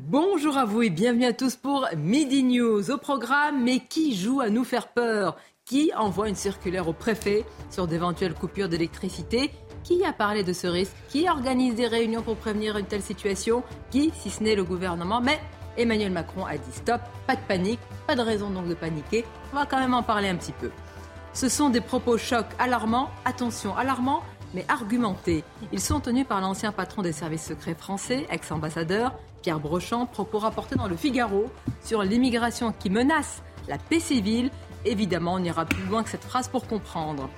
Bonjour à vous et bienvenue à tous pour Midi News. Au programme, mais qui joue à nous faire peur? Qui envoie une circulaire au préfet sur d'éventuelles coupures d'électricité? Qui a parlé de ce risque? Qui organise des réunions pour prévenir une telle situation? Qui, si ce n'est le gouvernement? Mais Emmanuel Macron a dit stop, pas de panique, pas de raison donc de paniquer. On va quand même en parler un petit peu. Ce sont des propos chocs alarmants, attention, alarmants, mais argumentés. Ils sont tenus par l'ancien patron des services secrets français, ex-ambassadeur, Pierre Brochant, propos rapportés dans le Figaro sur l'immigration qui menace la paix civile. Évidemment, on ira plus loin que cette phrase pour comprendre.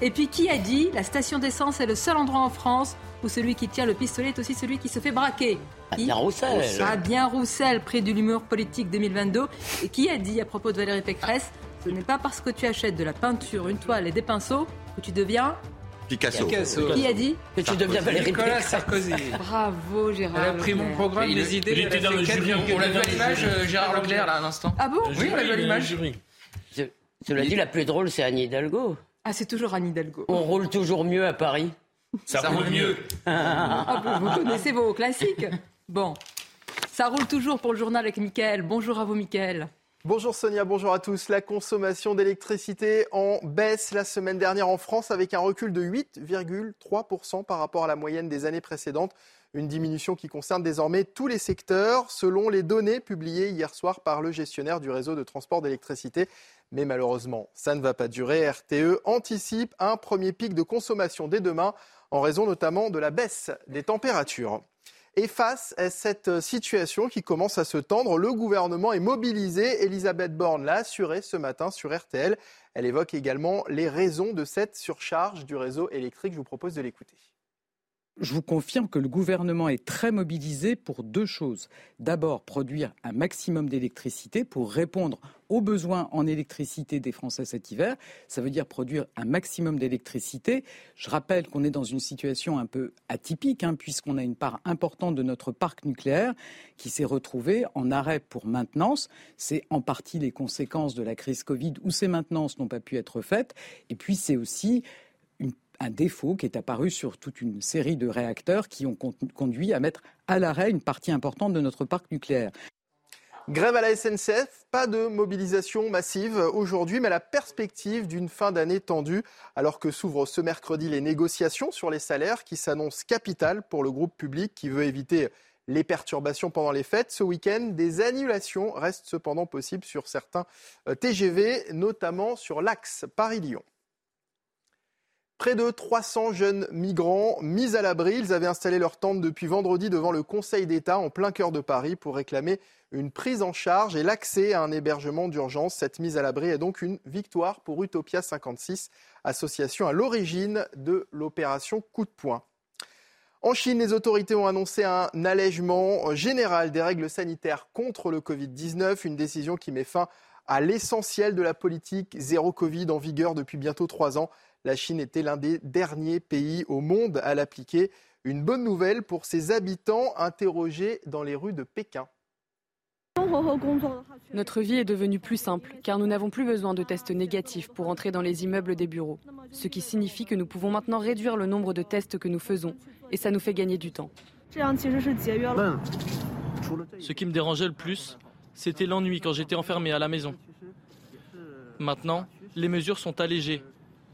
Et puis, qui a dit la station d'essence est le seul endroit en France où celui qui tient le pistolet est aussi celui qui se fait braquer? Bien Roussel. Fabien Roussel, près de l'humour politique 2022. Et qui a dit à propos de Valérie Pécresse Ce n'est pas parce que tu achètes de la peinture, une toile et des pinceaux que tu deviens. Picasso. Qui a dit Que tu deviens Valérie Nicolas. Sarkozy. Bravo Gérard. Elle a pris mon programme, Il les idées. il était dans le jury. On l'a vu à l'image euh, Gérard Leclerc là à l'instant. Ah bon Oui, on l'a vu à l'image. Cela dit, la plus drôle, c'est Anne Hidalgo. Ah, c'est toujours Anne Hidalgo. On roule toujours mieux à Paris. Ça, roule mieux. Ah, vous, vous connaissez vos classiques. Bon. Ça roule toujours pour le journal avec Mickaël. Bonjour à vous, Mickaël. Bonjour Sonia, bonjour à tous. La consommation d'électricité en baisse la semaine dernière en France avec un recul de 8,3% par rapport à la moyenne des années précédentes. Une diminution qui concerne désormais tous les secteurs selon les données publiées hier soir par le gestionnaire du réseau de transport d'électricité. Mais malheureusement, ça ne va pas durer. RTE anticipe un premier pic de consommation dès demain en raison notamment de la baisse des températures. Et face à cette situation qui commence à se tendre, le gouvernement est mobilisé. Elisabeth Borne l'a assuré ce matin sur RTL. Elle évoque également les raisons de cette surcharge du réseau électrique. Je vous propose de l'écouter. Je vous confirme que le gouvernement est très mobilisé pour deux choses. D'abord, produire un maximum d'électricité pour répondre aux besoins en électricité des Français cet hiver. Ça veut dire produire un maximum d'électricité. Je rappelle qu'on est dans une situation un peu atypique, hein, puisqu'on a une part importante de notre parc nucléaire qui s'est retrouvée en arrêt pour maintenance. C'est en partie les conséquences de la crise Covid où ces maintenances n'ont pas pu être faites. Et puis c'est aussi un défaut qui est apparu sur toute une série de réacteurs qui ont con- conduit à mettre à l'arrêt une partie importante de notre parc nucléaire. Grève à la SNCF, pas de mobilisation massive aujourd'hui, mais la perspective d'une fin d'année tendue, alors que s'ouvrent ce mercredi les négociations sur les salaires qui s'annoncent capitales pour le groupe public qui veut éviter les perturbations pendant les fêtes. Ce week-end, des annulations restent cependant possibles sur certains euh, TGV, notamment sur l'axe Paris-Lyon. Près de 300 jeunes migrants mis à l'abri. Ils avaient installé leur tente depuis vendredi devant le Conseil d'État en plein cœur de Paris pour réclamer une prise en charge et l'accès à un hébergement d'urgence. Cette mise à l'abri est donc une victoire pour Utopia 56, association à l'origine de l'opération Coup de poing. En Chine, les autorités ont annoncé un allègement général des règles sanitaires contre le Covid-19, une décision qui met fin à l'essentiel de la politique zéro Covid en vigueur depuis bientôt trois ans. La Chine était l'un des derniers pays au monde à l'appliquer. Une bonne nouvelle pour ses habitants interrogés dans les rues de Pékin. Notre vie est devenue plus simple car nous n'avons plus besoin de tests négatifs pour entrer dans les immeubles des bureaux, ce qui signifie que nous pouvons maintenant réduire le nombre de tests que nous faisons et ça nous fait gagner du temps. Ce qui me dérangeait le plus, c'était l'ennui quand j'étais enfermé à la maison. Maintenant, les mesures sont allégées.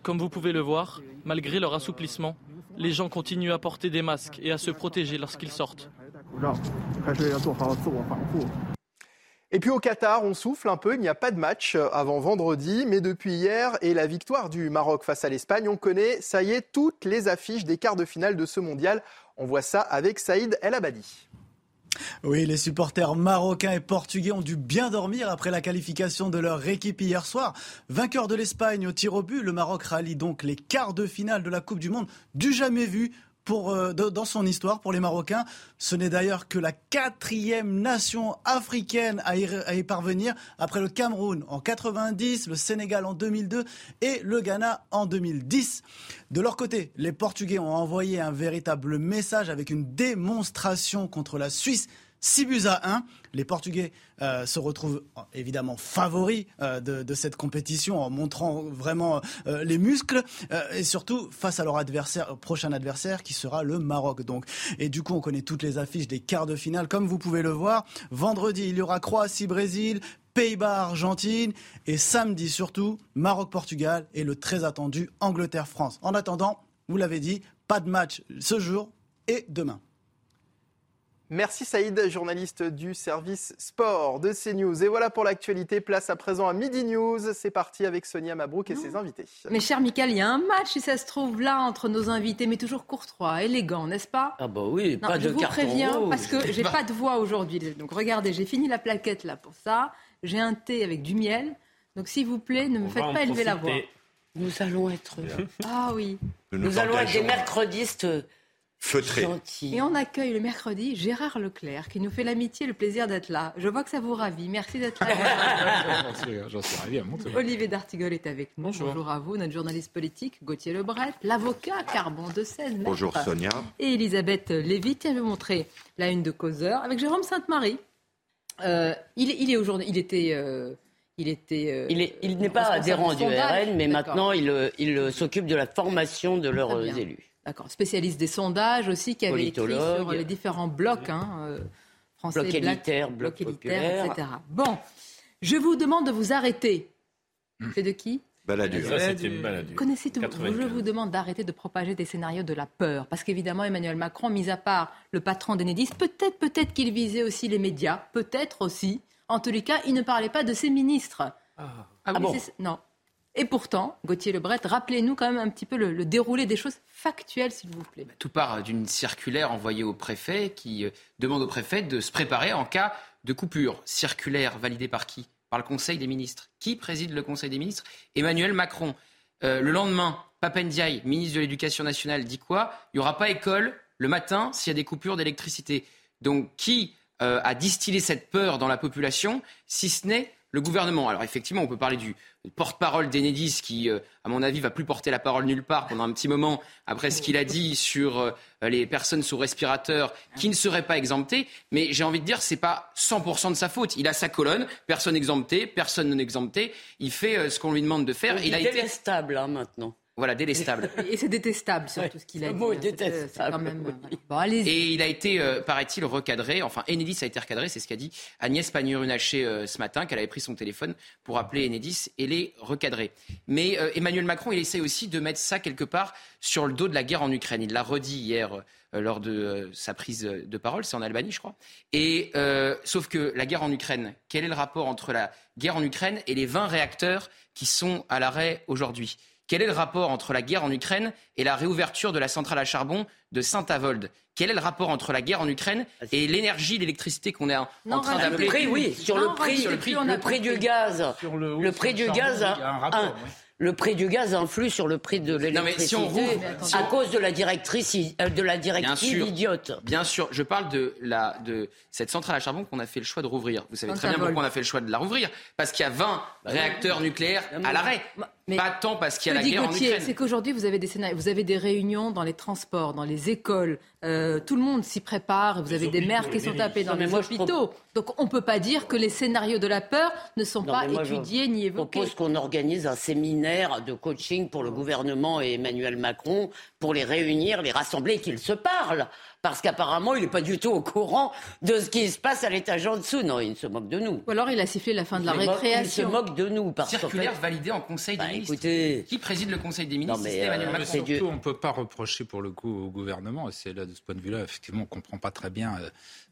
Comme vous pouvez le voir, malgré leur assouplissement, les gens continuent à porter des masques et à se protéger lorsqu'ils sortent. Et puis au Qatar, on souffle un peu. Il n'y a pas de match avant vendredi, mais depuis hier et la victoire du Maroc face à l'Espagne, on connaît, ça y est, toutes les affiches des quarts de finale de ce mondial. On voit ça avec Saïd El Abadi. Oui, les supporters marocains et portugais ont dû bien dormir après la qualification de leur équipe hier soir. Vainqueur de l'Espagne au tir au but, le Maroc rallie donc les quarts de finale de la Coupe du Monde du jamais vu pour, euh, dans son histoire pour les Marocains. Ce n'est d'ailleurs que la quatrième nation africaine à y, à y, parvenir après le Cameroun en 90, le Sénégal en 2002 et le Ghana en 2010. De leur côté, les Portugais ont envoyé un véritable message avec une démonstration contre la Suisse 6 buts à 1. Les Portugais euh, se retrouvent évidemment favoris euh, de, cette compétition en montrant vraiment euh, les muscles euh, et surtout face à leur adversaire, prochain adversaire qui sera le Maroc. Donc, et du coup, on connaît toutes les affiches des quarts de finale, comme vous pouvez le voir. Vendredi, il y aura Croatie-Brésil, Pays-Bas-Argentine et samedi surtout Maroc-Portugal et le très attendu Angleterre-France. En attendant, vous l'avez dit, pas de match ce jour et demain. Merci Saïd, journaliste du service sport de CNews. Et voilà pour l'actualité. Place à présent à Midi News. C'est parti avec Sonia Mabrouk et ses invités. Mais cher Michael, il y a un match, si ça se trouve, là, entre nos invités, mais toujours courtois, élégant, n'est-ce pas? Ah bah oui, non, pas je de vous carton préviens, rouge. parce que j'ai pas de voix aujourd'hui. Donc regardez, j'ai fini la plaquette là pour ça. J'ai un thé avec du miel. Donc s'il vous plaît, ne me On faites pas élever la voix. profiter. Nous allons être, Ah oui. Nous, nous allons être des mercredistes feutrés. Et on accueille le mercredi Gérard Leclerc qui nous fait l'amitié et le plaisir d'être là. Je vois que ça vous ravit. Merci d'être là. J'en suis, ravi à mon tour. Olivier D'Artigol est avec nous. Bonjour. à vous, notre journaliste politique, Gauthier Lebret, l'avocat Carbon de Seine. maître. Bonjour Sonia. Et Elisabeth Lévy qui avait montré la une de Causeur avec Jérôme Sainte-Marie. Euh, il, il est aujourd'hui, il était, euh, il était. euh, Il est- il n'est pas adhérent du. RN, mais D'accord. maintenant il, il s'occupe de la formation de leurs élus. D'accord, spécialiste des sondages aussi, qui avait écrit sur les différents blocs hein, euh, français, Bloc élitaire, bloc élitaire, populaire. etc. Bon, je vous demande de vous arrêter. C'est de qui Balladur. Ça, c'était une baladure. Vous connaissez tout. 95. Je vous demande d'arrêter de propager des scénarios de la peur. Parce qu'évidemment, Emmanuel Macron, mis à part le patron d'Enedis, peut-être, peut-être qu'il visait aussi les médias. Peut-être aussi. En tous les cas, il ne parlait pas de ses ministres. Ah, Mais bon c'est- Non. Et pourtant, Gauthier Lebret, rappelez-nous quand même un petit peu le, déroulé des choses factuelles, s'il vous plaît. Tout part d'une circulaire envoyée au préfet qui euh, demande au préfet de se préparer en cas de coupure. Circulaire validée par qui? Par le Conseil des ministres. Qui préside le Conseil des ministres? Emmanuel Macron. Euh, le lendemain, Papendiaï, ministre de l'Éducation nationale, dit quoi? Il n'y aura pas école le matin s'il y a des coupures d'électricité. Donc qui euh, a distillé cette peur dans la population, si ce n'est le gouvernement? Alors effectivement, on peut parler du porte-parole d'Enedis qui, euh, à mon avis, va plus porter la parole nulle part pendant un petit moment après ce qu'il a dit sur euh, les personnes sous respirateur qui ne seraient pas exemptées. Mais j'ai envie de dire, c'est pas 100% de sa faute. Il a sa colonne, personne exempté, personne non exempté. Il fait euh, ce qu'on lui demande de faire. Il Il a est été délestable hein, maintenant. Voilà délestable. Et c'est détestable, surtout ce qu'il a dit. mot est hein. Détestable, c'est quand même- oui. voilà. Bon, allez-y. Et il a été, euh, paraît-il, recadré. Enfin, Enedis a été recadré, c'est ce qu'a dit Agnès Pannier-Runacher euh, ce matin, qu'elle avait pris son téléphone pour appeler Enedis et les recadrer. Mais euh, Emmanuel Macron, il essaie aussi de mettre ça quelque part sur le dos de la guerre en Ukraine. Il l'a redit hier euh, lors de euh, sa prise de parole, c'est en Albanie, je crois. Et euh, sauf que la guerre en Ukraine, quel est le rapport entre la guerre en Ukraine et les 20 réacteurs qui sont à l'arrêt aujourd'hui? Quel est le rapport entre la guerre en Ukraine et la réouverture de la centrale à charbon de Saint-Avold? Quel est le rapport entre la guerre en Ukraine et l'énergie, l'électricité qu'on est en, Non, train d'appeler prix, oui, sur Non, le prix, le prix, le du gaz. Sur le, Le prix du gaz, il y a un rapport. un- oui. Le prix du gaz influe sur le prix de mais l'électricité si on rouvre- si à cause de la directrice, euh, de la directive sûr. idiote. Bien sûr, je parle de, la, de cette centrale à charbon qu'on a fait le choix de rouvrir. Vous savez très bien pourquoi on a fait le choix de la rouvrir. Parce qu'il y a 20 réacteurs nucléaires à l'arrêt. Mais- Pas tant parce qu'il y a Que la dit guerre en Ukraine. c'est qu'aujourd'hui, vous avez des scénarios, vous avez des réunions dans les transports, dans les écoles, euh, tout le monde s'y prépare, vous avez des maires qui sont tapés dans les moi, je hôpitaux. Donc on ne peut pas dire que les scénarios de la peur ne sont Non, pas moi, je étudiés ni Je évoqués. propose qu'on organise un séminaire de coaching pour le gouvernement et Emmanuel Macron pour les réunir, les rassembler, qu'ils se parlent. Parce qu'apparemment, il n'est pas du tout au courant de ce qui se passe à l'étage en dessous. Non, il se moque de nous. Ou alors il a sifflé la fin de la moque- Il se récréation. moque de nous. Parce Circulaire fait, validée en Conseil des Bah, ministres. écoutez, Qui préside le Conseil des ministres Non, mais, si c'est Emmanuel euh, surtout, on ne peut pas reprocher pour le coup au gouvernement, et c'est là de ce point de vue-là, effectivement, on ne comprend pas très bien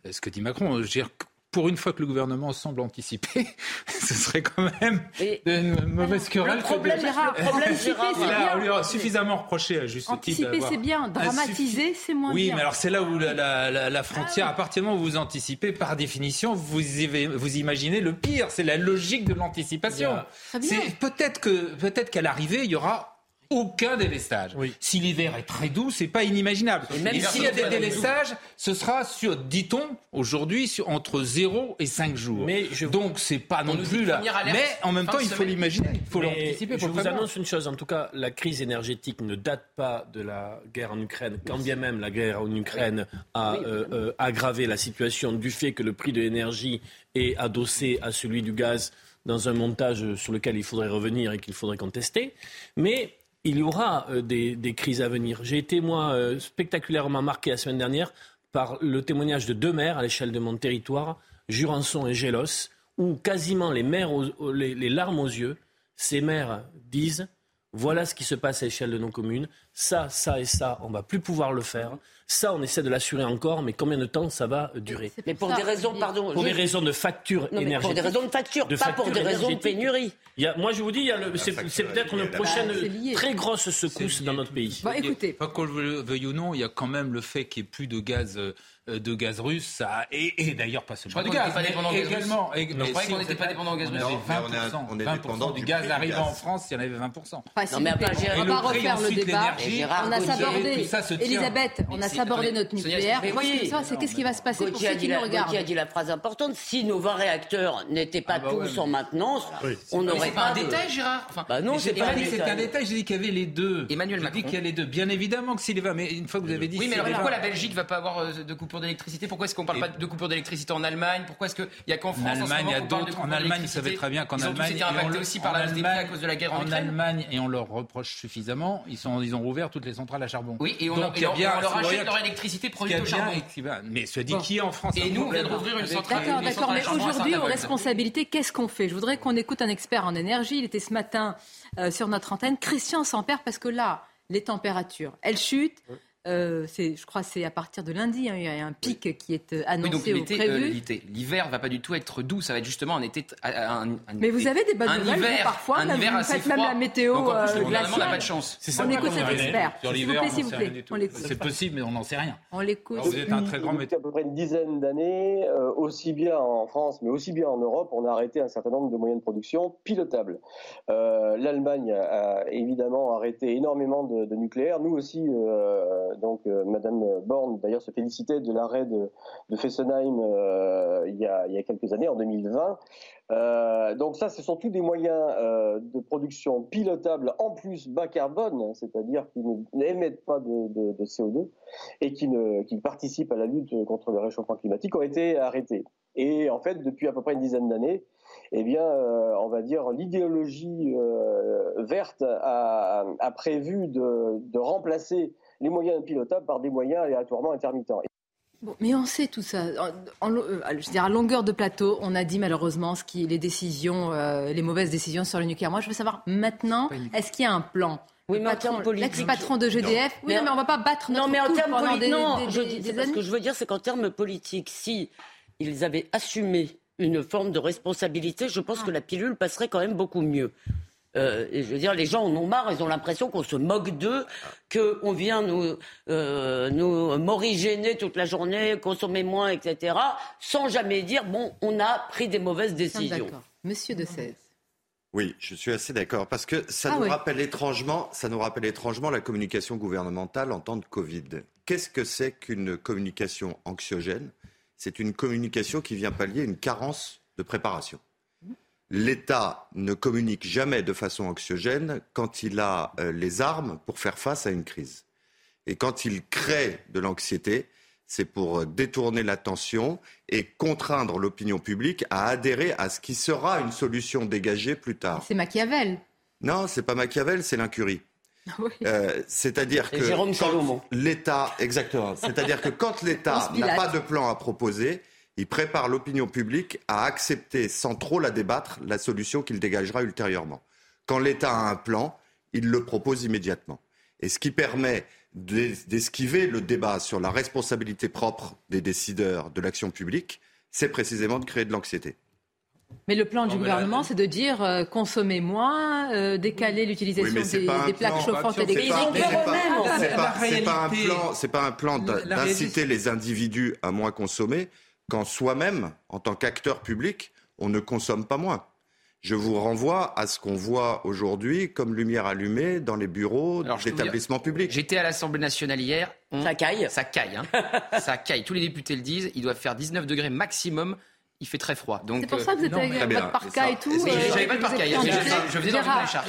euh, ce que dit Macron. Je veux dire, pour une fois que le gouvernement semble anticiper, ce serait quand même Et- une mauvaise querelle. le problème, Gérard, le problème, Gérard, c'est a- on lui bien. a suffisamment reproché à juste titre Anticiper, c'est bien. Ah, Dramatiser, c'est moins Oui, bien. mais alors c'est là où la, la- la- la frontière, à partir du moment où vous anticipez, par définition, vous, vous imaginez le pire. C'est la logique de l'anticipation. Très bien. C'est peut-être que peut-être qu'à l'arrivée, il y aura aucun délestage. Si l'hiver est très doux, c'est pas inimaginable. Et même s'il y a des délestages, ce sera sur, dit-on, aujourd'hui, entre 0 et 5 jours. Mais je... Donc c'est pas non plus là. Mais en même temps, il faut l'imaginer, il faut l'anticiper. Je vous annonce une chose, en tout cas, la crise énergétique ne date pas de la guerre en Ukraine, quand bien même la guerre en Ukraine a euh, euh, aggravé la situation du fait que le prix de l'énergie est adossé à celui du gaz dans un montage sur lequel il faudrait revenir et qu'il faudrait contester. Mais il y aura euh, des, crises à venir. J'ai été, moi, euh, spectaculairement marqué la semaine dernière par le témoignage de deux maires à l'échelle de mon territoire, Jurançon et Gélos, où quasiment les, maires les larmes aux yeux, ces maires disent voilà ce qui se passe à l'échelle de nos communes. Ça, ça et ça, on va plus pouvoir le faire. Ça, on essaie de l'assurer encore, mais combien de temps ça va durer Mais pour des raisons, pardon, pour des raisons de facture énergétique. Pour des raisons de facture, pas pour des raisons de pénurie. moi, je vous dis, c'est peut-être une prochaine très grosse secousse dans notre pays. Bon, écoutez, pas qu'on le veuille ou non, il y a quand même le fait qu'il n'y ait plus de gaz euh, de gaz russe, ça et, d'ailleurs pas seulement. Je crois du gaz, pas également. Mais je croyais qu'on n'était pas dépendant au gaz russe. On est dépendant du gaz arrivant en France, il y en avait 20 Non mais on va pas refaire le débat. On a sabordé. Elisabeth, on a sabordé notre nucléaire. Mais oui, c'est qu'est-ce qui va se passer pour ceux qui nous regardent. Qui a dit la phrase importante si nos 20 réacteurs n'étaient pas ah bah tous en maintenance, on n'aurait pas. C'est pas un détail, Gérard. Bah non, c'est pas dit que c'était un détail. J'ai dit qu'il y avait les deux. Emmanuel Macron. Dit qu'il y a les deux. Bien évidemment que s'il va, mais une fois que vous avez dit. Oui, mais pourquoi la Belgique va pas avoir euh, de coupure d'électricité? Pourquoi est-ce qu'on parle pas de coupure d'électricité en Allemagne? Pourquoi est-ce qu'il n'y a qu'en France En Allemagne, il y a d'autres. En Allemagne, ils savaient très bien qu'en Allemagne. Ils ont été aussi par la à cause de la guerre en Allemagne, et on leur reproche suffisamment, ils, sont, ils ont rouvert toutes les centrales à charbon. Oui, et on, Donc, et on, bien, on leur achète leur électricité produite au charbon. Mais se dit qui en France Et nous, on vient de rouvrir une centrale. D'accord, d'accord, mais aujourd'hui, aux responsabilités, qu'est-ce qu'on fait? Je voudrais qu'on écoute un expert en énergie. Il était ce matin euh, sur notre antenne, Christian Samper, parce que là, les températures, elles chutent. Euh, je crois que c'est à partir de lundi, hein, il y a un pic qui est euh, annoncé oui, donc euh, L'hiver va pas du tout être doux, ça va être justement un été. Un, Mais vous avez des bonnes nouvelles hiver, parfois, un hiver vous faites même la météo donc, en plus, le gouvernement n'a pas de chance. on écoute cet expert. S'il vous plaît, s'il vous plaît. C'est possible, mais on n'en sait rien. On l'écoute. Vous êtes un très grand météo. à peu près une dizaine d'années, aussi bien en France, mais aussi bien en Europe, on a arrêté un certain nombre de moyens de production pilotables. L'Allemagne a évidemment arrêté énormément de nucléaire. Nous aussi, donc Madame Borne, d'ailleurs, se félicitait de l'arrêt de, Fessenheim euh, il, y a, quelques années, en 2020. Euh, donc ça, ce sont tous des moyens euh, de production pilotables, en plus bas carbone, c'est-à-dire qui n'émettent pas de, CO2 et qui, participent à la lutte contre le réchauffement climatique, ont été arrêtés. Et en fait, depuis à peu près une dizaine d'années, eh bien, on va dire, l'idéologie verte a, prévu de remplacer les moyens pilotables par des moyens aléatoirement intermittents. mais on sait tout ça. En, euh, je veux dire, à longueur de plateau, on a dit malheureusement ce qui, les décisions, euh, les mauvaises décisions sur le nucléaire. Moi, je veux savoir maintenant, est-ce qu'il y a un plan? Oui, mais L'ex-patron de GDF. Oui, mais, on ne va pas battre notre non, mais en termes politiques, non, ce que je veux dire, c'est qu'en termes politiques, si ils avaient assumé une forme de responsabilité, je pense ah. que la pilule passerait quand même beaucoup mieux. Euh, je veux dire, les gens en ont marre, ils ont l'impression qu'on se moque d'eux, qu'on vient nous, euh, nous morigéner toute la journée, consommer moins, etc., sans jamais dire, bon, on a pris des mauvaises décisions. Monsieur de 16. Oui, je suis assez d'accord parce que ça ah nous rappelle étrangement, ça nous rappelle étrangement la communication gouvernementale en temps de Covid. Qu'est-ce que c'est qu'une communication anxiogène? C'est une communication qui vient pallier une carence de préparation l'État ne communique jamais de façon anxiogène quand il a euh, les armes pour faire face à une crise. Et quand il crée de l'anxiété, c'est pour euh, détourner l'attention et contraindre l'opinion publique à adhérer à ce qui sera une solution dégagée plus tard. C'est Machiavel. Non, c'est pas Machiavel, c'est l'incurie. Euh, c'est-à-dire que l'État, exactement. C'est-à-dire que quand l'État n'a pas de plan à proposer, il prépare l'opinion publique à accepter, sans trop la débattre, la solution qu'il dégagera ultérieurement. Quand l'État a un plan, il le propose immédiatement. Et ce qui permet d'esquiver le débat sur la responsabilité propre des décideurs de l'action publique, c'est précisément de créer de l'anxiété. Mais le plan du gouvernement, c'est de dire euh, consommer moins, euh, décaler l'utilisation des, plaques chauffantes électriques. C'est pas un plan d'inciter les individus à moins consommer quand soi-même, en tant qu'acteur public, on ne consomme pas moins. Je vous renvoie à ce qu'on voit aujourd'hui comme lumière allumée dans les bureaux d'établissements publics. J'étais à l'Assemblée nationale hier. Ça caille. Ça caille. Hein. ça caille. Tous les députés le disent. Ils doivent faire 19 degrés maximum il fait très froid. C'est pour ça que vous êtes avec votre parka et tout. J'avais pas de parka, je faisais dans une écharpe.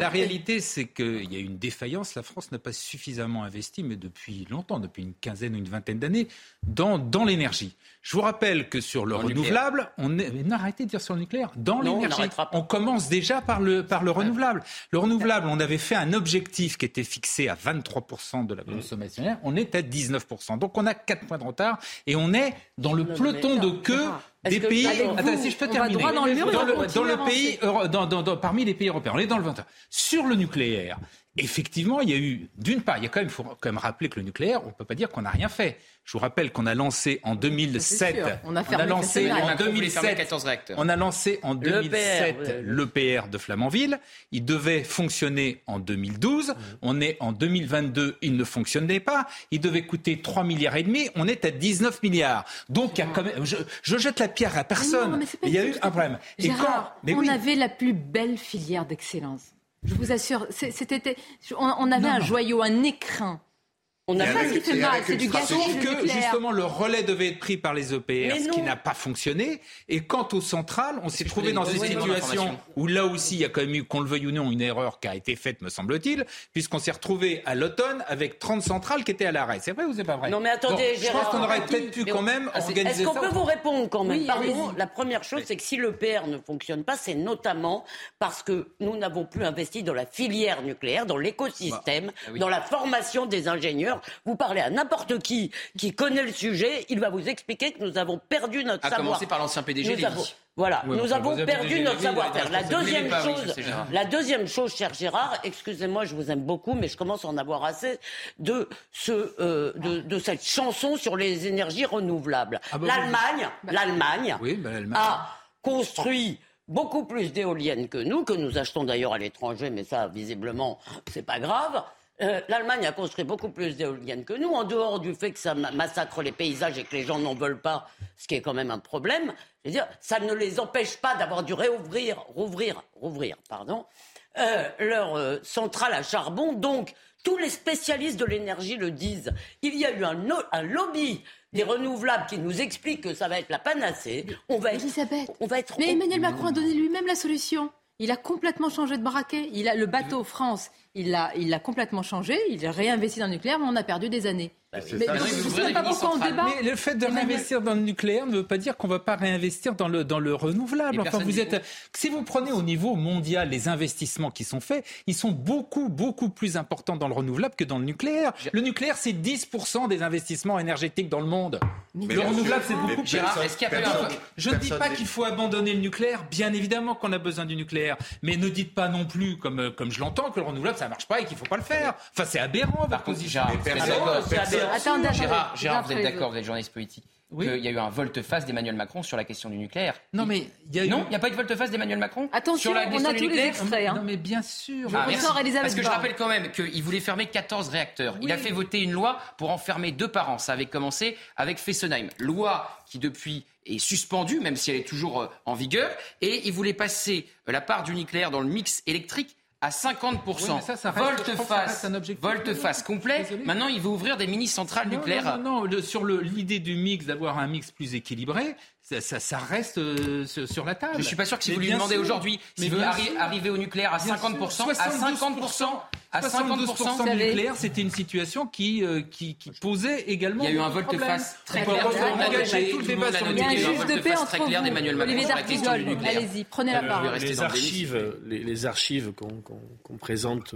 La réalité, c'est qu'il y a une défaillance. La France n'a pas suffisamment investi, mais depuis longtemps, depuis une quinzaine ou une vingtaine d'années, dans, dans l'énergie. Je vous rappelle que sur le renouvelable, on est... non, arrêtez de dire sur le nucléaire. Dans l'énergie, on, commence déjà par le, par le renouvelable. Le renouvelable, on avait fait un objectif qui était fixé à 23% de la consommation. On est à 19%. Donc on a 4 points de retard et on est dans le peloton de queue des pays. Attends, si je peux terminer. Dans le, dans le, pays, dans, dans, parmi les pays européens, on est dans le 20 Sur le nucléaire, effectivement, il y a eu, d'une part, il y a quand même, faut quand même rappeler que le nucléaire, on ne peut pas dire qu'on n'a rien fait. Je vous rappelle qu'on a lancé en 2007, on a, on a lancé en 2007, 14 réacteurs. on a lancé en 2007 l'EPR de Flamanville. Il devait fonctionner en 2012. On est en 2022, il ne fonctionnait pas. Il devait coûter 3 milliards et demi. On est à 19 milliards. Donc, il y a quand même, je, je jette la pierre à personne. il y a eu un problème. et quand, mais on avait la plus belle filière d'excellence. Je vous assure, c'était, on, avait un joyau, un écrin on n'a pas ce qui fait mal, c'est du gâchis. Sauf que justement le relais devait être pris par les EPR, ce qui n'a pas fonctionné. Et quant aux centrales, on s'est trouvé dans une situation où là aussi il y a quand même eu, qu'on le veuille ou non, une erreur qui a été faite, me semble-t-il, puisqu'on s'est retrouvé à l'automne avec 30 centrales qui étaient à l'arrêt. C'est vrai ou c'est pas vrai? Non mais attendez, Je pense qu'on aurait peut-être pu quand même organiser ça. Est-ce qu'on peut vous répondre quand même Pardon, la première chose, c'est que si l'EPR ne fonctionne pas, c'est notamment parce que nous n'avons plus investi dans la filière nucléaire, dans l'écosystème, bah, ah dans la formation des ingénieurs vous parlez à n'importe qui qui connaît le sujet, il va vous expliquer que nous avons perdu notre savoir. À commencer par l'ancien PDG Voilà, nous avons perdu notre savoir-faire. La deuxième chose, la deuxième chose, cher Gérard, excusez-moi, je vous aime beaucoup, mais je commence à en avoir assez de ce, euh, de, cette chanson sur les énergies renouvelables. Ah bah L'Allemagne, bah, l'Allemagne bah, a construit beaucoup plus d'éoliennes que nous, que nous achetons d'ailleurs à l'étranger, mais ça, visiblement, c'est pas grave. Euh, L'Allemagne a construit beaucoup plus d'éoliennes que nous, en dehors du fait que ça massacre les paysages et que les gens n'en veulent pas, ce qui est quand même un problème. Je veux dire, ça ne les empêche pas d'avoir dû réouvrir, rouvrir, rouvrir, pardon, euh, leur euh, centrale à charbon. Donc, tous les spécialistes de l'énergie le disent. Il y a eu un, un, lobby des renouvelables qui nous explique que ça va être la panacée. On va Elisabeth, on va être. Mais Emmanuel Macron a donné lui-même la solution. Il a complètement changé de braquet. Il a le bateau France il l'a il complètement changé, il a réinvesti dans le nucléaire, mais on a perdu des années. Bah, mais je ne sais pas pourquoi on débat. Mais le fait de réinvestir dans le nucléaire ne veut pas dire qu'on ne va pas réinvestir dans le, dans le renouvelable. Enfin, vous êtes, si vous prenez au niveau mondial les investissements qui sont faits, ils sont beaucoup, beaucoup plus importants dans le renouvelable que dans le nucléaire. Le nucléaire, c'est 10% des investissements énergétiques dans le monde. Mais le renouvelable, c'est beaucoup plus. Je ne dis pas qu'il faut abandonner le nucléaire. Bien évidemment qu'on a besoin du nucléaire. Mais ne dites pas non plus, comme, comme je l'entends, que le renouvelable, ça ne marche pas et qu'il ne faut pas le faire. Enfin, c'est aberrant, votre position. Gérard, Gérard, vous êtes d'accord, vous êtes journaliste politique oui. qu'il y a eu un volte-face d'Emmanuel Macron sur la question du nucléaire? Non, mais il y a eu... Non, il n'y a pas eu de volte-face d'Emmanuel Macron Attention, sur la question on a du tous nucléaire? les extraits. Hein. Non, mais bien sûr. Ah, Parce que je rappelle quand même qu'il voulait fermer 14 réacteurs. Il a fait voter une loi pour en fermer deux par an. Ça avait commencé avec Fessenheim. Loi qui depuis est suspendue, même si elle est toujours euh, en vigueur. Et il voulait passer euh, la part du nucléaire dans le mix électrique à 50%. volte-face, complet. Maintenant, il veut ouvrir des mini-centrales nucléaires. Non, non, sur l'idée du mix, d'avoir un mix plus équilibré, ça, ça, reste euh, sur la table. Je suis pas sûr que si vous lui demandez aujourd'hui s'il veut arriver au nucléaire à 50%, à 50%, à 52% du nucléaire, c'était une situation qui, euh, qui, qui, posait également. Il y a eu un volte-face très clair. Il y a un juge de paix entre vous. Olivier D'Artigol, allez-y, prenez la parole. Les archives, les archives qu'on présente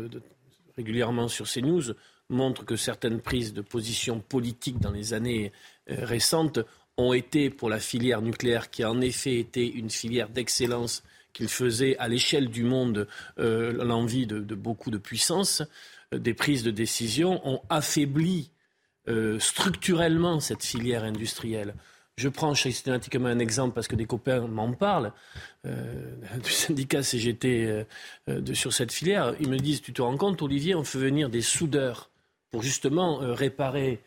régulièrement sur CNews montrent que certaines prises de position politique dans les années euh, récentes ont été pour la filière nucléaire, qui a en effet été une filière d'excellence qu'il faisait à l'échelle du monde euh, l'envie de, beaucoup de puissance, euh, des prises de décision ont affaibli euh, structurellement cette filière industrielle. Je prends systématiquement un exemple parce que des copains m'en parlent du syndicat CGT sur cette filière. Ils me disent, tu te rends compte, Olivier, on fait venir des soudeurs pour justement réparer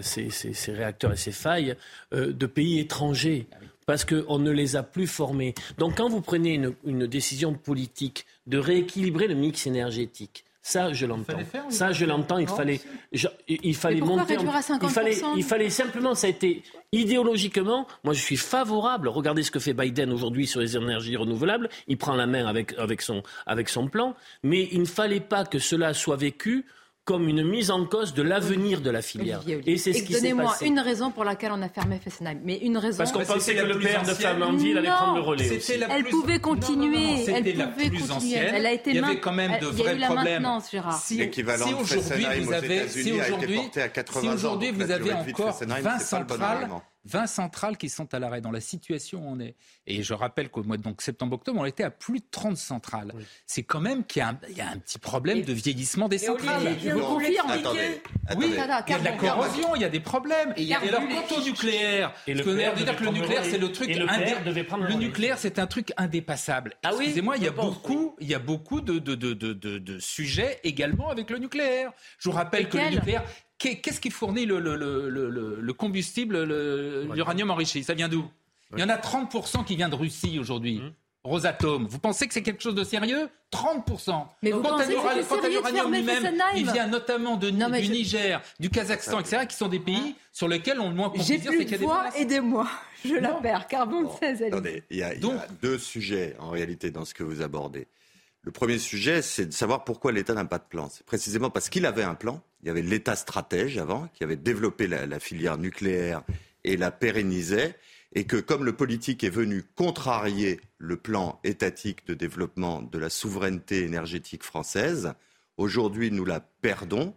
ces, réacteurs et ces failles de pays étrangers parce qu'on ne les a plus formés. Donc quand vous prenez une, une décision politique de rééquilibrer le mix énergétique, ça, je l'entends. Ça, je l'entends. Il fallait, il fallait monter. il fallait, il fallait simplement. Ça a été idéologiquement. Moi, je suis favorable. Regardez ce que fait Biden aujourd'hui sur les énergies renouvelables. Il prend la main avec, avec, son, avec son plan. Mais il ne fallait pas que cela soit vécu comme une mise en cause de l'avenir de la filière. Et c'est ce qui s'est Donnez-moi une raison pour laquelle on a fermé Fessenheim. Mais une raison. Parce qu'on pensait que le père de Flamanville allait prendre le relais. Aussi. Elle pouvait continuer. elle pouvait continuer. Elle a été Il y avait quand même de vrais problèmes. Si, L'équivalent de Fessenheim vous avez, si aujourd'hui, si aujourd'hui vous avez encore 20 centrales 20 centrales qui sont à l'arrêt dans la situation où on est. Et je rappelle qu'au mois de septembre-octobre, on était à plus de 30 centrales. C'est quand même qu'il y, a un petit problème de vieillissement des centrales. Je vous confirme. Oui, il y a de la corrosion, il y a des problèmes. Et, alors, quant au nucléaire, et le dire que le nucléaire, c'est le truc. Le, nucléaire, c'est un truc indépassable. Ah Excusez-moi, il y a beaucoup, il y a beaucoup de, de, de, de, sujets également avec le nucléaire. Je vous rappelle que le nucléaire, Qu'est-ce qui fournit le, le, le, le combustible, l'uranium enrichi? Ça vient d'où? Il y en a 30% qui vient de Russie aujourd'hui. Mmh. Rosatom. Vous pensez que c'est quelque chose de sérieux? 30%. Mais vous quant pensez à l'uranium lui-même, il vient notamment de, du Niger, du Kazakhstan, etc., qui sont des pays sur lesquels on le moins qu'on J'ai plus de voix, aidez-moi. Je la perds. Carbone 16, Attendez, il y, a, il y a deux sujets en réalité dans ce que vous abordez. Le premier sujet, c'est de savoir pourquoi l'État n'a pas de plan. C'est précisément parce qu'il avait un plan. Il y avait l'État stratège avant, qui avait développé la, filière nucléaire et la pérennisait, et que comme le politique est venu contrarier le plan étatique de développement de la souveraineté énergétique française, aujourd'hui nous la perdons.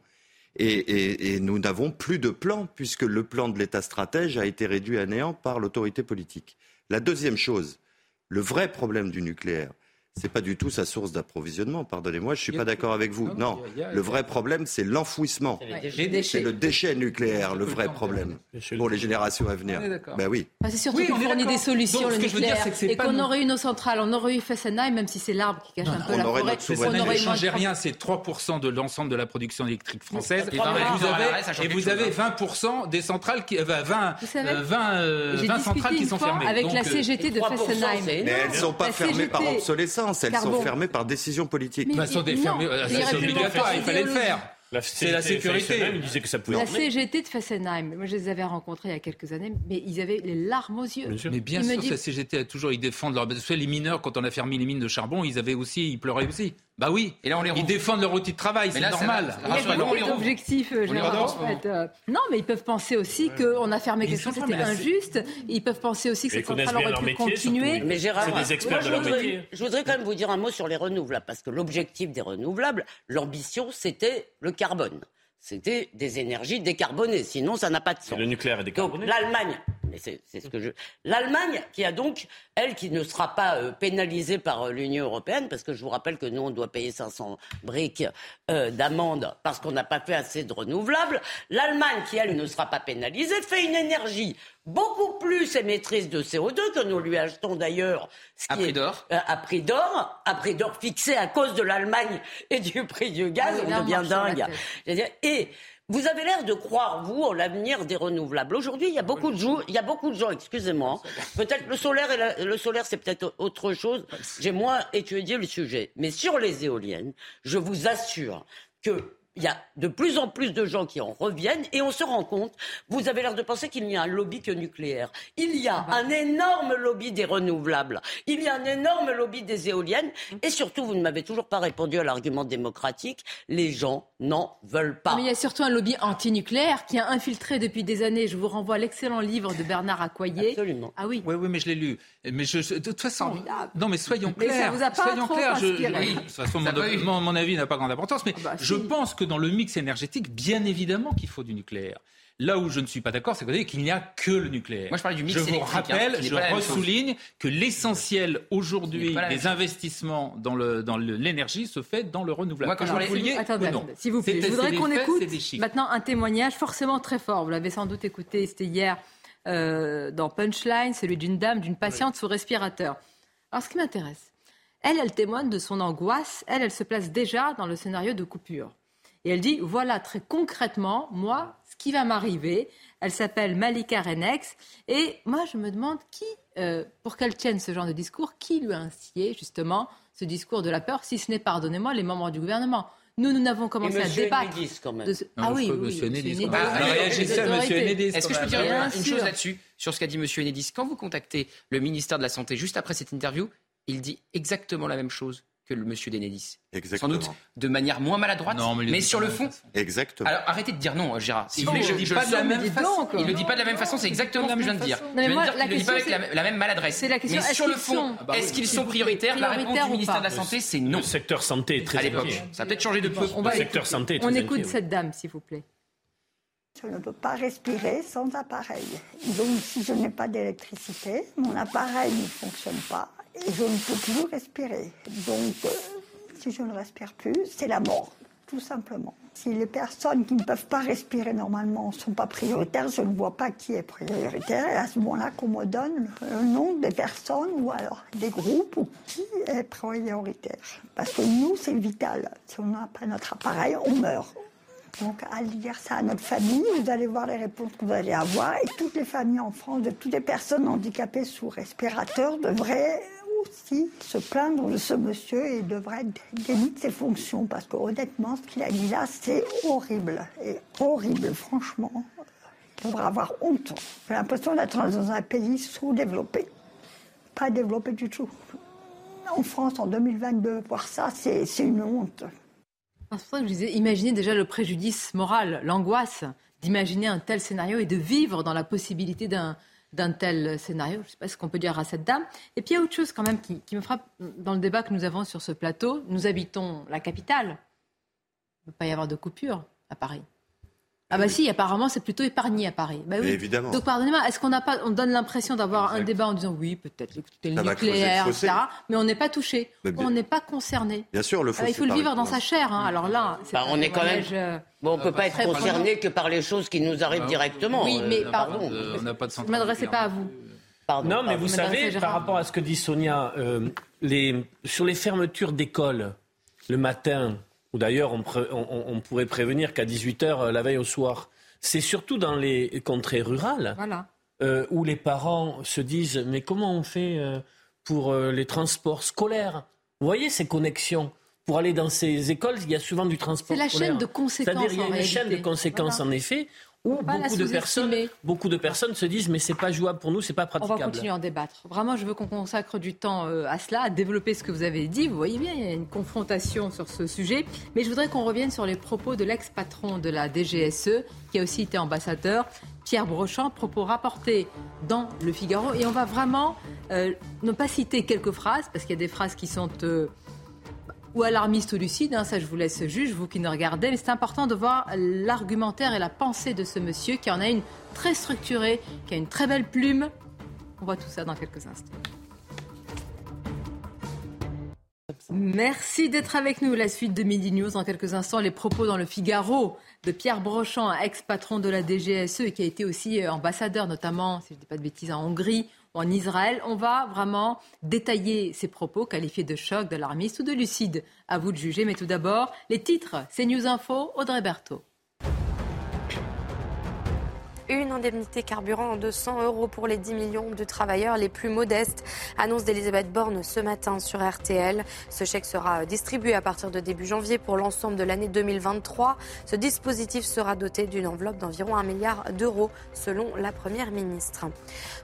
Et, nous n'avons plus de plan, puisque le plan de l'État stratège a été réduit à néant par l'autorité politique. La deuxième chose, le vrai problème du nucléaire, c'est pas du tout sa source d'approvisionnement. Pardonnez-moi, je suis pas d'accord avec vous. Non, le vrai problème, c'est l'enfouissement. C'est le déchet nucléaire, le vrai problème pour les générations à venir. Ben oui. c'est surtout qu'on fournit des solutions le nucléaire et qu'on aurait eu nos centrales, on aurait eu Fessenheim, même si c'est l'arbre qui cache un peu la forêt. Ça ne changeait rien. C'est 3% de l'ensemble de la production électrique française. Et vous avez 20% des centrales qui 20 20 centrales qui sont fermées. Avec la CGT de Fessenheim. Mais elles ne sont pas fermées par obsolescence. Elles sont fermées par décision politique. elles sont fermées, euh, c'est obligatoire, il fallait le faire. C'est la sécurité. disait que ça pouvait la CGT de Fessenheim, moi je les avais rencontrés il y a quelques années, mais ils avaient les larmes aux yeux. Mais bien sûr, la CGT a toujours, ils défendent leur. Les mineurs, quand on a fermé les mines de charbon, ils avaient aussi, ils pleuraient aussi. Bah oui. Et là, on les ils défendent leur outil de travail, c'est normal. Il y a objectifs, euh, en fait. Euh, non, mais ils peuvent penser aussi qu'on a fermé quelque chose, c'était injuste. Ils peuvent penser aussi que cette centrale aurait pu continuer. Mais Gérard, des experts de leur métier. Je voudrais quand même vous dire un mot sur les renouvelables, parce que l'objectif des renouvelables, l'ambition, c'était le carbone c'était des énergies décarbonées. Sinon, ça n'a pas de sens. le nucléaire est décarboné. l'Allemagne, c'est ce que je. L'Allemagne, qui a donc, elle, qui ne sera pas euh, pénalisée par euh, l'Union européenne, parce que je vous rappelle que nous, on doit payer 500 briques euh, d'amende parce qu'on n'a pas fait assez de renouvelables. L'Allemagne, qui, elle, ne sera pas pénalisée, fait une énergie beaucoup plus émettrice de CO2 que nous lui achetons d'ailleurs. À prix d'or? À prix d'or, à prix d'or fixé à cause de l'Allemagne et du prix du gaz, ah on devient dingue. Et vous avez l'air de croire, vous, en l'avenir des renouvelables. Aujourd'hui, il y a beaucoup de gens, il y a beaucoup de gens, excusez-moi, peut-être le solaire, et le solaire, c'est peut-être autre chose. J'ai moins étudié le sujet. Mais sur les éoliennes, je vous assure que il y a de plus en plus de gens qui en reviennent et on se rend compte, vous avez l'air de penser qu'il n'y a un lobby que nucléaire. Il y a un énorme lobby des renouvelables, il y a un énorme lobby des éoliennes et surtout, vous ne m'avez toujours pas répondu à l'argument démocratique, les gens n'en veulent pas. Mais il y a surtout un lobby anti-nucléaire qui a infiltré depuis des années. Je vous renvoie à l'excellent livre de Bernard Accoyer. Absolument. Ah oui. Oui, oui, mais je l'ai lu. Mais je, de toute façon, non, mais soyons clairs. Mais ça vous a pas soyons clairs. Je, de toute façon, mon, mon, avis n'a pas grande importance, mais ah bah, je pense que dans le mix énergétique, bien évidemment qu'il faut du nucléaire. Là où je ne suis pas d'accord, c'est qu'il n'y a que le nucléaire. Moi, je parlais du mix Je vous rappelle, je ressouligne que l'essentiel aujourd'hui des investissements dans l'énergie se fait dans le renouvelable. Moi, quand je parlais... Attendez, s'il vous plaît, je voudrais qu'on écoute maintenant un témoignage forcément très fort. Vous l'avez sans doute écouté, c'était hier euh, dans Punchline, celui d'une dame, d'une patiente sous respirateur. Alors, ce qui m'intéresse, elle, elle témoigne de son angoisse. Elle, elle se place déjà dans le scénario de coupure. Et elle dit, voilà très concrètement, moi, ce qui va m'arriver. Elle s'appelle Malika Renex. Et moi, je me demande qui, euh, pour qu'elle tienne ce genre de discours, qui lui a instillé justement ce discours de la peur, si ce n'est, pardonnez-moi, les membres du gouvernement. Nous, nous n'avons commencé à débattre. quand même. De ce... Ah oui, oui, Monsieur Enedis. Est-ce que je peux dire une chose là-dessus, sur ce qu'a dit Monsieur Enedis Quand vous contactez le ministère de la Santé juste après cette interview, il dit exactement la même chose que le monsieur Denedis. Exactement. Sans doute de manière moins maladroite, mais, sur le fond. Exactement. Alors arrêtez de dire non, Gérard. Si vous voulez, je, dis pas de la même façon. Il ne le dit pas de la même façon, c'est exactement ce que je viens de dire. Non, mais moi, dire la ne le dit pas avec la, même maladresse. La question, mais sur le fond, est-ce qu'ils sont prioritaires? La réponse du ministère de la Santé, c'est non. Le secteur santé est très À l'époque. Ça a peut-être changé de peu. Le secteur santé est très On écoute cette dame, s'il vous plaît. Je ne peux pas respirer sans appareil. Donc, si je n'ai pas d'électricité, mon appareil ne fonctionne pas je ne peux plus respirer. Donc, euh, si je ne respire plus, c'est la mort, tout simplement. Si les personnes qui ne peuvent pas respirer normalement ne sont pas prioritaires, je ne vois pas qui est prioritaire. Et à ce moment-là, qu'on me donne le nom des personnes ou alors des groupes ou qui est prioritaire. Parce que nous, c'est vital. Si on n'a pas notre appareil, on meurt. Donc, à dire ça à notre famille, vous allez voir les réponses que vous allez avoir. Et toutes les familles en France, de toutes les personnes handicapées sous respirateur, devraient aussi se plaindre de ce monsieur et devrait démis de ses fonctions. Parce que honnêtement, ce qu'il a dit là, c'est horrible. Et horrible, franchement. Il devrait avoir honte. J'ai l'impression d'être dans un pays sous-développé. Pas développé du tout. En France, en 2022, voir ça, c'est une honte. C'est pour ça que je disais, imaginez déjà le préjudice moral, l'angoisse d'imaginer un tel scénario et de vivre dans la possibilité d'un d'un tel scénario. Je ne sais pas ce qu'on peut dire à cette dame. Et puis il y a autre chose quand même qui, me frappe dans le débat que nous avons sur ce plateau. Nous habitons la capitale. Il ne peut pas y avoir de coupure à Paris. Ah bah si, apparemment c'est plutôt épargné à Paris. Bah oui. Évidemment. Donc pardonnez-moi, est-ce qu'on n'a pas, on donne l'impression d'avoir un débat en disant oui, peut-être le nucléaire, etc. Mais on n'est pas touché, on n'est pas concerné. Bien sûr, le ah, Il faut le vivre dans sa chair. Hein. Alors là, bah, on est quand même. Euh, bon, on peut pas être concerné que par les choses qui nous arrivent directement. Oui, mais euh, pardon. on n'a pas de. Ne m'adressez pas à vous. Pardon, non, mais vous savez, par rapport à ce que dit Sonia, euh, les, sur les fermetures d'écoles le matin ou d'ailleurs on, pourrait prévenir qu'à 18h euh, la veille au soir. C'est surtout dans les contrées rurales euh, où les parents se disent mais comment on fait euh, pour les transports scolaires? Vous voyez ces connexions? Pour aller dans ces écoles, il y a souvent du transport scolaire. C'est la chaîne de conséquences. C'est-à-dire il y a une chaîne de conséquences en effet beaucoup de, personnes, beaucoup de personnes se disent mais c'est pas jouable pour nous, c'est pas praticable. On va continuer à en débattre. Vraiment, je veux qu'on consacre du temps euh, à cela, à développer ce que vous avez dit. Vous voyez bien, il y a une confrontation sur ce sujet. Mais je voudrais qu'on revienne sur les propos de l'ex-patron de la DGSE, qui a aussi été ambassadeur, Pierre Brochant, propos rapportés dans Le Figaro. Et on va vraiment euh, ne pas citer quelques phrases, parce qu'il y a des phrases qui sont... Euh, ou alarmiste ou lucide, hein, ça je vous laisse juge, vous qui nous regardez, mais c'est important de voir l'argumentaire et la pensée de ce monsieur qui en a une très structurée, qui a une très belle plume. On voit tout ça dans quelques instants. Merci d'être avec nous. La suite de Midi News dans quelques instants. Les propos dans le Figaro de Pierre Brochant, ex-patron de la DGSE et qui a été aussi euh, ambassadeur, notamment, si je ne dis pas de bêtises, en Hongrie, en Israël. On va vraiment détailler ces propos qualifiés de choc, d'alarmiste ou de lucide. À vous de juger. Mais tout d'abord, les titres. C'est News Info, Audrey Berthaud. Une indemnité carburant de 200 euros pour les 10 millions de travailleurs les plus modestes, annonce d'Elisabeth Borne ce matin sur RTL. Ce chèque sera distribué à partir de début janvier pour l'ensemble de l'année 2023. Ce dispositif sera doté d'une enveloppe d'environ 1 milliard d'euros selon la Première ministre.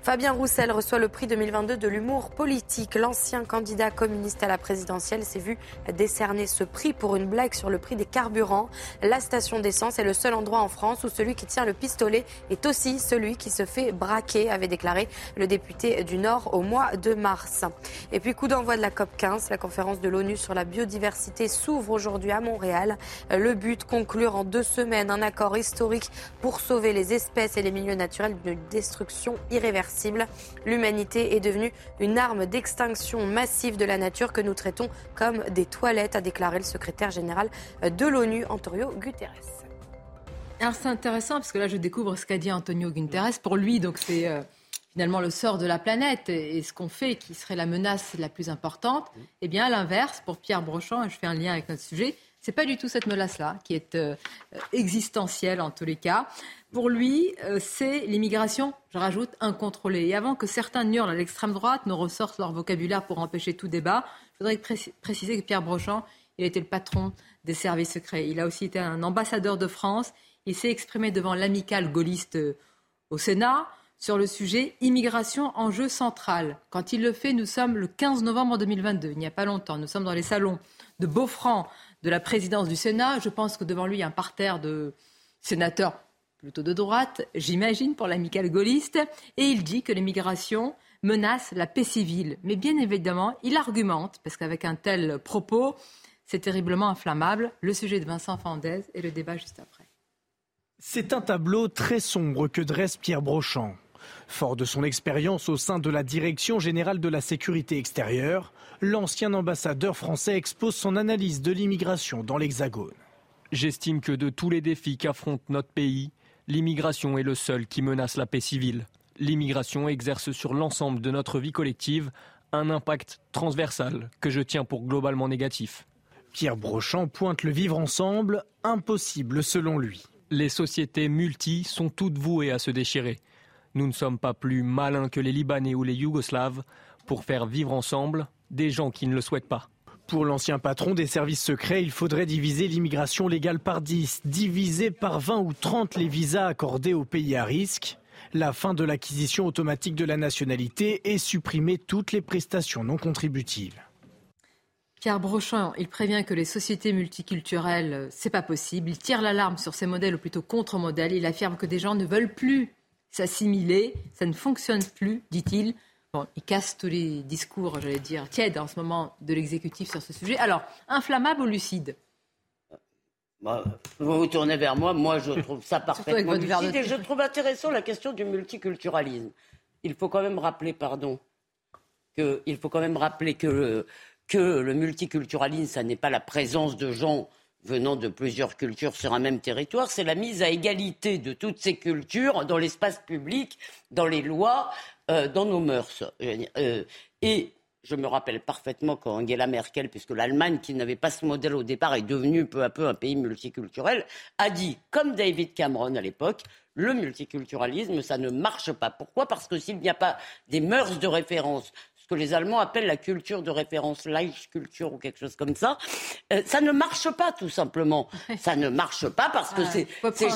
Fabien Roussel reçoit le prix 2022 de l'humour politique. L'ancien candidat communiste à la présidentielle s'est vu décerner ce prix pour une blague sur le prix des carburants. La station d'essence est le seul endroit en France où celui qui tient le pistolet est est aussi celui qui se fait braquer, avait déclaré le député du Nord au mois de mars. Et puis coup d'envoi de la COP 15, la conférence de l'ONU sur la biodiversité s'ouvre aujourd'hui à Montréal. Le but, conclure en deux semaines un accord historique pour sauver les espèces et les milieux naturels d'une destruction irréversible. L'humanité est devenue une arme d'extinction massive de la nature que nous traitons comme des toilettes, a déclaré le secrétaire général de l'ONU, Antonio Guterres. C'est intéressant parce que là je découvre ce qu'a dit Antonio Guterres. Pour lui, donc c'est euh, finalement le sort de la planète et, ce qu'on fait qui serait la menace la plus importante. Eh bien à l'inverse, pour Pierre Brochant, et je fais un lien avec notre sujet, C'est pas du tout cette menace-là qui est euh, existentielle en tous les cas. Pour lui, euh, c'est l'immigration, je rajoute, incontrôlée. Et avant que certains hurlent à l'extrême droite ne ressortent leur vocabulaire pour empêcher tout débat, je voudrais préciser que Pierre Brochant, il était le patron des services secrets. Il a aussi été un ambassadeur de France. Il s'est exprimé devant l'amicale gaulliste euh, au Sénat sur le sujet immigration enjeu central. Quand il le fait, nous sommes le 15 novembre 2022, il n'y a pas longtemps. Nous sommes dans les salons de Beaufranc de la présidence du Sénat. Je pense que devant lui, il y a un parterre de sénateurs plutôt de droite, j'imagine, pour l'amical gaulliste. Et il dit que l'immigration menace la paix civile. Mais bien évidemment, il argumente, parce qu'avec un tel propos, c'est terriblement inflammable. Le sujet de Vincent Fandez et le débat juste après. C'est un tableau très sombre que dresse Pierre Brochant. Fort de son expérience au sein de la Direction générale de la sécurité extérieure, l'ancien ambassadeur français expose son analyse de l'immigration dans l'Hexagone. J'estime que de tous les défis qu'affronte notre pays, l'immigration est le seul qui menace la paix civile. L'immigration exerce sur l'ensemble de notre vie collective un impact transversal que je tiens pour globalement négatif. Pierre Brochant pointe le vivre ensemble, impossible selon lui. Les sociétés multi sont toutes vouées à se déchirer. Nous ne sommes pas plus malins que les Libanais ou les Yougoslaves pour faire vivre ensemble des gens qui ne le souhaitent pas. Pour l'ancien patron des services secrets, il faudrait diviser l'immigration légale par 10, diviser par 20 ou 30 les visas accordés aux pays à risque, la fin de l'acquisition automatique de la nationalité et supprimer toutes les prestations non contributives. Pierre Brochant, il prévient que les sociétés multiculturelles, c'est pas possible. Il tire l'alarme sur ces modèles ou plutôt contre-modèles. Il affirme que des gens ne veulent plus s'assimiler. Ça ne fonctionne plus, dit-il. Bon, il casse tous les discours, j'allais dire, tièdes en ce moment de l'exécutif sur ce sujet. Alors, inflammable ou lucide? Bah, vous vous tournez vers moi, moi je trouve ça parfaitement lucide et je trouve intéressant la question du multiculturalisme. Il faut quand même rappeler, pardon, que, il faut quand même rappeler que le, que le multiculturalisme, ça n'est pas la présence de gens venant de plusieurs cultures sur un même territoire, c'est la mise à égalité de toutes ces cultures dans l'espace public, dans les lois, euh, dans nos mœurs. Euh, et je me rappelle parfaitement quand Angela Merkel, puisque l'Allemagne, qui n'avait pas ce modèle au départ, est devenue peu à peu un pays multiculturel, a dit, comme David Cameron à l'époque, le multiculturalisme, ça ne marche pas. Pourquoi? Parce que s'il n'y a pas des mœurs de référence ce que les Allemands appellent la culture de référence, culture ou quelque chose comme ça, euh, ça ne marche pas tout simplement. Ça ne marche pas parce que c'est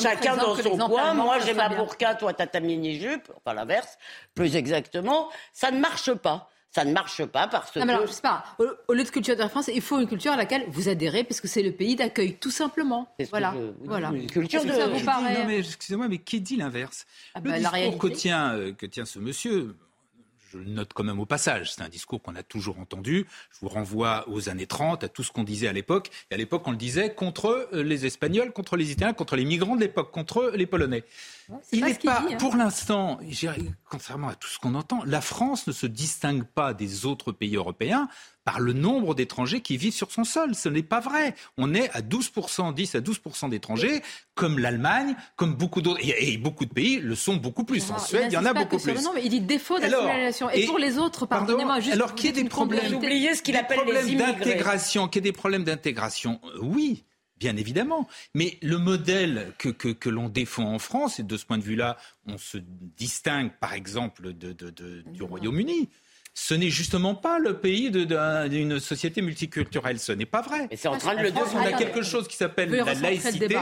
chacun dans son coin. Moi j'ai ma burqa, toi t'as ta mini-jupe, enfin l'inverse, plus exactement. Ça ne marche pas ça ne marche pas parce que. Non, mais alors, je sais pas. Au, lieu de culture de référence, il faut une culture à laquelle vous adhérez parce que c'est le pays d'accueil, tout simplement. Voilà. voilà. Une culture de. Ça vous paraît... Non, mais excusez-moi, mais qui dit l'inverse? Ah Le bah, discours que tient, euh, que tient ce monsieur, je le note quand même au passage, c'est un discours qu'on a toujours entendu. Je vous renvoie aux années 30, à tout ce qu'on disait à l'époque. Et à l'époque, on le disait contre euh, les Espagnols, contre les Italiens, contre les migrants de l'époque, contre les Polonais. il n'est pas, hein. pour l'instant, contrairement à tout ce qu'on entend, la France ne se distingue pas des autres pays européens par le nombre d'étrangers qui vivent sur son sol. Ce n'est pas vrai. On est à 12%, 10 à 12% d'étrangers, comme l'Allemagne, comme beaucoup d'autres. Et, beaucoup de pays le sont beaucoup plus. En Suède, il y en a beaucoup plus. Non, mais il dit défaut d'assimilation. Et, pour les autres, pardonnez-moi, juste. Alors, qu'il y ait des problèmes. Oubliez ce qu'il appelle les d'intégration, qu'il y ait des problèmes d'intégration, euh, oui. Bien évidemment. Mais le modèle que, que, que l'on défend en France, et de ce point de vue-là, on se distingue par exemple de, de, de, du Royaume-Uni ce n'est justement pas le pays d'une société multiculturelle. Ce n'est pas vrai. c'est en train de le On a quelque chose qui s'appelle la laïcité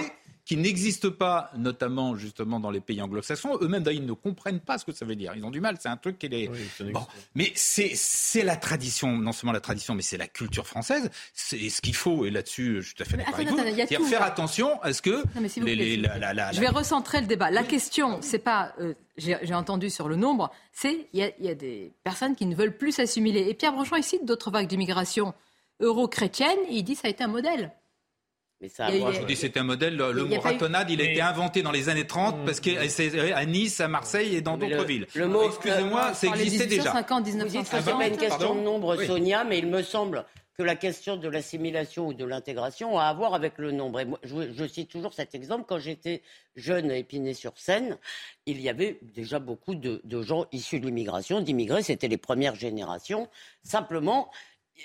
qui n'existe pas, notamment justement dans les pays anglo-saxons. Eux-mêmes, d'ailleurs, ils ne comprennent pas ce que ça veut dire. Ils ont du mal. C'est un truc qui est. bon. Mais c'est la tradition, non seulement la tradition, mais c'est la culture française. C'est ce qu'il faut. Et là-dessus, je suis tout à fait d'accord avec vous. faire attention à ce que. je vais recentrer le débat. La question, c'est pas. Euh, j'ai entendu sur le nombre, c'est il y, a des personnes qui ne veulent plus s'assimiler. Et Pierre Branchon, il cite d'autres vagues d'immigration euro-chrétienne, il dit ça a été un modèle. Mais ça, je vous dis, c'est un modèle. Le, mot ratonnade, il a été inventé dans les années 30 parce qu'à Nice, à Marseille et dans d'autres villes. Le mot, excusez-moi, ça existait déjà. 50, 1950. Vous dites que c'est pas une question de nombre, Sonia, mais il me semble que la question de l'assimilation ou de l'intégration a à voir avec le nombre. Et moi, je, cite toujours cet exemple. Quand j'étais jeune à Épinay-sur-Seine, il y avait déjà beaucoup de, de gens issus de l'immigration, d'immigrés. C'était les premières générations. Simplement,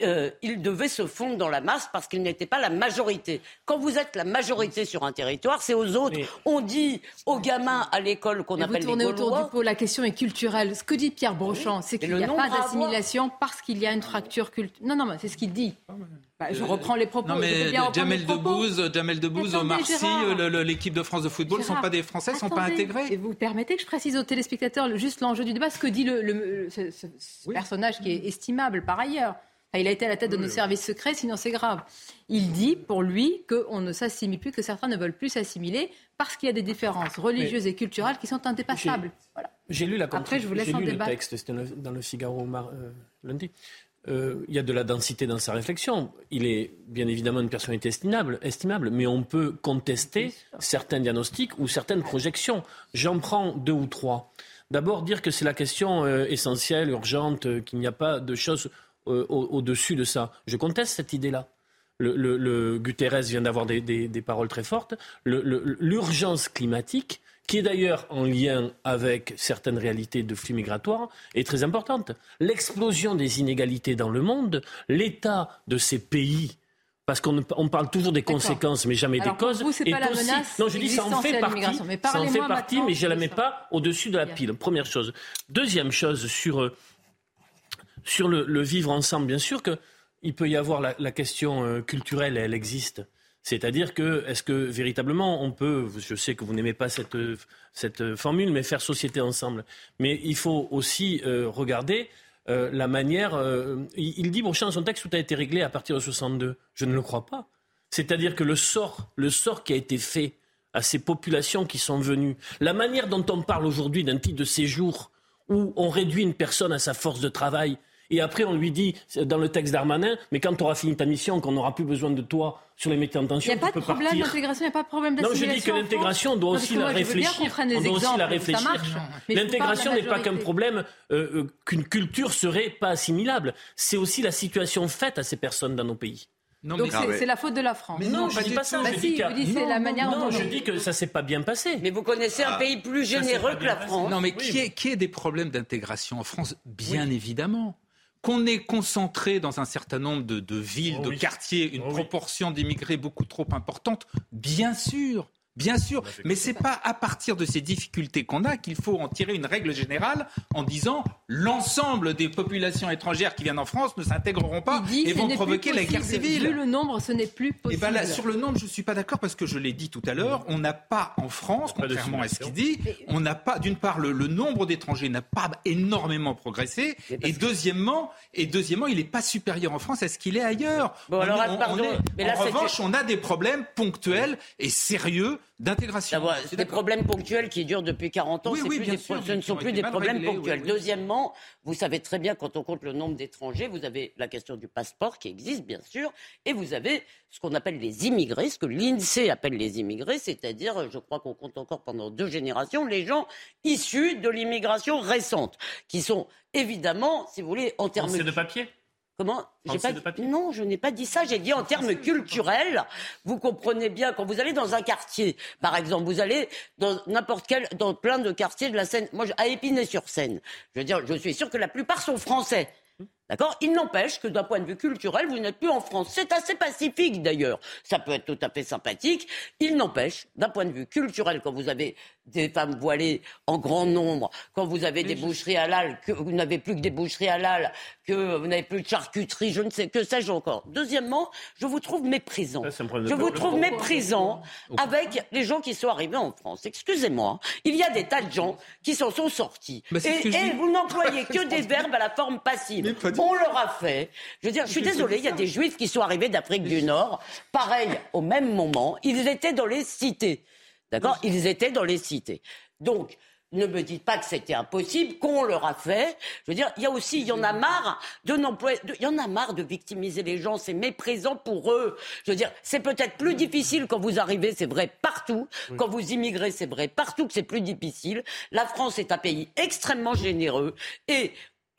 euh, il devait se fondre dans la masse parce qu'il n'était pas la majorité. Quand vous êtes la majorité sur un territoire, c'est aux autres. On dit aux gamins à l'école qu'on appelle vous les autour du pot. La question est culturelle. Ce que dit Pierre Brochant, c'est qu'il n'y a pas d'assimilation parce qu'il y a une fracture culturelle. Non, non, c'est ce qu'il dit. Bah, je reprends les propos. Non, mais Jamel Debbouze, Jamel Debbouze, Omar l'équipe de France de football ne sont pas des Français, ne sont pas intégrés. Et vous permettez que je précise aux téléspectateurs juste l'enjeu du débat, ce que dit le, ce, personnage qui est estimable par ailleurs. Il a été à la tête de nos services secrets, sinon c'est grave. Il dit, pour lui, qu'on ne s'assimile plus, que certains ne veulent plus s'assimiler parce qu'il y a des différences religieuses et culturelles qui sont indépassables. J'ai lu la Après, je vous laisse lu le texte, c'était dans le Figaro euh, lundi. Euh, il y a de la densité dans sa réflexion. Il est bien évidemment une personnalité estimable, estimable mais on peut contester certains diagnostics ou certaines projections. J'en prends deux ou trois. D'abord, dire que c'est la question euh, essentielle, urgente, qu'il n'y a pas de choses euh, au-dessus de ça. Je conteste cette idée-là. Le, Guterres vient d'avoir des, paroles très fortes. L'urgence climatique, qui est d'ailleurs en lien avec certaines réalités de flux migratoires, est très importante. L'explosion des inégalités dans le monde, l'état de ces pays parce qu'on parle toujours des conséquences, mais jamais des causes. Vous, pas la menace non, je dis ça en fait partie, mais ça en fait partie, mais je ne la mets pas au-dessus de la pile. Première chose. Deuxième chose sur euh, sur le, vivre ensemble, bien sûr qu'il peut y avoir la, question euh, culturelle, elle existe. C'est-à-dire que, est-ce que véritablement on peut, je sais que vous n'aimez pas cette, cette formule, mais faire société ensemble. Mais il faut aussi euh, regarder euh, la manière. il, dit, bon, dans son texte, tout a été réglé à partir de 62. Je ne le crois pas. C'est-à-dire que le sort, le sort qui a été fait à ces populations qui sont venues, la manière dont on parle aujourd'hui d'un titre de séjour où on réduit une personne à sa force de travail, et après on lui dit dans le texte d'Armanin, mais quand tu auras fini ta mission, qu'on n'aura plus besoin de toi sur les métiers en tension, il n'y a pas de problème d'intégration, il n'y a pas de problème d'assimilation. Non, je dis que l'intégration doit aussi la réfléchir. On doit aussi la réfléchir. L'intégration n'est pas qu'un problème euh, euh, qu'une culture serait pas assimilable. C'est aussi la situation faite à ces personnes dans nos pays. Non, Donc c'est la faute de la France. Mais non, je ne dis pas ça. Bah je dis que... c'est la manière non, je dis que ça s'est pas bien passé. Mais vous connaissez un ah. pays plus généreux que la France. Non, mais qui, est, qui est des problèmes d'intégration en France? Bien évidemment qu'on est concentré dans un certain nombre de, villes, oh de quartiers, une oh proportion d'immigrés beaucoup trop importante, bien sûr. Bien sûr, mais c'est pas à partir de ces difficultés qu'on a qu'il faut en tirer une règle générale en disant l'ensemble des populations étrangères qui viennent en France ne s'intégreront pas et vont provoquer la guerre civile. Vu le nombre, ce n'est plus possible. Et ben là, sur le nombre, je suis pas d'accord parce que je l'ai dit tout à l'heure, on n'a pas en France, contrairement à ce qu'il dit, on n'a pas d'une part le, nombre d'étrangers n'a pas énormément progressé et deuxièmement, et deuxièmement, il n'est pas supérieur en France à ce qu'il est ailleurs. Bon, alors, pardon, mais là, en revanche, on a des problèmes ponctuels et sérieux d'intégration. C'est des problèmes ponctuels qui durent depuis 40 ans. ce ne sont plus des problèmes ponctuels. Deuxièmement, vous savez très bien, quand on compte le nombre d'étrangers, vous avez la question du passeport qui existe, bien sûr, et vous avez ce qu'on appelle les immigrés, ce que l'INSEE appelle les immigrés, c'est-à-dire, je crois qu'on compte encore pendant deux générations, les gens issus de l'immigration récente, qui sont évidemment, si vous voulez, en termes... de papier? Comment Non, je n'ai pas dit ça. J'ai dit en termes culturels. Vous comprenez bien quand vous allez dans un quartier, par exemple, vous allez dans n'importe quel, dans plein de quartiers de la Seine. Moi, à Épinay-sur-Seine, je veux dire, je suis sûr que la plupart sont français. D'accord? Il n'empêche que d'un point de vue culturel, vous n'êtes plus en France. C'est assez pacifique d'ailleurs. Ça peut être tout à fait sympathique. Il n'empêche, d'un point de vue culturel, quand vous avez des femmes voilées en grand nombre, quand vous avez des boucheries halal, que vous n'avez plus que des boucheries halal, que vous n'avez plus de charcuterie, je ne sais que sais-je encore. Deuxièmement, je vous trouve méprisant. Je vous trouve méprisant avec les gens qui sont arrivés en France. Excusez-moi, il y a des tas de gens qui s'en sont sortis. et, vous n'employez que des verbes à la forme passive. On leur a fait. Je veux dire, je suis désolé, il y a des juifs qui sont arrivés d'Afrique du Nord. Pareil, au même moment, ils étaient dans les cités. D'accord? Ils étaient dans les cités. Donc, ne me dites pas que c'était impossible, qu'on leur a fait. Je veux dire, il y a aussi, il y en a marre de n'employer, il y en a marre de victimiser les gens, c'est méprisant pour eux. Je veux dire, c'est peut-être plus difficile quand vous arrivez, c'est vrai partout. Quand vous immigrez, c'est vrai partout que c'est plus difficile. La France est un pays extrêmement généreux et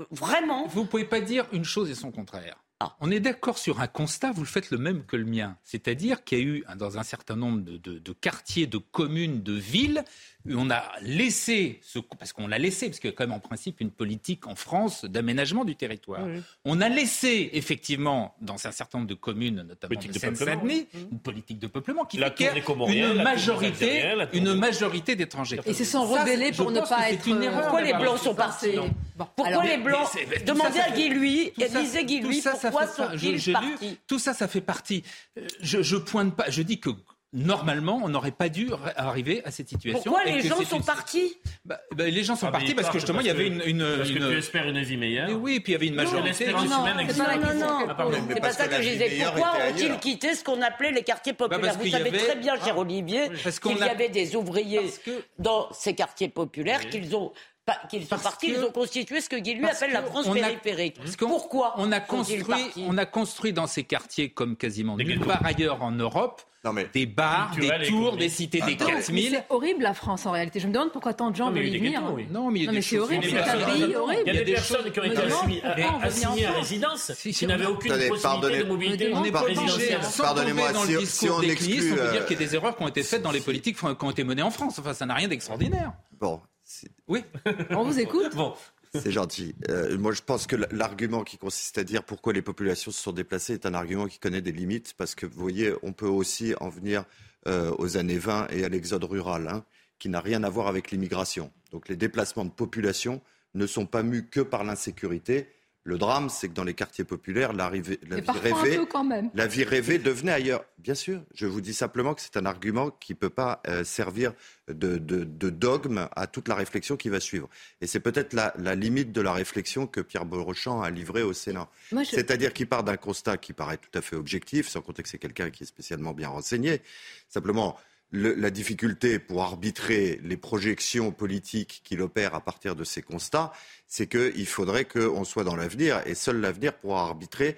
Vraiment Vous ne pouvez pas dire une chose et son contraire. Ah. On est d'accord sur un constat, vous le faites le même que le mien. C'est-à-dire qu'il y a eu, dans un certain nombre de, quartiers, de communes, de villes, on a laissé, ce, parce qu'on l'a laissé, parce qu'il y a quand même en principe une politique en France d'aménagement du territoire. On a laissé effectivement dans un certain nombre de communes, notamment de Seine-Saint-Denis, une politique de peuplement qui fait une majorité, une majorité d'étrangers. Et se sont rebellés pour ne pas être. Une erreur. Pourquoi les blancs sont partis Pourquoi les blancs Demandez à Guy Lui, disait Guy Lui, pourquoi sont-ils partis Tout ça, ça fait partie. Euh, je, je pointe pas. Je dis que normalement, on n'aurait pas dû arriver à cette situation. Pourquoi les gens sont partis bah, bah, Les gens sont ah, partis parce que justement, il y avait une, une, parce que tu espères une vie meilleure. oui, puis il y avait une majorité. Non, non, non, non, non. Ah, c'est pas ça que, je disais. Pourquoi ont-ils quitté ce qu'on appelait les quartiers bah, populaires Vous savez très bien, cher ah. Olivier, qu'il y avait des ouvriers dans ces quartiers populaires qu'ils ont qu'ils sont partis, ils ont constitué ce que Guy lui appelle la France périphérique. Pourquoi on a construit, on a construit dans ces quartiers comme quasiment nulle part ailleurs en Europe des bars, des tours, des cités des 4000. C'est horrible la France en réalité. Je me demande pourquoi tant de gens veulent y venir. Non, mais, c'est horrible, c'est un pays horrible. Il y a des personnes qui ont été assignées à résidence, qui n'avaient aucune possibilité de mobilité. On n'est pas obligé, pardonnez-moi, dans le discours des ministres, on peut dire qu'il y a des erreurs qui ont été faites dans les politiques qui ont été menées en France. Enfin, ça n'a rien d'extraordinaire. Bon. Oui. On vous écoute. Bon. C'est gentil. Euh, moi, je pense que l'argument qui consiste à dire pourquoi les populations se sont déplacées est un argument qui connaît des limites, parce que vous voyez, on peut aussi en venir euh, aux années 20 et à l'exode rural, hein, qui n'a rien à voir avec l'immigration. Donc les déplacements de population ne sont pas mus que par l'insécurité, le drame, c'est que dans les quartiers populaires, la, vie rêvée, la vie rêvée devenait ailleurs. Bien sûr, je vous dis simplement que c'est un argument qui ne peut pas euh, servir de, dogme à toute la réflexion qui va suivre. Et c'est peut-être la, limite de la réflexion que Pierre Beaurechamp a livrée au Sénat. C'est-à-dire qu'il part d'un constat qui paraît tout à fait objectif, sans compter que c'est quelqu'un qui est spécialement bien renseigné. Simplement, la difficulté pour arbitrer les projections politiques qu'il opère à partir de ces constats, c'est qu'il faudrait qu'on soit dans l'avenir et seul l'avenir pourra arbitrer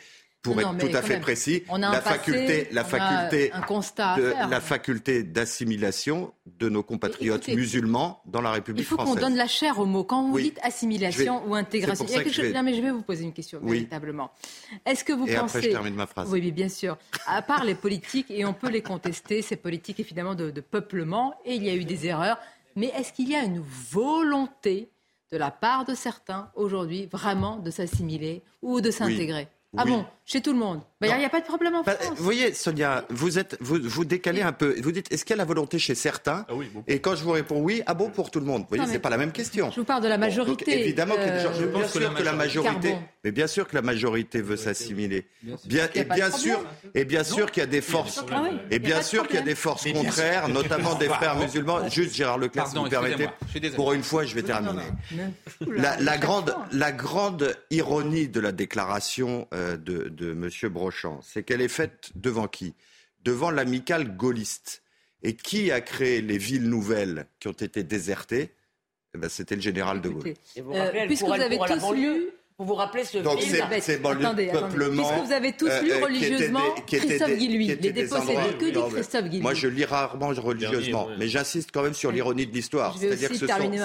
pour être tout à fait précis, la faculté, la faculté, de, la faculté d'assimilation de nos compatriotes musulmans dans la République française. Il faut qu'on donne la chair au mot. Quand vous dites assimilation ou intégration, je... Non, mais je vais vous poser une question véritablement. Est-ce que vous et pensez après, je termine ma phrase. Oui, bien sûr. À part les politiques, et on peut les contester, ces politiques évidemment de, de peuplement, et il y a eu des erreurs. Mais est-ce qu'il y a une volonté de la part de certains aujourd'hui vraiment de s'assimiler ou de s'intégrer? Ah bon Chez tout le monde. Il bah, n'y a, pas de problème en bah, France. Vous voyez, Sonia, vous, êtes, vous, vous décalez un peu. Vous dites, est-ce qu'il y a la volonté chez certains ah Et quand je vous réponds oui, ah bon, pour tout le monde? Vous voyez, ce n'est pas la même question. Je vous parle de la majorité. évidemment, euh, je pense que, la, majorité, mais bien sûr que la majorité veut s'assimiler. Bien, et, bien sûr, et bien sûr qu'il y a des forces, ah et bien sûr qu'il y a des forces contraires, notamment des frères musulmans. Juste Gérard Leclerc, si vous permettez, pour une fois, je vais terminer. La grande, la grande ironie de la déclaration euh, de, de M. Brochant, c'est qu'elle est faite devant qui? Devant l'amicale gaulliste. Et qui a créé les villes nouvelles qui ont été désertées? Eh ben, C'était le général de Gaulle. Euh, puisque vous avez tous lu vous vous rappelez ce Donc c'est bon, attendez, peuplement. Puisque vous avez tous lu euh, religieusement Christophe Guilluy, les dépossédés. Que dit Christophe Guilluy Moi, je lis rarement religieusement, mais j'insiste quand même sur l'ironie de l'histoire. C'est-à-dire que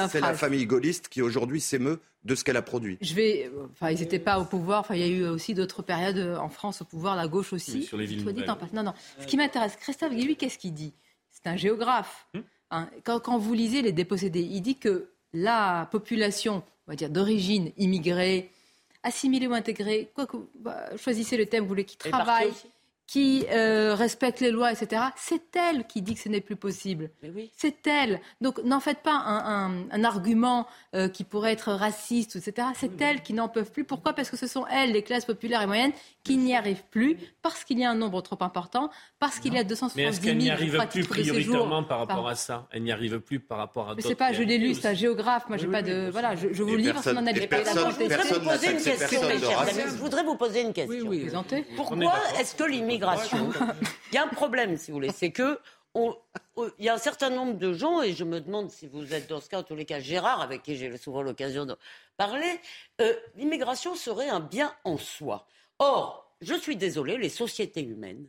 c'est la famille gaulliste qui aujourd'hui s'émeut de ce qu'elle a produit. Je vais, enfin, ils n'étaient pas au pouvoir. Enfin, il y a eu aussi d'autres périodes en France au pouvoir, la gauche aussi. sur les villes Non, non. Ce qui m'intéresse, Christophe Guilluy, qu'est-ce qu'il dit? C'est un géographe. Hmm? Hein, quand, quand, vous lisez les dépossédés, il dit que la population, on va dire d'origine immigrée, assimilé ou intégré, quoi que bah, choisissez le thème, vous voulez qui travaille, qui euh, respecte les lois, etc. C'est elle qui dit que ce n'est plus possible. C'est elle. Donc n'en faites pas un, argument euh, qui pourrait être raciste, etc. C'est elle qui n'en peuvent plus. Pourquoi? Parce que ce sont elles, les classes populaires et moyennes, qui n'y arrivent plus, parce qu'il y a un nombre trop important, parce qu'il y a 270 000 Mais est-ce qu'elle n'y arrive plus prioritairement par rapport à ça? Elle n'y arrive plus par rapport à d'autres. Je sais pas, je l'ai lu, c'est un géographe. Moi, j'ai pas de. Voilà, je, je vous lis parce que m'en allez pas Je voudrais vous poser une question. Oui, oui. Pourquoi est-ce que l'immigration il y a un problème, si vous voulez, c'est que il y a un certain nombre de gens, et je me demande si vous êtes dans ce cas, en tous les cas, Gérard, avec qui j'ai souvent l'occasion de parler, euh, l'immigration serait un bien en soi. Or, je suis désolé, les sociétés humaines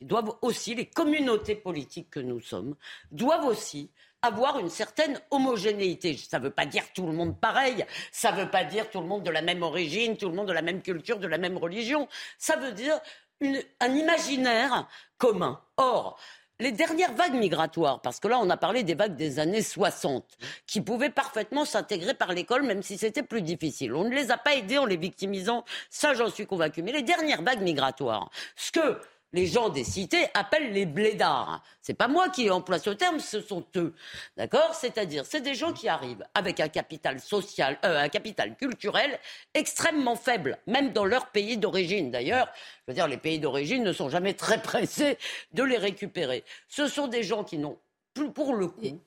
doivent aussi, les communautés politiques que nous sommes, doivent aussi avoir une certaine homogénéité. Ça ne veut pas dire tout le monde pareil, ça ne veut pas dire tout le monde de la même origine, tout le monde de la même culture, de la même religion. Ça veut dire un imaginaire commun. Or, les dernières vagues migratoires, parce que là on a parlé des vagues des années 60, qui pouvaient parfaitement s'intégrer par l'école, même si c'était plus difficile. On ne les a pas aidés en les victimisant, ça j'en suis convaincu. Mais les dernières vagues migratoires, ce que les gens des cités appellent les blédards. C'est pas moi qui emploie ce terme, ce sont eux. D'accord? C'est-à-dire, c'est des gens qui arrivent avec un capital social, euh, un capital culturel extrêmement faible, même dans leur pays d'origine. D'ailleurs, je veux dire, les pays d'origine ne sont jamais très pressés de les récupérer. Ce sont des gens qui n'ont plus, pour le coup,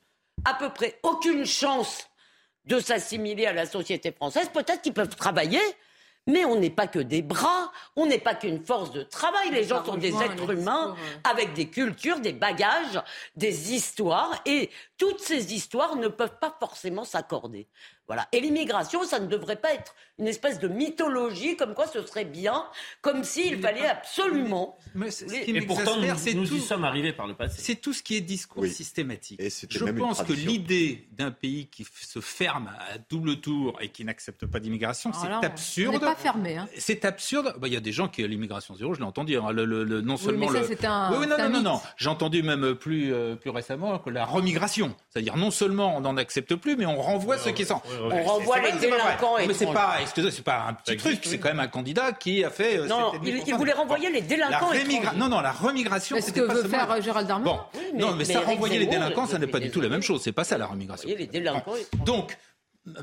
à peu près aucune chance de s'assimiler à la société française. Peut-être qu'ils peuvent travailler, mais on n'est pas que des bras, on n'est pas qu'une force de travail. Les gens sont des êtres humains avec des cultures, des bagages, des histoires. Et toutes ces histoires ne peuvent pas forcément s'accorder. Voilà. Et l'immigration, ça ne devrait pas être une espèce de mythologie, comme quoi ce serait bien, comme s'il fallait absolument. Mais, Et pourtant, nous, y sommes arrivés par le passé. C'est tout ce qui est discours systématique. Je pense que l'idée d'un pays qui se ferme à double tour et qui n'accepte pas d'immigration, c'est absurde. Pas fermé. Hein. C'est absurde. Bah, il y a des gens qui ont l'immigration zéro, je l'ai entendu. Hein. Le, le, non seulement mais ça, Un, oui, non, non, non, non. J'ai entendu même plus, euh, plus récemment que la remigration. C'est-à-dire non seulement on n'en accepte plus, mais on renvoie ceux qui sont on renvoie les délinquants Mais c'est pas, c'est pas un petit truc, c'est quand même un candidat qui a fait. Euh, non, il, voulait renvoyer les délinquants. non, non, la remigration. C'est ce que veut faire euh, Gérald Darmanin. Bon, non, mais, ça renvoyer les délinquants, ça n'est pas du tout la même chose. C'est pas ça la remigration. Les délinquants. Donc.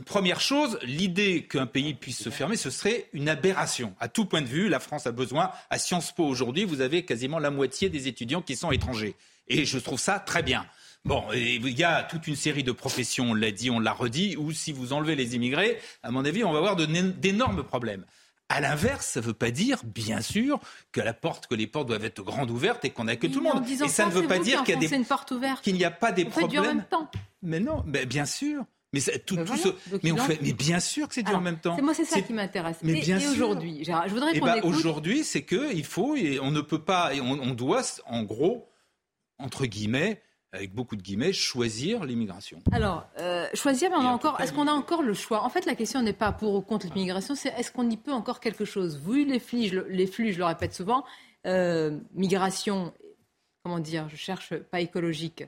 Première chose, l'idée qu'un pays puisse se fermer, ce serait une aberration. À tout point de vue, la France a besoin. À Sciences Po aujourd'hui, vous avez quasiment la moitié des étudiants qui sont étrangers. Et je trouve ça très bien. Bon, il y a toute une série de professions, on l'a dit, on l'a redit, où si vous enlevez les immigrés, à mon avis, on va avoir d'énormes problèmes. À l'inverse, ça ne veut pas dire, bien sûr, que la porte, que les portes doivent être grandes ouvertes et qu'on n'a que tout le monde. Et ça, ne veut pas dire qu'il y a des, qu'il n'y a pas des problèmes. en même temps. Mais non, mais bien sûr. Mais, tout, ben mais, on fait, mais bien sûr que c'est dur en même temps. Moi, c'est ça qui m'intéresse. Mais bien et aujourd'hui, je voudrais eh qu'on ben, Aujourd'hui, c'est que il faut et on ne peut pas et on doit, en gros, entre guillemets, avec beaucoup de guillemets, choisir l'immigration. Alors, euh, choisir, mais on a encore, est-ce qu'on a encore le choix? En fait, la question n'est pas pour ou contre l'immigration, c'est est-ce qu'on y peut encore quelque chose? Vu les flux, les flux, je le répète souvent, euh, migration, comment dire, je cherche pas écologique.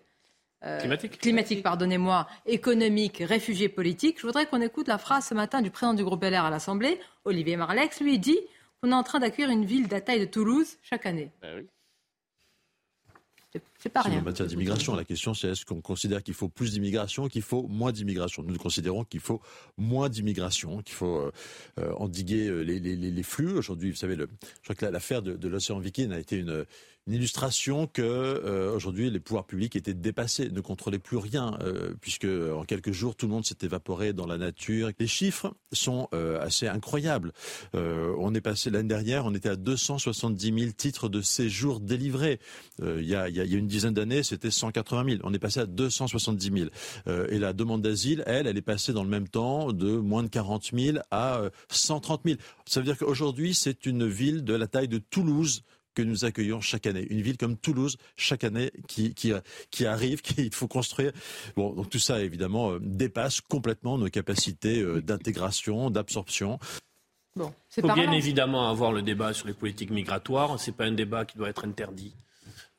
Euh, climatique. Climatique, pardonnez-moi, économique, réfugié politique. Je voudrais qu'on écoute la phrase ce matin du président du groupe LR à l'Assemblée, Olivier Marlex. Lui, dit qu'on est en train d'accueillir une ville de la taille de Toulouse chaque année. Ben oui. C'est pas rien. En matière d'immigration, la question c'est est-ce qu'on considère qu'il faut plus d'immigration ou qu'il faut moins d'immigration? Nous considérons qu'il faut moins d'immigration, qu'il faut euh, euh, endiguer euh, les, les, les flux. Aujourd'hui, vous savez, le, je crois que l'affaire de, de l'océan Viking a été une, une illustration que euh, aujourd'hui les pouvoirs publics étaient dépassés, ne contrôlaient plus rien, euh, puisque en quelques jours tout le monde s'est évaporé dans la nature. Les chiffres sont euh, assez incroyables. on est passé l'année dernière, on était à 270 000 titres de séjour délivrés. Il y a, y, a, une dizaine d'années, c'était 180 000. On est passé à 270 000. et la demande d'asile, elle, elle est passée dans le même temps de moins de 40 000 à 130 000. Ça veut dire qu'aujourd'hui, c'est une ville de la taille de Toulouse que nous accueillons chaque année. Une ville comme Toulouse, chaque année, qui, qui, qui arrive, qu'il faut construire. Bon, donc tout ça, évidemment, euh, dépasse complètement nos capacités euh, d'intégration, d'absorption. Bon, Il faut bien évidemment avoir le débat sur les politiques migratoires. Ce n'est pas un débat qui doit être interdit.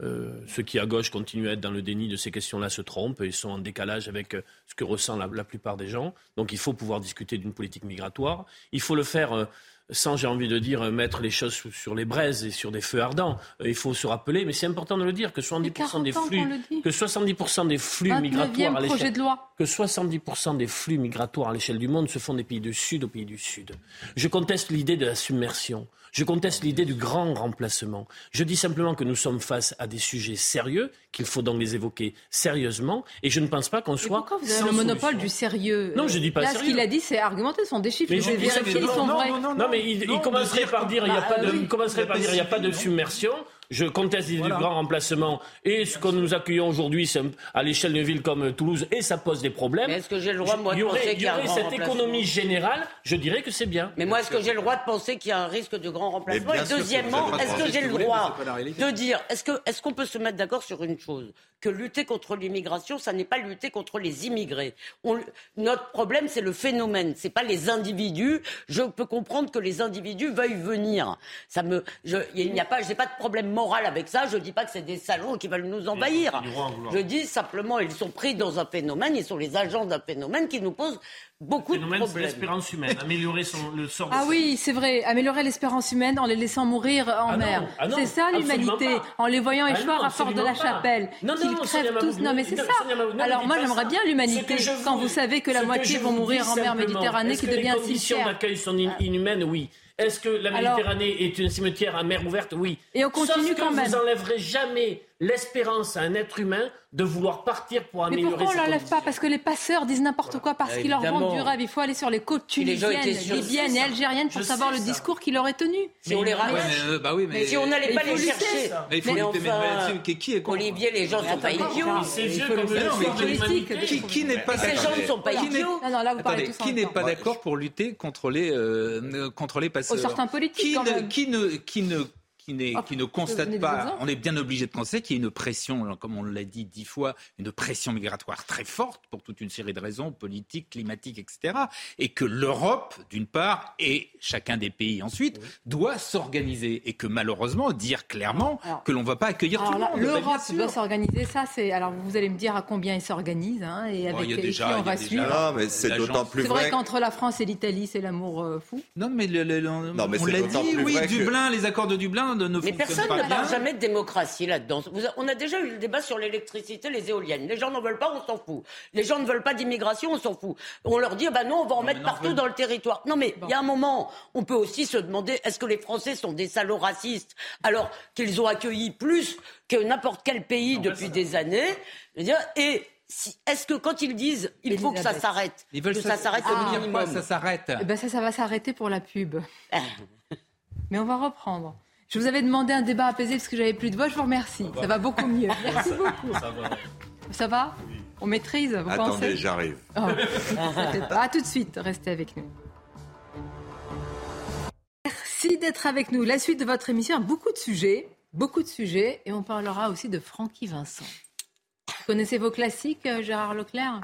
Euh, ceux qui à gauche continuent à être dans le déni de ces questions-là se trompent et sont en décalage avec ce que ressent la, la plupart des gens. Donc il faut pouvoir discuter d'une politique migratoire. Il faut le faire sans, j'ai envie de dire, mettre les choses sur les braises et sur des feux ardents. Euh, il faut se rappeler, mais c'est important de le dire, que 70% des flux, que 70% des flux migratoires à l'échelle, que 70% des flux migratoires à l'échelle du monde se font des pays du Sud aux pays du Sud. Je conteste l'idée de la submersion. Je conteste l'idée du grand remplacement. Je dis simplement que nous sommes face à des sujets sérieux, qu'il faut donc les évoquer sérieusement, et je ne pense pas qu'on soit. Pourquoi vous avez le monopole du sérieux? Non, je dis pas Là, sérieux. ce qu'il a dit, c'est argumenté, ce sont des chiffres. Mais je, vais vérifier, ils sont vrais. Non, mais il, commencerait par dire, il n'y a pas de, il commencerait par dire, il n'y a pas de submersion. Je conteste l'idée du grand remplacement. Et ce que nous accueillons aujourd'hui à l'échelle d'une ville comme Toulouse, et ça pose des problèmes. est-ce que j'ai le droit, moi, de penser qu'il y, aurait cette économie générale Je dirais que c'est bien. Mais moi, est-ce que j'ai le droit de penser qu'il y a un risque de grand remplacement Et deuxièmement, est-ce que j'ai le droit de dire, est-ce qu'on est qu'on peut se mettre d'accord sur une chose? Que lutter contre l'immigration, ça n'est pas lutter contre les immigrés. notre problème, c'est le phénomène, c'est pas les individus. Je peux comprendre que les individus veuillent venir. Ça me, il n'y a pas, j'ai pas de problème morale avec ça. Je ne dis pas que c'est des salauds qui veulent nous envahir. Je dis simplement, ils sont pris dans un phénomène, ils sont les agents d'un phénomène qui nous pose beaucoup de problèmes. l'espérance humaine, améliorer le sort. Ah oui, c'est vrai, améliorer l'espérance humaine en les laissant mourir en ah mer. Ah c'est ça l'humanité, en les voyant ah échoir à Fort de la Chapelle, qu'ils crèvent tous. Non mais c'est ça. Alors moi j'aimerais bien l'humanité quand vous savez que la moitié vont mourir en mer Méditerranée qui devient un cimetière. Les conditions d'accueil sont inhumaines, oui. Est-ce que la Méditerranée est une cimetière à mer ouverte? Oui. Et on continue Sauf quand même. Vous n'enlèverez jamais l'espérance à un être humain de vouloir partir pour améliorer Mais pourquoi on ne l'enlève pas Parce que les passeurs disent n'importe quoi, parce qu'ils leur vendent du rêve. Il faut aller sur les côtes tunisiennes, libyennes et algériennes pour savoir le discours qu'il aurait tenu. Si on les euh, bah oui, mais... si on n'allait pas les chercher. Mais il faut lutter. Qui est Olivier, les gens ne sont pas idiots. Qui n'est pas Ces gens ne sont pas idiots. Qui n'est pas d'accord pour lutter contre les euh, contre les passeurs Certains politiques. Qui ne qui, qui ne constate pas, on est bien obligé de constater qu'il y a une pression, comme on l'a dit dix fois, une pression migratoire très forte pour toute une série de raisons politiques, climatiques, etc. Et que l'Europe, d'une part, et chacun des pays ensuite, doit s'organiser. Et que malheureusement, dire clairement que l'on ne va pas accueillir tout le monde. L'Europe doit s'organiser, ça c'est. Alors vous allez me dire à combien il s'organise hein, et avec qui on va suivre. Non, mais c'est d'autant plus vrai. Vrai qu'entre la France et l'Italie, c'est l'amour euh, fou. Non, mais, on l'a dit, oui, Dublin, les accords de Dublin mais personne ne parle jamais de démocratie là-dedans. On a déjà eu le débat sur l'électricité, les éoliennes. Les gens n'en veulent pas, on s'en fout. Les gens ne veulent pas d'immigration, on s'en fout. On leur dit, bah non, on va en mettre partout dans le territoire. Non, mais il y a un moment, on peut aussi se demander, est-ce que les Français sont des salauds racistes alors qu'ils ont accueilli plus que n'importe quel pays depuis des années? Et est-ce que quand ils disent il faut que ça s'arrête, que ça, s'arrête au minimum Ça s'arrête? Eh ben ça, ça va s'arrêter pour la pub. Mais on va reprendre. Je vous avais demandé un débat apaisé parce que j'avais plus de voix. Je vous remercie. Ça va beaucoup mieux. Merci beaucoup. Ça va. On maîtrise, vous Attendez, j'arrive. Oh. à tout de suite. Restez avec nous. Merci d'être avec nous. La suite de votre émission a beaucoup de sujets, beaucoup de sujets, et on parlera aussi de Francky Vincent. Vous connaissez vos classiques, euh, Gérard Leclerc?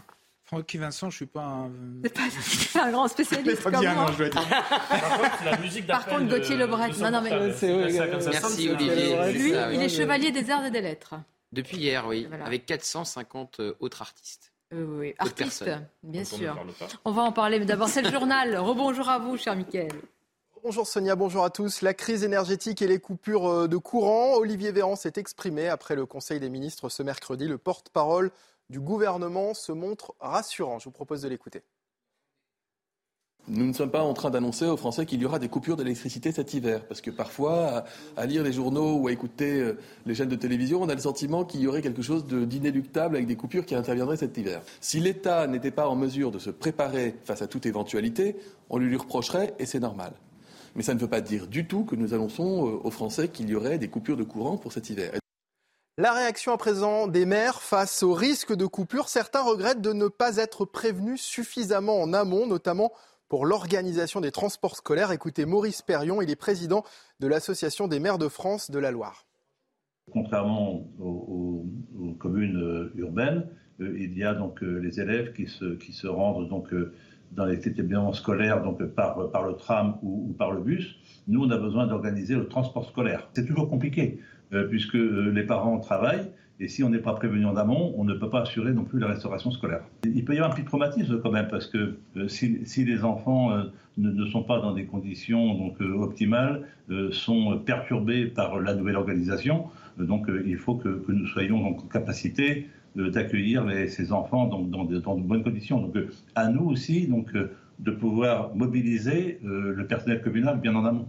Francky Vincent, je suis pas un. C'est pas un grand spécialiste comme moi. je Par contre, la musique Par contre, Gauthier Lebret. Non, non, mais. Merci Olivier. Lui, il est chevalier des arts et des lettres. Depuis hier, oui, avec 450 euh, autres artistes. Euh, oui, artistes, bien sûr. On va en parler, mais d'abord, c'est le journal. Rebonjour à vous, cher Mickaël. Bonjour Sonia, bonjour à tous. La crise énergétique et les coupures euh, de courant. Olivier Véran s'est exprimé après le Conseil des ministres ce mercredi. Le porte-parole du gouvernement se montre rassurant. Je vous propose de l'écouter. Nous ne sommes pas en train d'annoncer aux Français qu'il y aura des coupures d'électricité cet hiver, parce que parfois, à, lire les journaux ou à écouter euh, les chaînes de télévision, on a le sentiment qu'il y aurait quelque chose d'inéluctable avec des coupures qui interviendraient cet hiver. Si l'État n'était pas en mesure de se préparer face à toute éventualité, on lui, lui reprocherait, et c'est normal. Mais ça ne veut pas dire du tout que nous annonçons euh, aux Français qu'il y aurait des coupures de courant pour cet hiver. La réaction à présent des maires face au risque de coupure. Certains regrettent de ne pas être prévenus suffisamment en amont, notamment pour l'organisation des transports scolaires. Écoutez Maurice Perrion, il est président de l'Association des maires de France de la Loire. Contrairement aux, communes euh, urbaines, euh, il y a donc euh, les élèves qui se, rendent donc dans les établissements scolaires donc par, le tram ou par le bus. Nous, on a besoin d'organiser le transport scolaire. C'est toujours compliqué. Euh, puisque euh, les parents travaillent. Et si on n'est pas prévenu en amont, on ne peut pas assurer non plus la restauration scolaire. Il peut y avoir un petit traumatisme quand même, parce que euh, si, les enfants ne, sont pas dans des conditions donc, optimales, sont perturbés par la nouvelle organisation, donc il faut que, nous soyons en capacité d'accueillir ces enfants dans, dans, de bonnes conditions. Donc à nous aussi donc, de pouvoir mobiliser le personnel communal bien en amont.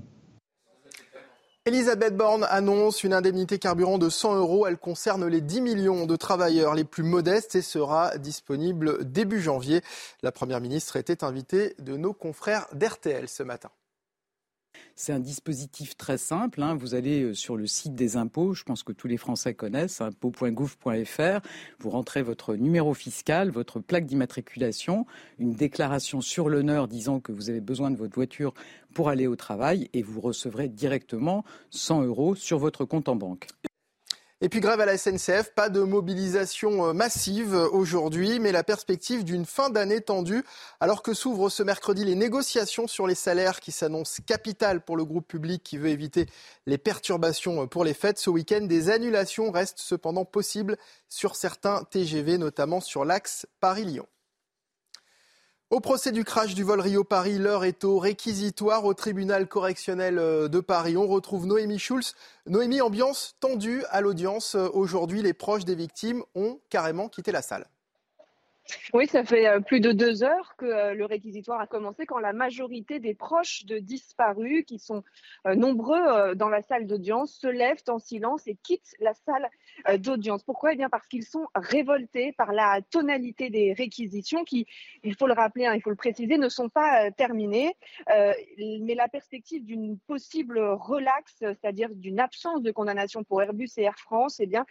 Elisabeth Borne annonce une indemnité carburant de 100 euros. Elle concerne les 10 millions de travailleurs les plus modestes et sera disponible début janvier. La Première ministre était invitée de nos confrères d'RTL ce matin. C'est un dispositif très simple. Hein. Vous allez euh, sur le site des impôts, je pense que tous les Français connaissent, impôts.gouv.fr. Vous rentrez votre numéro fiscal, votre plaque d'immatriculation, une déclaration sur l'honneur disant que vous avez besoin de votre voiture pour aller au travail et vous recevrez directement 100 euros sur votre compte en banque. Et puis grève à la SNCF, pas de mobilisation euh, massive aujourd'hui, mais la perspective d'une fin d'année tendue, alors que s'ouvrent ce mercredi les négociations sur les salaires qui s'annoncent capitales pour le groupe public qui veut éviter les perturbations pour les fêtes. Ce week-end, des annulations restent cependant possibles sur certains TGV, notamment sur l'axe Paris-Lyon. Au procès du crash du vol Rio-Paris, l'heure est au réquisitoire au tribunal correctionnel euh, de Paris. On retrouve Noémie Schulz. Noémie, ambiance tendue à l'audience. Euh, aujourd'hui, les proches des victimes ont carrément quitté la salle. Oui, ça fait euh, plus de deux heures que le réquisitoire a commencé quand la majorité des proches de disparus, qui sont nombreux dans la salle d'audience, se lèvent en silence et quittent la salle d'audience. Pourquoi? Eh bien parce qu'ils sont révoltés par la tonalité des réquisitions qui, il faut le rappeler, hein, il faut le préciser, ne sont pas terminées. mais la perspective d'une possible relaxe, c'est-à-dire d'une absence de condamnation pour Airbus et Air France, eh bien,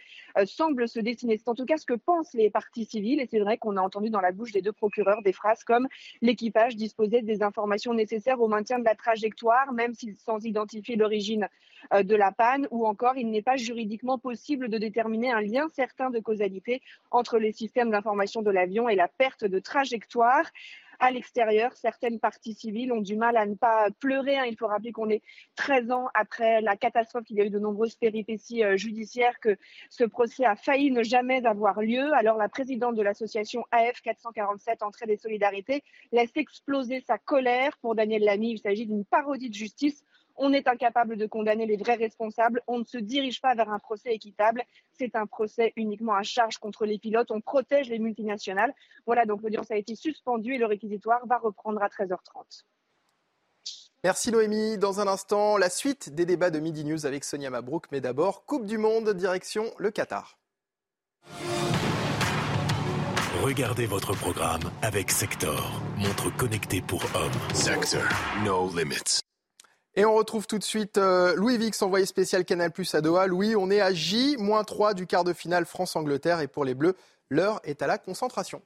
semble se dessiner. C'est en tout cas ce que pensent les parties civiles et c'est vrai qu'on a entendu dans la bouche des deux procureurs des phrases comme l'équipage disposait des informations nécessaires au maintien de la trajectoire, même sans identifier l'origine euh, de la panne, ou encore il n'est pas juridiquement possible de déterminer un lien certain de causalité entre les systèmes d'information de l'avion et la perte de trajectoire à l'extérieur. Certaines parties civiles ont du mal à ne pas pleurer. Hein. Il faut rappeler qu'on est 13 ans après la catastrophe, qu'il y a eu de nombreuses péripéties euh, judiciaires, que ce procès a failli ne jamais avoir lieu. Alors la présidente de l'association AF 447 Entrée des Solidarités laisse exploser sa colère pour Daniel Lamy. Il s'agit d'une parodie de justice on est incapable de condamner les vrais responsables. On ne se dirige pas vers un procès équitable. C'est un procès uniquement à charge contre les pilotes. On protège les multinationales. Voilà, donc l'audience a été suspendue et le réquisitoire va reprendre à 13h30. Merci Noémie. Dans un instant, la suite des débats de Midi News avec Sonia Mabrouk. Mais d'abord, Coupe du Monde, direction le Qatar. Regardez votre programme avec Sector, montre connectée pour hommes. Sector, no limits. Et on retrouve tout de suite euh, Louis Vix, envoyé spécial Canal Plus à Doha. Louis, on est à J-3 du quart de finale France-Angleterre et pour les Bleus, l'heure est à la concentration.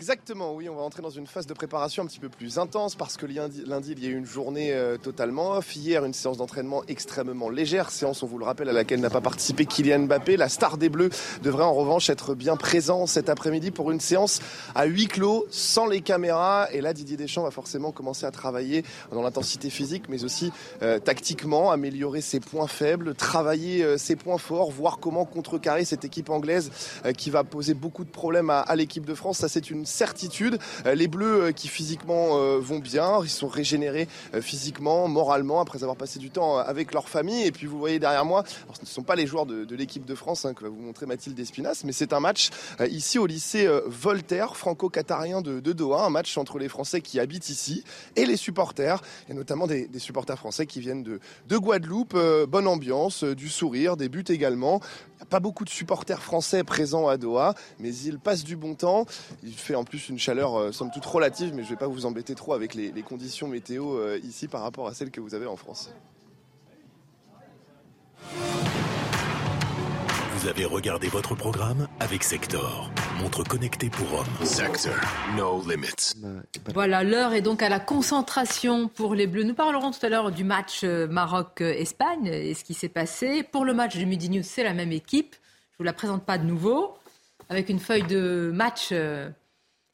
Exactement, oui, on va entrer dans une phase de préparation un petit peu plus intense parce que lundi, lundi il y a eu une journée euh, totalement off. Hier, une séance d'entraînement extrêmement légère, séance, on vous le rappelle, à laquelle n'a pas participé Kylian Mbappé. La star des Bleus devrait en revanche être bien présent cet après-midi pour une séance à huis clos, sans les caméras. Et là, Didier Deschamps va forcément commencer à travailler dans l'intensité physique, mais aussi euh, tactiquement, améliorer ses points faibles, travailler euh, ses points forts, voir comment contrecarrer cette équipe anglaise qui va poser beaucoup de problèmes à, à l'équipe de France. Ça, c'est une certitude. Euh, les Bleus euh, qui physiquement euh, vont bien, ils sont régénérés physiquement, moralement, après avoir passé du temps avec leur famille. Et puis vous voyez derrière moi, ce ne sont pas les joueurs de, l'équipe de France hein, que va vous montrer Mathilde Espinas, mais c'est un match ici au lycée Voltaire, franco-qatarien de, Doha, un match entre les Français qui habitent ici et les supporters, et notamment des, supporters français qui viennent de Guadeloupe. bonne ambiance, du sourire, des buts également. Il n'y a pas beaucoup de supporters français présents à Doha, mais ils passent du bon temps. Il fait en plus une chaleur euh, somme toute relative, mais je ne vais pas vous embêter trop avec les, conditions météo euh, ici par rapport à celles que vous avez en France. Vous avez regardé votre programme avec Sector, montre connectée pour hommes. Sector, no limits. Voilà, l'heure est donc à la concentration pour les Bleus. Nous parlerons tout à l'heure du match euh, Maroc-Espagne et ce qui s'est passé. Pour le match du Midi News, c'est la même équipe. Je ne vous la présente pas de nouveau, avec une feuille de match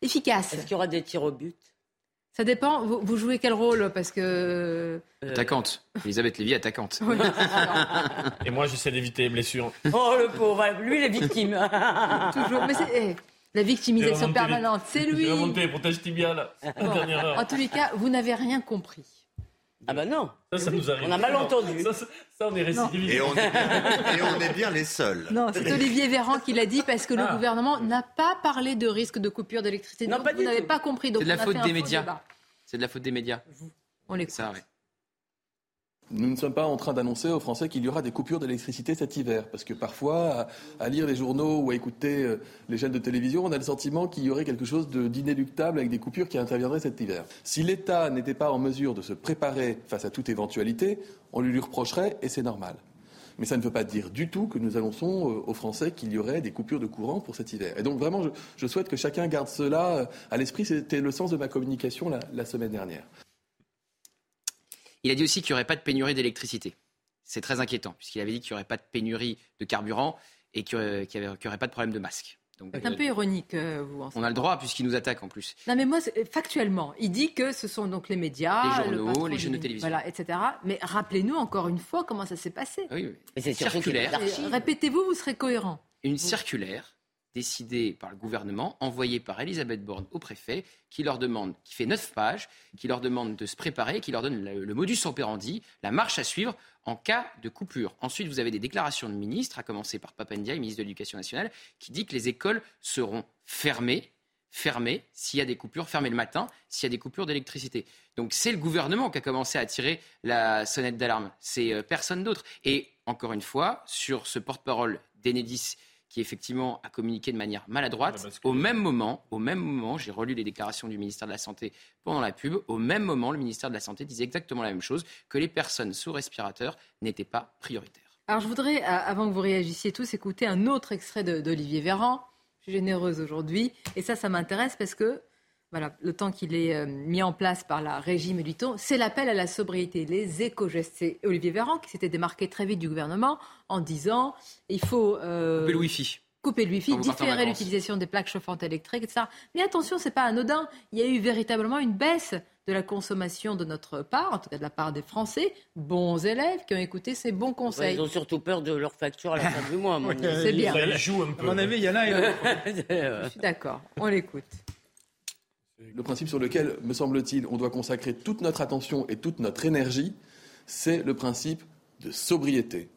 efficace. Est-ce qu'il y aura des tirs au but? Ça dépend. Vous, jouez quel rôle Parce que. Euh, attaquante. Elisabeth Lévy, attaquante. Et moi, j'essaie d'éviter les blessures. Oh, le pauvre. Lui, il est victime. Toujours. Mais c'est. Eh, la victimisation permanente, c'est lui. Remonter, protège tibia, En tous les cas, vous n'avez rien compris. Ah ben non. Ça, ça nous arrive. On a mal entendu. Ça, on est récidivistes. Et, on est bien les seuls. Non, c'est Olivier Véran qui l'a dit parce que le ah. gouvernement n'a pas parlé de risque de coupure d'électricité. Non, pas vous n'avez pas compris. C'est de la faute des médias. C'est de la faute des médias. On l'écoute. Ça, ouais. Nous ne sommes pas en train d'annoncer aux Français qu'il y aura des coupures d'électricité cet hiver, parce que parfois, à, lire les journaux ou à écouter euh, les chaînes de télévision, on a le sentiment qu'il y aurait quelque chose d'inéluctable avec des coupures qui interviendraient cet hiver. Si l'État n'était pas en mesure de se préparer face à toute éventualité, on lui, lui reprocherait, et c'est normal. Mais ça ne veut pas dire du tout que nous annonçons euh, aux Français qu'il y aurait des coupures de courant pour cet hiver. Et donc vraiment, je, souhaite que chacun garde cela euh, à l'esprit. C'était le sens de ma communication la semaine dernière. Il a dit aussi qu'il n'y aurait pas de pénurie d'électricité. C'est très inquiétant, puisqu'il avait dit qu'il n'y aurait pas de pénurie de carburant et qu'il n'y aurait, pas de problème de masque. C'est un peu ironique, euh, vous. on a le droit, puisqu'il nous attaque en plus. Non, mais moi, factuellement, il dit que ce sont donc les médias, les journaux, les chaînes de télévision, voilà, etc. Mais rappelez-nous encore une fois comment ça s'est passé. Oui, Mais c'est circulaire. Répétez-vous, vous serez cohérent. Une circulaire décidée par le gouvernement, envoyée par Elisabeth Borne au préfet, qui leur demande, qui fait neuf pages, qui leur demande de se préparer, qui leur donne le, modus operandi, la marche à suivre en cas de coupure. Ensuite, vous avez des déclarations de ministres, à commencer par Papandia, ministre de l'Éducation nationale, qui dit que les écoles seront fermées fermées s'il y a des coupures, fermées le matin s'il y a des coupures d'électricité. Donc c'est le gouvernement qui a commencé à tirer la sonnette d'alarme. C'est euh, personne d'autre. Et encore une fois, sur ce porte-parole d'Enedis qui effectivement a communiqué de manière maladroite. Au même moment, au même moment, j'ai relu les déclarations du ministère de la Santé pendant la pub. Au même moment, le ministère de la Santé disait exactement la même chose, que les personnes sous respirateur n'étaient pas prioritaires. Alors je voudrais, avant que vous réagissiez tous, écouter un autre extrait d'Olivier Véran. Je suis généreuse aujourd'hui, et ça, ça m'intéresse parce que voilà, le temps qu'il est euh, mis en place par la régie Méliton, c'est l'appel à la sobriété, les éco-gestes. C'est Olivier Véran qui s'était démarqué très vite du gouvernement en disant il faut. Euh, couper le Wi-Fi. Couper le Wi-Fi, différer l'utilisation des plaques chauffantes électriques, etc. Mais attention, c'est pas anodin. Il y a eu véritablement une baisse de la consommation de notre part, en tout cas de la part des Français, bons élèves qui ont écouté ces bons conseils. ils ont surtout peur de leur facture à la fin du mois. c'est bien. Ça joue un peu. À mon avis, il y en a. Je suis d'accord. On l'écoute. Le principe sur lequel, me semble-t-il, on doit consacrer toute notre attention et toute notre énergie, c'est le principe de sobriété.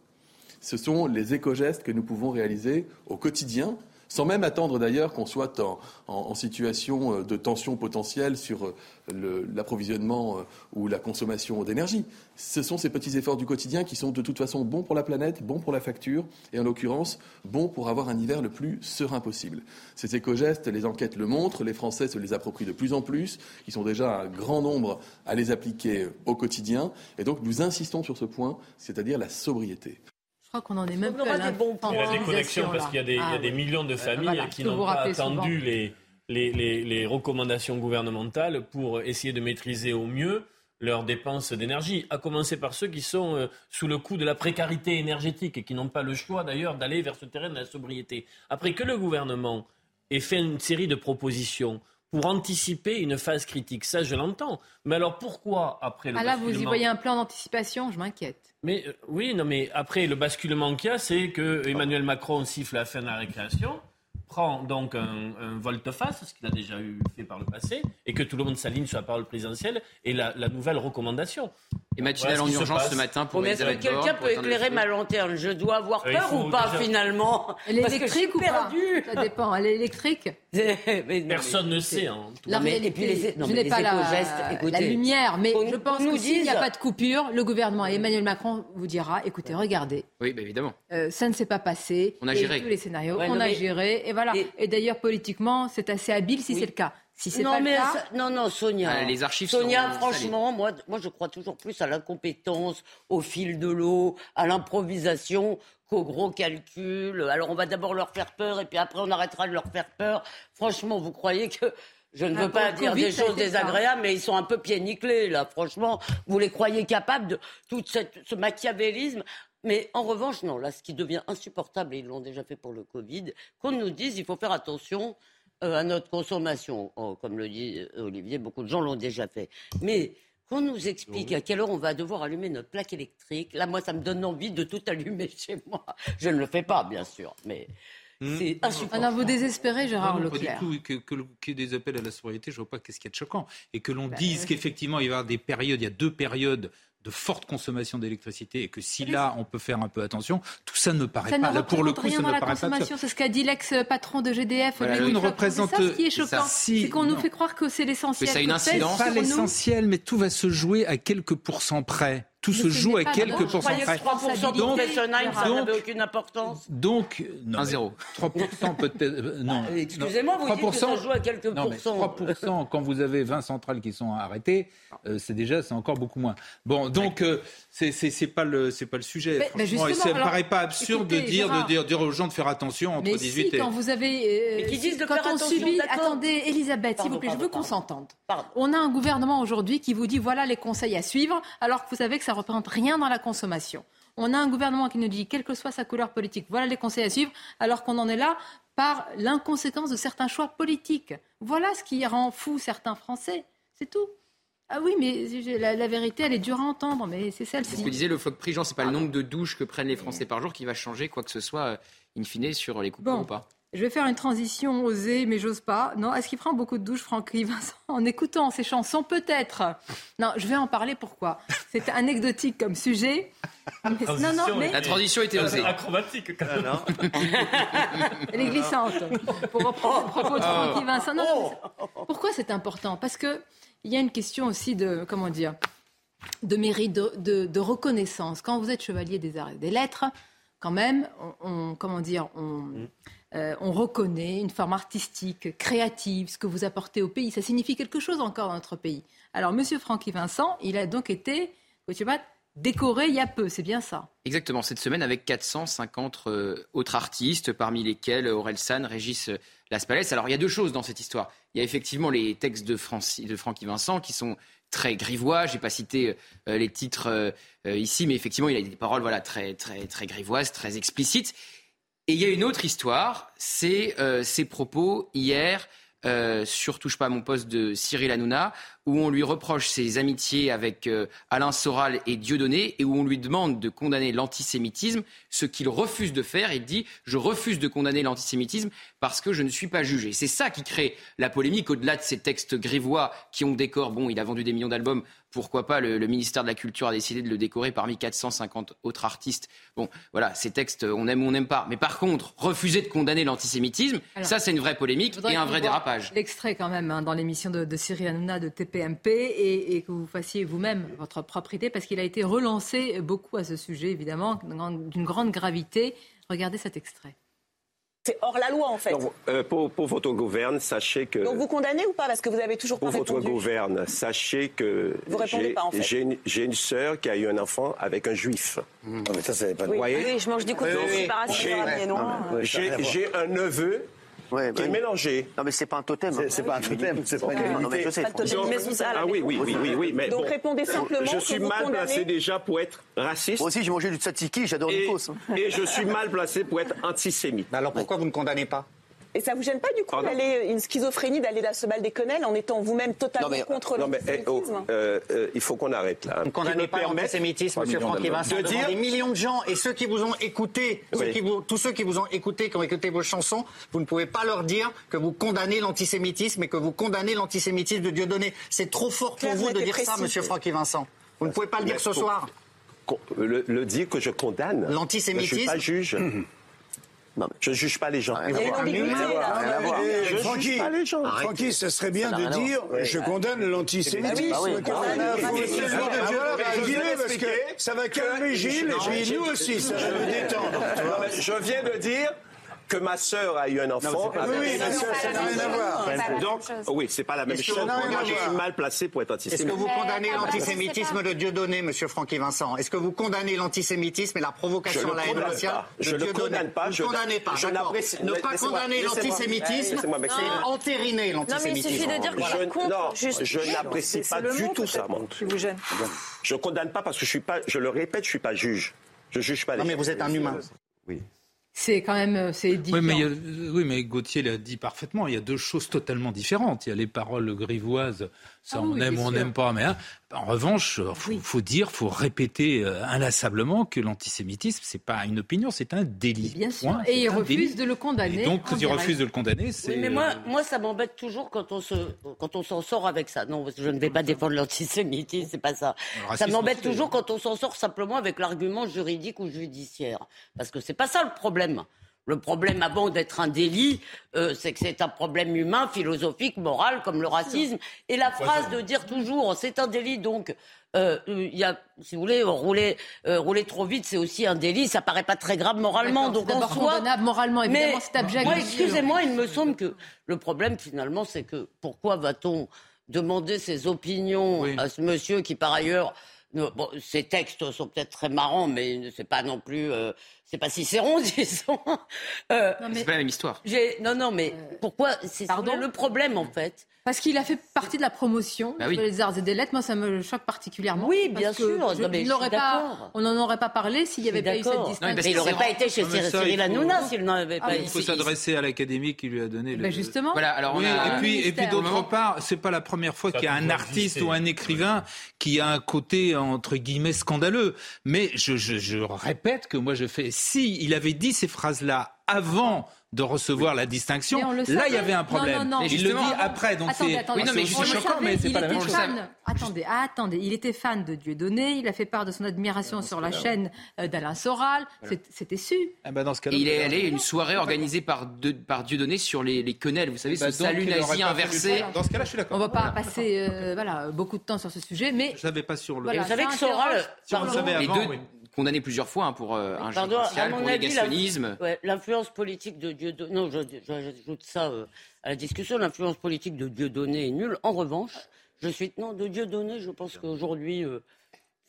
Ce sont les éco-gestes que nous pouvons réaliser au quotidien sans même attendre d'ailleurs qu'on soit en, situation euh, de tension potentielle sur euh, l'approvisionnement euh, ou la consommation d'énergie. Ce sont ces petits efforts du quotidien qui sont de toute façon bons pour la planète, bons pour la facture, et en l'occurrence bons pour avoir un hiver le plus serein possible. Ces éco-gestes, les enquêtes le montrent, les Français se les approprient de plus en plus, ils sont déjà un grand nombre à les appliquer au quotidien, et donc nous insistons sur ce point, c'est-à-dire la sobriété. Je crois qu'on en est même pas à Il y a des connexions parce qu'il y a des, ah millions de familles qui n'ont pas attendu les, les, recommandations gouvernementales pour essayer de maîtriser au mieux leurs dépenses d'énergie, à commencer par ceux qui sont euh, sous le coup de la précarité énergétique et qui n'ont pas le choix d'ailleurs d'aller vers ce terrain de la sobriété. Après que le gouvernement ait fait une série de propositions pour anticiper une phase critique. Ça, je l'entends. Mais alors pourquoi, après le ah là, vous y voyez un plan d'anticipation? Je m'inquiète. Mais euh, oui, non, mais après, le basculement qu'il y a, c'est que Emmanuel Macron siffle la fin de la récréation prend donc un, volte-face, ce qu'il a déjà eu fait par le passé, et que tout le monde s'aligne sur la parole présidentielle et la, nouvelle recommandation. Et matinale en urgence ce matin pour Mais est-ce que quelqu'un peut éclairer ma lanterne? Je dois avoir peur ou pas finalement? Elle est électrique ou pas? Ça dépend. Elle est électrique Personne ne sait. Hein, et puis les, je n'ai pas la, la, lumière, mais je pense que s'il n'y a pas de coupure, le gouvernement et Emmanuel Macron vous dira écoutez, regardez. Oui, bah, évidemment. Euh, ça ne s'est pas passé. On a géré. Tous les scénarios, on a géré. Et voilà. Et, d'ailleurs, politiquement, c'est assez habile si c'est le cas. Si c'est pas le cas... non, non, Sonia. Ah, les archives Sonia, franchement, moi, moi, je crois toujours plus à l'incompétence, au fil de l'eau, à l'improvisation qu'au gros calcul. Alors, on va d'abord leur faire peur et puis après, on arrêtera de leur faire peur. Franchement, vous croyez que je ne veux pas dire des choses désagréables, mais ils sont un peu pieds nickelés, là. Franchement, vous les croyez capables de tout ce machiavélisme? Mais en revanche, non, là, ce qui devient insupportable, et ils l'ont déjà fait pour le Covid, qu'on nous dise il faut faire attention euh, à notre consommation. Oh, comme le dit euh, Olivier, beaucoup de gens l'ont déjà fait. Mais qu'on nous explique à quelle heure on va devoir allumer notre plaque électrique, là, moi, ça me donne envie de tout allumer chez moi. Je ne le fais pas, bien sûr, mais. Hmm. C'est insupportable. Alors vous désespérez, Gérard Leclerc. Pas du tout. Que, qu'il y ait des appels à la sobriété, je ne vois pas qu'est-ce qu'il y a de choquant. Et que l'on bah, dise qu'effectivement, il va y avoir des périodes, il y a deux périodes de forte consommation d'électricité et que si là on peut faire un peu attention, tout ça ne me paraît pas. Là, pour le coup, ça ne me paraît pas. C'est ce qu'a dit l'ex-patron de GDF. Voilà, ne représente. C'est ça ce qui est choquant, c'est qu'on nous fait croire que c'est l'essentiel. Mais ça a une incidence. Pas l'essentiel, mais tout va se jouer à quelques pourcents près tout se joue à quelques pourcents près. 3% donc, ça n'avait aucune importance. Donc, non, 1-0. 3% peut-être. Euh, non. Ah, excusez-moi, vous 3%, dites que ça joue à quelques non, pourcents. 3% quand vous avez 20 centrales qui sont arrêtées, euh, c'est déjà, c'est encore beaucoup moins. Bon, donc, euh, c'est c'est pas le c'est pas le sujet. Mais, franchement, ça me paraît pas absurde de dire de dire, dire, aux gens de faire attention entre mais 18 si, et. quand vous avez. mais qui disent de quand faire on subit. Attendez, Elisabeth, s'il vous plaît, je veux qu'on s'entende. On a un gouvernement aujourd'hui qui vous dit voilà les conseils à suivre, alors que vous savez que ça représente rien dans la consommation. On a un gouvernement qui nous dit, quelle que soit sa couleur politique, voilà les conseils à suivre, alors qu'on en est là par l'inconséquence de certains choix politiques. Voilà ce qui rend fou certains Français. C'est tout. Ah oui, mais la, vérité, elle est dure à entendre, mais c'est celle-ci. Ce que disait le floc Prigent, c'est pas le nombre de douches que prennent les Français par jour qui va changer quoi que ce soit, euh, in fine, sur les coupures ou pas. Je vais faire une transition osée, mais j'ose pas. Non, est-ce qu'il prend beaucoup de douches, Franck Vincent, en écoutant ses chansons Peut-être? Non, je vais en parler. Pourquoi? C'est anecdotique comme sujet. non, non, mais... La transition était osée. Acrobatique, quand même. Elle est glissante. Pour reprendre le propos de Franck Vincent. Non, pourquoi c'est important? Parce que il y a une question aussi de comment dire de mérite, de, reconnaissance. Quand vous êtes chevalier des arts et des lettres, quand même, on, comment dire, on, mm. Euh, on reconnaît une forme artistique, créative, ce que vous apportez au pays. Ça signifie quelque chose encore dans notre pays. Alors, Monsieur Francky Vincent, il a donc été, décoré il y a peu, c'est bien ça? Exactement, cette semaine avec 450 euh, autres artistes, parmi lesquels Aurel San, Régis Laspalès. Alors, il y a deux choses dans cette histoire. Il y a effectivement les textes de, Francky Vincent qui sont très grivois. Je n'ai pas cité euh, les titres ici, mais effectivement, il a des paroles voilà, très, très, très grivoises, très explicites. Et il y a une autre histoire, c'est euh, ses propos hier euh, sur Touche pas à mon poste de Cyril Hanouna, où on lui reproche ses amitiés avec euh, Alain Soral et Dieudonné, et où on lui demande de condamner l'antisémitisme, ce qu'il refuse de faire. Il dit Je refuse de condamner l'antisémitisme parce que je ne suis pas jugé. C'est ça qui crée la polémique, au-delà de ces textes grivois qui ont décor. Bon, il a vendu des millions d'albums pourquoi pas le, ministère de la Culture a décidé de le décorer parmi 450 autres artistes. Bon, voilà, ces textes, on aime ou on n'aime pas. Mais par contre, refuser de condamner l'antisémitisme, ça c'est une vraie polémique et un vrai dérapage. L'extrait quand même hein, dans l'émission de, de Cyril Hanouna de TPMP et, et que vous fassiez vous-même votre propre idée parce qu'il a été relancé beaucoup à ce sujet, évidemment, d'une grande gravité. Regardez cet extrait. C'est hors la loi, en fait. Euh, pour, votre gouverne, sachez que. Donc vous condamnez ou pas? Parce que vous avez toujours pas Pour votre gouverne, sachez que. Vous répondez pas, en fait. J'ai une, sœur qui a eu un enfant avec un juif. Non, mais ça, c'est pas. Oui, oui, je mange du couteau, oui, oui. J'ai un neveu ouais, qui est mélangé. Non, mais c'est pas un totem. C'est pas un totem, c'est pas une non, mais je sais. Pas ah oui, oui, oui, oui, oui. Mais Donc répondez simplement. Je suis mal placé déjà pour être raciste. Moi aussi, j'ai mangé du tzatziki, j'adore du kos. Et je suis mal placé pour être antisémite. Alors pourquoi vous ne condamnez pas? Et ça vous gêne pas du coup d'aller une schizophrénie d'aller se bal des quenelles en étant vous-même totalement contre eh, oh, l'antisémitisme euh, euh, Il faut qu'on arrête là. Vous ne condamnez pas l'antisémitisme, M. Francky Vincent, de dire... des millions de gens et ceux qui vous ont écouté, tous ceux qui vous ont écouté, qui ont écouté vos chansons, vous ne pouvez pas leur dire que vous condamnez l'antisémitisme et que vous condamnez l'antisémitisme de Dieudonné. C'est trop fort pour vous de dire ça, M. Francky Vincent. Vous ne pouvez pas le dire ce soir. Le, dire que je condamne. L'antisémitisme. Je ne suis pas juge. je ne juge pas les gens. Francky, Francky, ça serait bien de dire je condamne l'antisémitisme. parce que ça va calmer Gilles et puis nous aussi, ça va nous détendre. Je viens de dire que ma sœur a eu un enfant. oui, oui, ma sœur, ça n'a rien à voir. Donc, oui, c'est pas la même chose. Moi, je suis mal placé pour être antisémite. Est-ce que vous condamnez l'antisémitisme de Dieudonné, Monsieur Francky Vincent? Est-ce que vous condamnez l'antisémitisme et la provocation à la haine raciale Je ne condamne pas. Je ne condamnez pas. Ne pas condamner l'antisémitisme, c'est entériner l'antisémitisme. Non, mais il suffit de dire que je je n'apprécie pas du tout ça. Je ne condamne pas parce que je suis pas, je le répète, je suis pas juge. Je juge pas les Non, mais vous êtes un humain. Oui c'est quand même euh, Oui, mais, oui, mais Gauthier l'a dit parfaitement. Il y a deux choses totalement différentes. Il y a les paroles grivoises, ça ah on aime ou on n'aime pas, mais hein, en revanche, il euh, faut, dire, faut répéter euh, inlassablement que l'antisémitisme, c'est pas une opinion, c'est un délit. Bien sûr. et il refuse de le condamner. Et donc, il refuse de le condamner, c'est. mais moi, moi, ça m'embête toujours quand on se, quand on s'en sort avec ça. Non, je ne vais pas défendre l'antisémitisme, c'est pas ça. Ça m'embête toujours quand on s'en sort simplement avec l'argument juridique ou judiciaire, parce que c'est pas ça le problème. Le problème, avant d'être un délit, euh, c'est que c'est un problème humain, philosophique, moral, comme le racisme. Et la phrase de dire toujours, c'est un délit, donc euh, il y a, si vous voulez, rouler, euh, rouler trop vite, c'est aussi un délit. Ça paraît pas très grave moralement. Donc en soi, moralement, évidemment, c'est abject. Moi, excusez-moi, il me semble que le problème finalement, c'est que pourquoi va-t-on demander ses opinions à ce monsieur qui, par ailleurs, Bon, ces textes sont peut-être très marrants, mais c'est pas non plus, euh, c'est pas Cicéron, disons. Euh, c'est pas la même histoire. Non, non, mais pourquoi C'est le problème, en fait. Parce qu'il a fait partie de la promotion bah des arts et des lettres. Moi, ça me choque particulièrement. Oui, bien sûr. pas, on n'en aurait pas parlé s'il n'y avait pas eu cette distinction. mais il n'aurait pas été chez Cyril Hanouna s'il n'en avait pas ah, Il faut s'adresser à l'académie qui lui a donné le. justement. Voilà, alors Et puis, et puis d'autre part, c'est pas la première fois qu'il y a un artiste ou un écrivain qui a un côté, entre guillemets, scandaleux. Mais je, je, je répète que moi, je fais. Si il avait dit ces phrases-là avant de recevoir la distinction. Là, il y avait un problème. Non, non, il le dit après, donc c'est oui, non, mais choquant, mais c'est pas la même chose. Attendez, attendez, il était fan de Dieudonné, il a fait part de son admiration sur la chaîne euh, d'Alain Soral, c'était su. Eh ben, dans ce cas il est allé à une soirée organisée par, de, par Dieudonné sur les, les quenelles, vous savez, bah, ce salut nazi inversé. Dans ce cas-là, je suis d'accord. On va pas passer euh, voilà, beaucoup de temps sur ce sujet, mais... Je savais pas sur le... vous savez que Soral... Les deux condamné plusieurs fois hein, pour euh, un Pardon, pour négationnisme. L'influence politique de Dieudonné, non, j'ajoute ça euh, à la discussion, l'influence politique de Dieudonné est nulle. En revanche, je suis non de Dieudonné, je pense qu'aujourd'hui euh,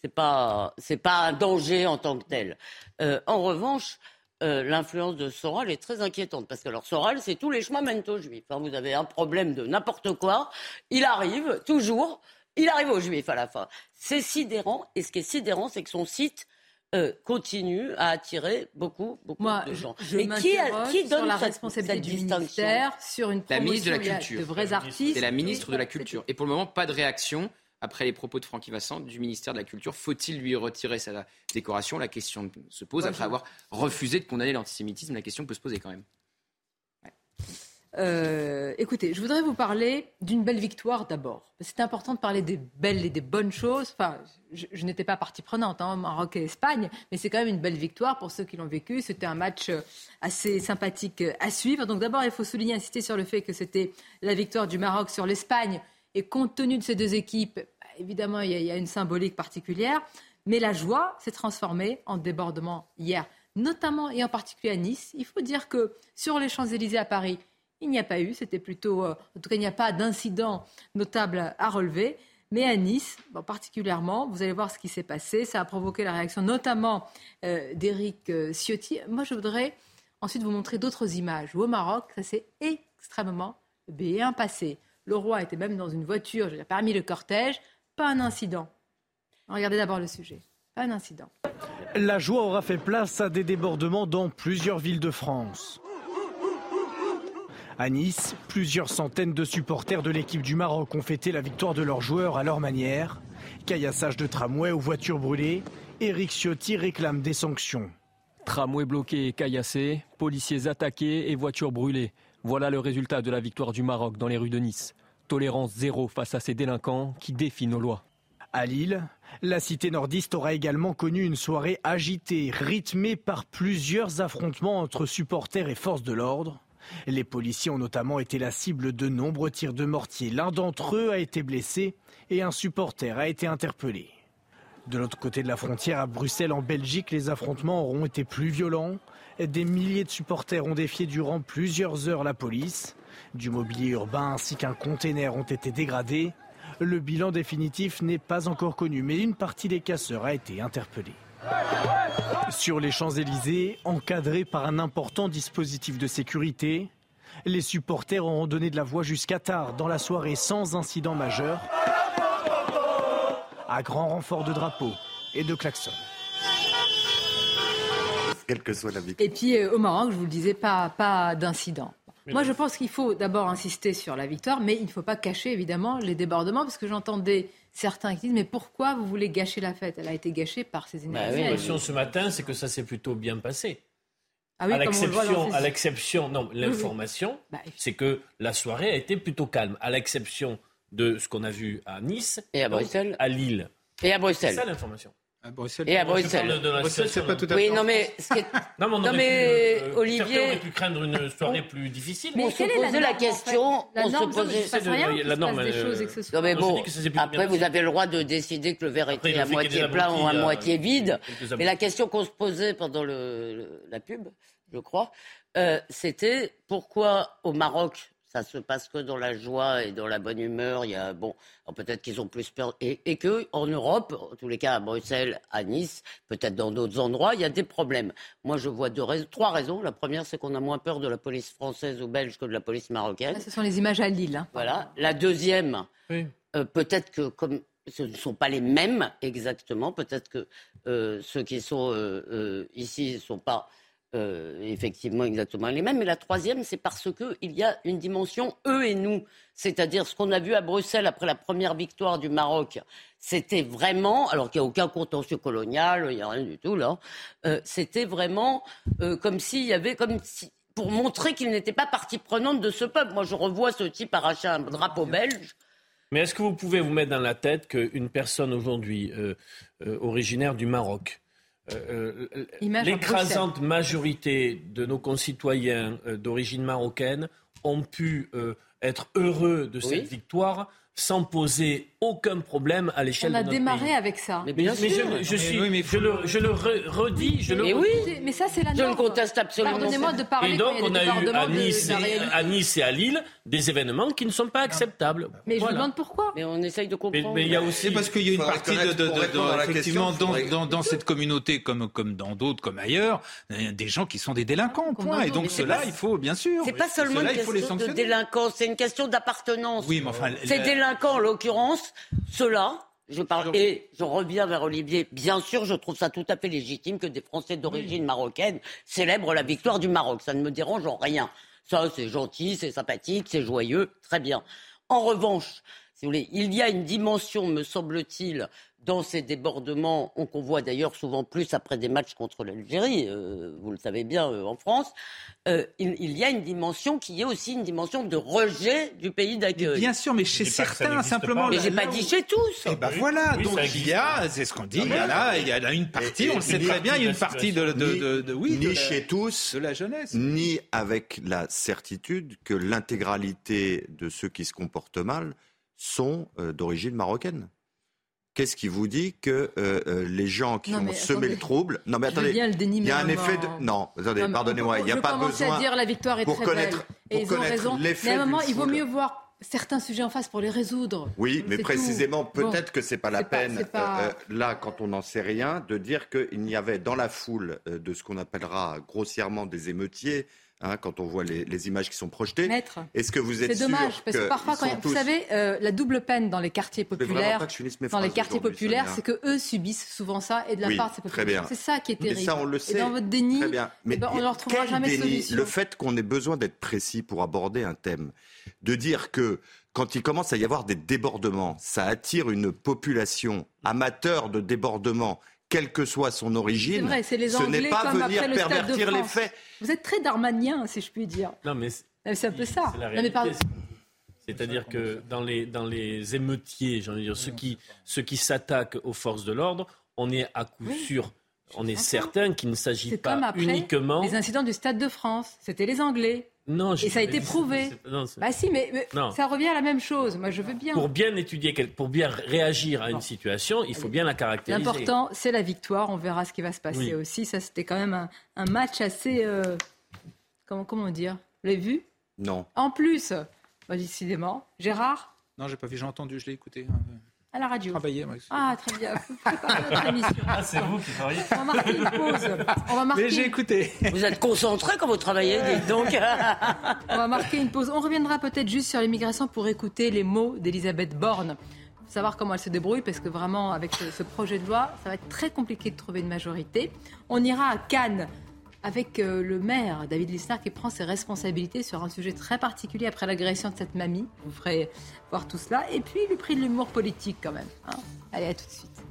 c'est pas c'est pas un danger en tant que tel. Euh, en revanche, l'influence de Soral est très inquiétante parce que alors Soral, c'est tous les chemins mènent aux juifs. Enfin, vous avez un problème de n'importe quoi, il arrive toujours. Il arrive aux Juifs à la fin. C'est sidérant. Et ce qui est sidérant, c'est que son site euh, continue à attirer beaucoup, beaucoup de gens. Je, je qui, qui, donne la responsabilité du ministère sur une la ministre de la Culture. De vrais artistes. C'est la ministre de la Culture. Et pour le moment, pas de réaction après les propos de Francky Vincent du ministère de la Culture. Faut-il lui retirer sa décoration? La question se pose après avoir refusé de condamner l'antisémitisme. La question peut se poser quand même. Euh, écoutez, je voudrais vous parler d'une belle victoire d'abord. C'est important de parler des belles et des bonnes choses. Enfin, je, n'étais pas partie prenante, en hein, Maroc et Espagne, mais c'est quand même une belle victoire pour ceux qui l'ont vécu. C'était un match euh, assez sympathique euh, à suivre. Donc d'abord, il faut souligner, insister sur le fait que c'était la victoire du Maroc sur l'Espagne. Et compte tenu de ces deux équipes, bah, évidemment, il y, a, une symbolique particulière. Mais la joie s'est transformée en débordement hier, notamment et en particulier à Nice. Il faut dire que sur les Champs-Élysées à Paris, il n'y a pas eu, c'était plutôt, euh, en tout cas, il n'y a pas d'incident notable à relever. Mais à Nice, particulièrement, vous allez voir ce qui s'est passé. Ça a provoqué la réaction notamment euh, d'Éric euh, Ciotti. Moi, je voudrais ensuite vous montrer d'autres images. Au Maroc, ça s'est extrêmement bien passé. Le roi était même dans une voiture, parmi le cortège. Pas un incident. Regardez d'abord le sujet. Pas un incident. La joie aura fait place à des débordements dans plusieurs villes de France. À Nice, plusieurs centaines de supporters de l'équipe du Maroc ont fêté la victoire de leurs joueurs à leur manière. Caillassage de tramway aux voitures brûlées, Eric Ciotti réclame des sanctions. Tramway bloqué et caillassé, policiers attaqués et voitures brûlées. Voilà le résultat de la victoire du Maroc dans les rues de Nice. Tolérance zéro face à ces délinquants qui défient nos lois. À Lille, la cité nordiste aura également connu une soirée agitée, rythmée par plusieurs affrontements entre supporters et forces de l'ordre. Les policiers ont notamment été la cible de nombreux tirs de mortier. L'un d'entre eux a été blessé et un supporter a été interpellé. De l'autre côté de la frontière, à Bruxelles, en Belgique, les affrontements auront été plus violents. Des milliers de supporters ont défié durant plusieurs heures la police. Du mobilier urbain ainsi qu'un container ont été dégradés. Le bilan définitif n'est pas encore connu, mais une partie des casseurs a été interpellée. Sur les Champs-Élysées, encadrés par un important dispositif de sécurité, les supporters auront donné de la voix jusqu'à tard dans la soirée sans incident majeur, à grand renfort de drapeaux et de klaxons. Quelle que soit la Et puis euh, au Maroc, je vous le disais, pas, pas d'incident. Moi, je pense qu'il faut d'abord insister sur la victoire, mais il ne faut pas cacher évidemment les débordements, parce que j'entendais certains qui disent mais pourquoi vous voulez gâcher la fête? Elle a été gâchée par ces bah énergies. la question ce matin, c'est que ça s'est plutôt bien passé. Ah oui, à l'exception, à l'exception, non, l'information, bah, c'est que la soirée a été plutôt calme, à l'exception de ce qu'on a vu à Nice et à Bruxelles, à Lille. Et à Bruxelles. C'est ça l'information. À Bruxelles. Et à Bruxelles. c'est pas tout à fait. Oui, non, mais, non, mais, non, mais pu, euh, Olivier. On pu craindre une soirée plus difficile. Mais on se posait la, question. La on norme, se posait de, la norme. Des choses non, mais bon, après, vous avez le droit de décider que le verre était à moitié plein ou à moitié vide. Mais la question qu'on se posait pendant la pub, je crois, euh, c'était pourquoi au Maroc ça se passe que dans la joie et dans la bonne humeur. Il y a bon, peut-être qu'ils ont plus peur et, et que en Europe, en tous les cas à Bruxelles, à Nice, peut-être dans d'autres endroits, il y a des problèmes. Moi, je vois deux trois raisons. La première, c'est qu'on a moins peur de la police française ou belge que de la police marocaine. ce sont les images à Lille. Hein. Voilà. La deuxième, euh, peut-être que comme ce ne sont pas les mêmes exactement, peut-être que euh, ceux qui sont euh, ici ne sont pas euh, effectivement exactement les mêmes. Mais la troisième, c'est parce qu'il y a une dimension eux et nous. C'est-à-dire ce qu'on a vu à Bruxelles après la première victoire du Maroc. C'était vraiment, alors qu'il n'y a aucun contentieux colonial, il n'y a rien du tout là. Euh, c'était vraiment euh, comme s'il y avait, comme si, pour montrer qu'il n'était pas partie prenante de ce peuple. Moi, je revois ce type arracher un drapeau belge. Mais est-ce que vous pouvez vous mettre dans la tête qu'une personne aujourd'hui originaire du Maroc, euh, euh, l'écrasante majorité de nos concitoyens euh, d'origine marocaine ont pu être heureux de cette victoire sans poser aucun problème à l'échelle de notre pays. On a démarré avec ça. Mais, bien sûr. Je, suis, je, le, je, le, redis, je le mais oui. Mais ça, c'est la norme. Je ne conteste absolument Pardonnez-moi de parler Et donc, on a eu à nice, et, à nice, et, à Lille des événements qui ne sont pas acceptables. Mais je me demande pourquoi. Mais on essaye de comprendre. Mais, il y a aussi... C'est parce qu'il y a une partie de, de, de, effectivement, dans, dans, dans, cette communauté, comme, comme dans d'autres, comme ailleurs, des gens qui sont des délinquants, point. Et donc, cela, il faut, bien sûr. C'est pas seulement une question de délinquance, c'est une question d'appartenance. Oui, mais enfin... Ces délinquants, en l'occurrence, ceux-là, je parle et je reviens vers Olivier. Bien sûr, je trouve ça tout à fait légitime que des Français d'origine marocaine célèbrent la victoire du Maroc. Ça ne me dérange en rien. Ça, c'est gentil, c'est sympathique, c'est joyeux, très bien. En revanche, si vous voulez, il y a une dimension, me semble-t-il, dans ces débordements, qu'on voit d'ailleurs souvent plus après des matchs contre l'Algérie, euh, vous le savez bien euh, en France, euh, il, y a une dimension qui est aussi une dimension de rejet du pays d'accueil. Bien sûr, mais chez certains, simplement. Mais j'ai pas dit chez tous. Et eh ben voilà, donc il y a, c'est ce qu'on dit, il y a là, il y a une partie, on le sait très bien, il y a une partie de, de, de, oui, ni chez tous, de la jeunesse, ni avec la certitude que l'intégralité de ceux qui se comportent mal sont d'origine marocaine. Qu'est-ce qui vous dit que euh, euh, les gens qui ont semé le trouble Non, mais attendez, il y a un effet de. Non, attendez, pardonnez-moi, il n'y a pas besoin. à dire la victoire est pour très connaître, belle. Et ils ont raison. Mais à un moment, il vaut mieux voir certains sujets en face pour les résoudre. Oui, mais précisément, peut-être que c'est pas la peine, euh, là, quand on n'en sait rien, de dire qu'il n'y avait dans la foule de ce qu'on appellera grossièrement des émeutiers Hein, quand on voit les, images qui sont projetées. Est-ce que vous êtes C'est dommage, parce que parfois, quand vous savez, euh, la double peine dans les quartiers populaires, dans les quartiers populaires, c'est que eux subissent souvent ça et de la part de ces populations. C'est ça qui est terrible. ça, on le sait. Et dans votre déni, Mais eh ben, on ne leur trouvera jamais de solution. Le fait qu'on ait besoin d'être précis pour aborder un thème, de dire que quand il commence à y avoir des débordements, ça attire une population amateur de débordements quelle que soit son origine, ce n'est pas venir pervertir les faits. Vous êtes très darmanien, si je puis dire. Non, mais c'est un peu ça. C'est-à-dire que dans les, dans les émeutiers, dire, ceux qui, ceux qui s'attaquent aux forces de l'ordre, on est à coup sûr, on est certain qu'il ne s'agit pas uniquement. Les incidents du Stade de France, c'était les Anglais. Non, et ça a été prouvé. bah si, mais, ça revient à la même chose. Moi, je veux bien. Pour bien étudier, pour bien réagir à une situation, il faut bien la caractériser. L'important, c'est la victoire. On verra ce qui va se passer aussi. Ça, c'était quand même un, match assez. Euh, comment, comment dire? Vous l'avez vu? Non. En plus, bah, décidément, Gérard? Non, j'ai pas vu. J'ai entendu. Je l'ai écouté. À la radio. Travailler, Ah, très bien. notre émission. Ah, c'est vous qui travaillez. On va marquer une pause. On va marquer... Mais j'ai écouté. Vous êtes concentré quand vous travaillez, dites donc. On va marquer une pause. On reviendra peut-être juste sur l'immigration pour écouter les mots d'Elisabeth Borne. Savoir comment elle se débrouille, parce que vraiment, avec ce projet de loi, ça va être très compliqué de trouver une majorité. On ira à Cannes avec euh, le maire David Lisnard qui prend ses responsabilités sur un sujet très particulier après l'agression de cette mamie. Vous ferez voir tout cela. Et puis le prix de l'humour politique quand même. Hein. Allez, à tout de suite.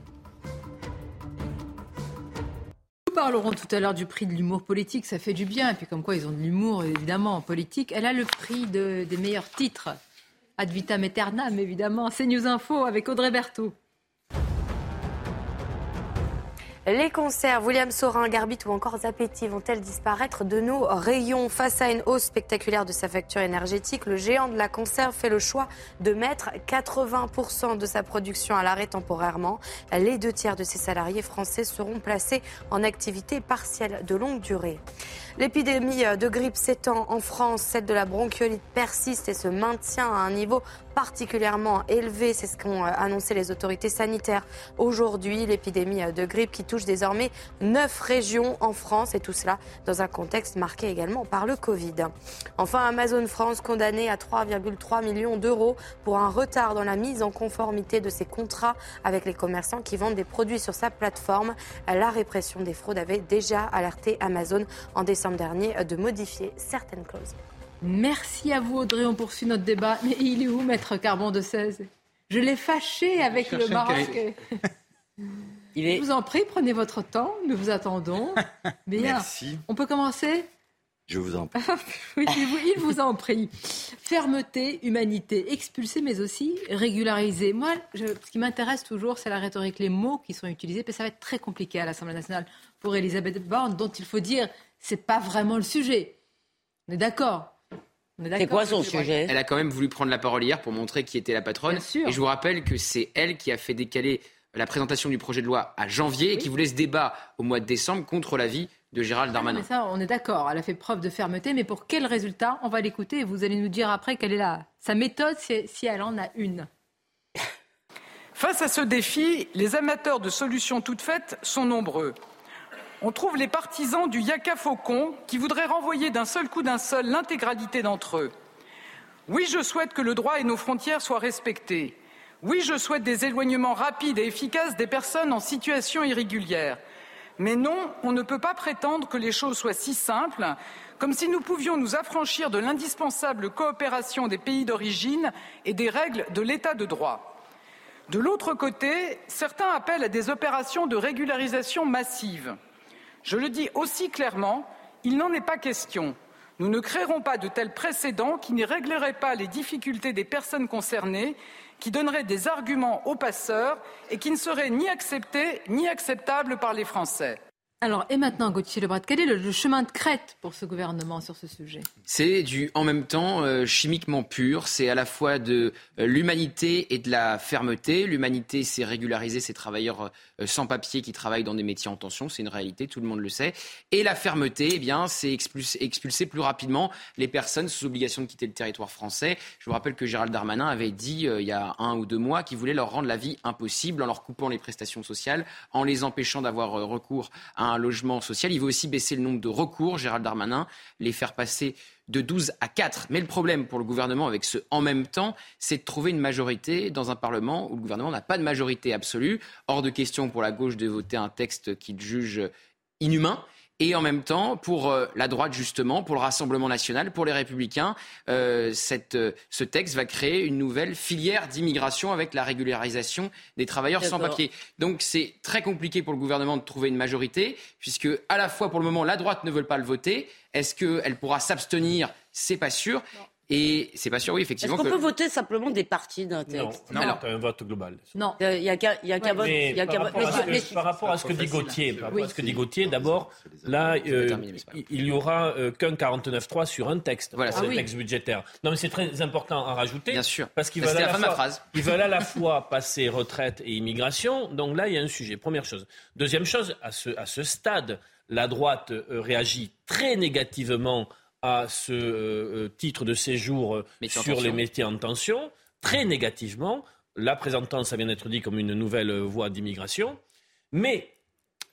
Nous parlerons tout à l'heure du prix de l'humour politique, ça fait du bien. Et puis comme quoi ils ont de l'humour évidemment en politique. Elle a le prix des meilleurs titres. Ad vitam aeternam évidemment. C'est News Info avec Audrey Berthaud. Les conserves, William Sorin, Garbit ou encore Zapetti vont-elles disparaître de nos rayons? Face à une hausse spectaculaire de sa facture énergétique, le géant de la conserve fait le choix de mettre 80% de sa production à l'arrêt temporairement. Les deux tiers de ses salariés français seront placés en activité partielle de longue durée. L'épidémie de grippe s'étend en France. Celle de la bronchiolite persiste et se maintient à un niveau particulièrement élevé. C'est ce qu'ont euh, annoncé les autorités sanitaires aujourd'hui. L'épidémie de grippe qui touche désormais neuf régions en France et tout cela dans un contexte marqué également par le Covid. Enfin, Amazon France condamné à 3,3 millions d'euros pour un retard dans la mise en conformité de ses contrats avec les commerçants qui vendent des produits sur sa plateforme. La répression des fraudes avait déjà alerté Amazon en décembre dernier de modifier certaines clauses. Merci à vous Audrey, on poursuit notre débat. Mais il est où Maître Carbon de 16 Je l'ai fâché avec le Maroc. Il est... Je vous en prie, prenez votre temps, nous vous attendons. Merci. On peut commencer? Je vous en prie. oui, il vous en prie. Fermeté, humanité, expulser, mais aussi régulariser. Moi, ce qui m'intéresse toujours, c'est la rhétorique, les mots qui sont utilisés, mais ça va être très compliqué à l'Assemblée nationale pour Elisabeth Borne, dont il faut dire, c'est pas vraiment le sujet. On est d'accord? C'est quoi son sujet? Elle a quand même voulu prendre la parole hier pour montrer qui était la patronne. Et je vous rappelle que c'est elle qui a fait décaler la présentation du projet de loi à janvier et qui voulait ce débat au mois de décembre contre l'avis de Gérald Darmanin. ça, on est d'accord. Elle a fait preuve de fermeté, mais pour quel résultat On va l'écouter et vous allez nous dire après quelle est la, sa méthode si elle en a une. Face à ce défi, les amateurs de solutions toutes faites sont nombreux on trouve les partisans du Yaka Faucon qui voudraient renvoyer d'un seul coup d'un seul l'intégralité d'entre eux. Oui, je souhaite que le droit et nos frontières soient respectés. Oui, je souhaite des éloignements rapides et efficaces des personnes en situation irrégulière. Mais non, on ne peut pas prétendre que les choses soient si simples, comme si nous pouvions nous affranchir de l'indispensable coopération des pays d'origine et des règles de l'état de droit. De l'autre côté, certains appellent à des opérations de régularisation massive. Je le dis aussi clairement, il n'en est pas question. Nous ne créerons pas de tels précédents qui ne régleraient pas les difficultés des personnes concernées, qui donneraient des arguments aux passeurs et qui ne seraient ni acceptés ni acceptables par les Français. Alors, et maintenant, Gauthier Lebret, quel est le, chemin de crête pour ce gouvernement sur ce sujet? C'est du en même temps euh, chimiquement pur. C'est à la fois de euh, l'humanité et de la fermeté. L'humanité, c'est régulariser ces travailleurs euh, sans papier qui travaillent dans des métiers en tension. C'est une réalité, tout le monde le sait. Et la fermeté, eh bien, c'est expulser, expulser, plus rapidement les personnes sous obligation de quitter le territoire français. Je vous rappelle que Gérald Darmanin avait dit il y a un ou deux mois qu'il voulait leur rendre la vie impossible en leur coupant les prestations sociales, en les empêchant d'avoir recours à un logement social. Il veut aussi baisser le nombre de recours, Gérald Darmanin, les faire passer de 12 à 4. Mais le problème pour le gouvernement avec ce en même temps, c'est de trouver une majorité dans un Parlement où le gouvernement n'a pas de majorité absolue. Hors de question pour la gauche de voter un texte qu'il juge inhumain et en même temps pour euh, la droite justement, pour le Rassemblement national, pour les Républicains, euh, cette, euh, ce texte va créer une nouvelle filière d'immigration avec la régularisation des travailleurs sans papier. Donc c'est très compliqué pour le gouvernement de trouver une majorité, puisque à la fois pour le moment la droite ne veut pas le voter. Est-ce qu'elle pourra s'abstenir? C'est pas sûr. Et c'est pas sûr, oui, effectivement. Est-ce qu'on peut voter simplement des parties d'un texte Non, non. un vote global. Non. Il n'y a qu'un vote. Mais, par, rapport à ce que dit Gauthier, par rapport à ce que dit Gauthier, d'abord, là, euh, il n'y aura euh, qu'un 49.3 sur un texte, voilà, c'est un texte budgétaire. Non, mais c'est très important à rajouter. Bien sûr. Parce qu'ils veulent, à la fois, phrase. Ils veulent à la fois passer retraite et immigration. Donc là, il y a un sujet. Première chose. Deuxième chose, à ce, à ce stade, la droite euh, réagit très négativement à ce euh, titre de séjour euh, sur les métiers en tension, très négativement, la présentant, ça vient d'être dit, comme une nouvelle voie d'immigration. Mais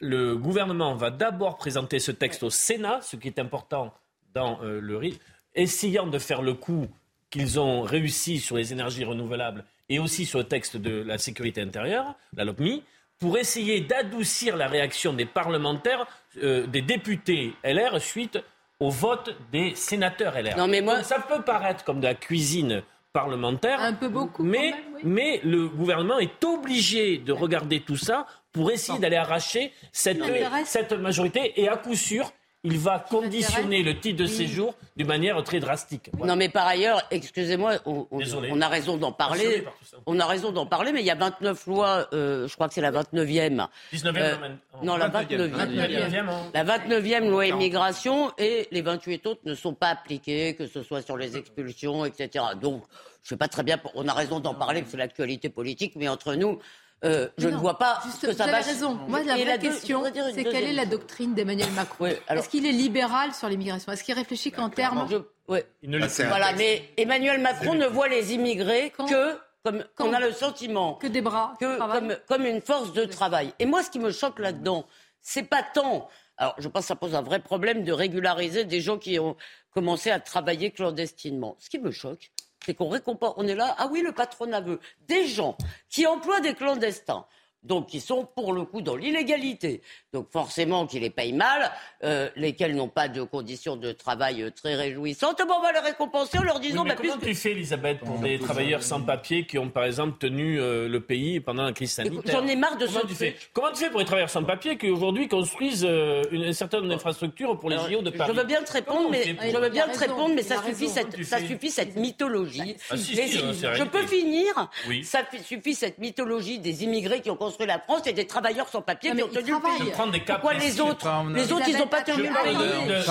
le gouvernement va d'abord présenter ce texte au Sénat, ce qui est important dans euh, le rythme, essayant de faire le coup qu'ils ont réussi sur les énergies renouvelables et aussi sur le texte de la sécurité intérieure, la LOPMI, pour essayer d'adoucir la réaction des parlementaires, des députés LR suite au vote des sénateurs LR. Non, mais moi... Ça peut paraître comme de la cuisine parlementaire. Un peu beaucoup. Mais, mais le gouvernement est obligé de regarder tout ça pour essayer d'aller arracher cette, cette majorité. Et à coup sûr, il va conditionner le titre de séjour d'une manière très drastique. Non, mais par ailleurs, excusez-moi, on, a raison d'en parler. On a raison d'en parler, mais il y a 29 lois, euh, je crois que c'est la 29e. 19e, euh, non, la 29e. 29e. La 29e loi immigration et les 28 autres ne sont pas appliquées, que ce soit sur les expulsions, etc. Donc, je ne sais pas très bien, on a raison d'en parler, que c'est l'actualité politique, mais entre nous, euh, je ne vois pas que ça vous va. raison. Moi, la vraie question, c'est quelle est la doctrine d'Emmanuel Macron Est-ce qu'il est libéral sur l'immigration Est-ce qu'il réfléchit qu'en termes oui. Voilà, mais Emmanuel Macron ne voit les immigrés que comme on a le sentiment que des bras, comme, comme une force de travail. Et moi, ce qui me choque là-dedans, c'est pas tant. Alors, je pense que ça pose un vrai problème de régulariser des gens qui ont commencé à travailler clandestinement. Ce qui me choque, c'est qu'on. On est là, ah oui, le patronat veut des gens qui emploient des clandestins donc qui sont pour le coup dans l'illégalité. Donc forcément qui les payent mal, euh, lesquels n'ont pas de conditions de travail euh, très réjouissantes. Bon, on va les récompenser en leur disant... mais bah, comment tu fais, Elisabeth, pour des travailleurs sans papier qui ont par exemple tenu euh, le pays pendant la crise sanitaire J'en ai marre de comment tu fais Comment tu fais pour les travailleurs sans papier qui aujourd'hui construisent une, certaine infrastructure pour les JO de Paris Je veux bien te répondre, mais, je veux bien te répondre, mais ça suffit, cette, ça suffit cette mythologie. Ah, je peux finir Ça suffit cette mythologie des immigrés qui ont construit la France et des travailleurs sans papier qui ont tenu le pays. Pourquoi les autres Les autres, ils n'ont pas tenu le pays.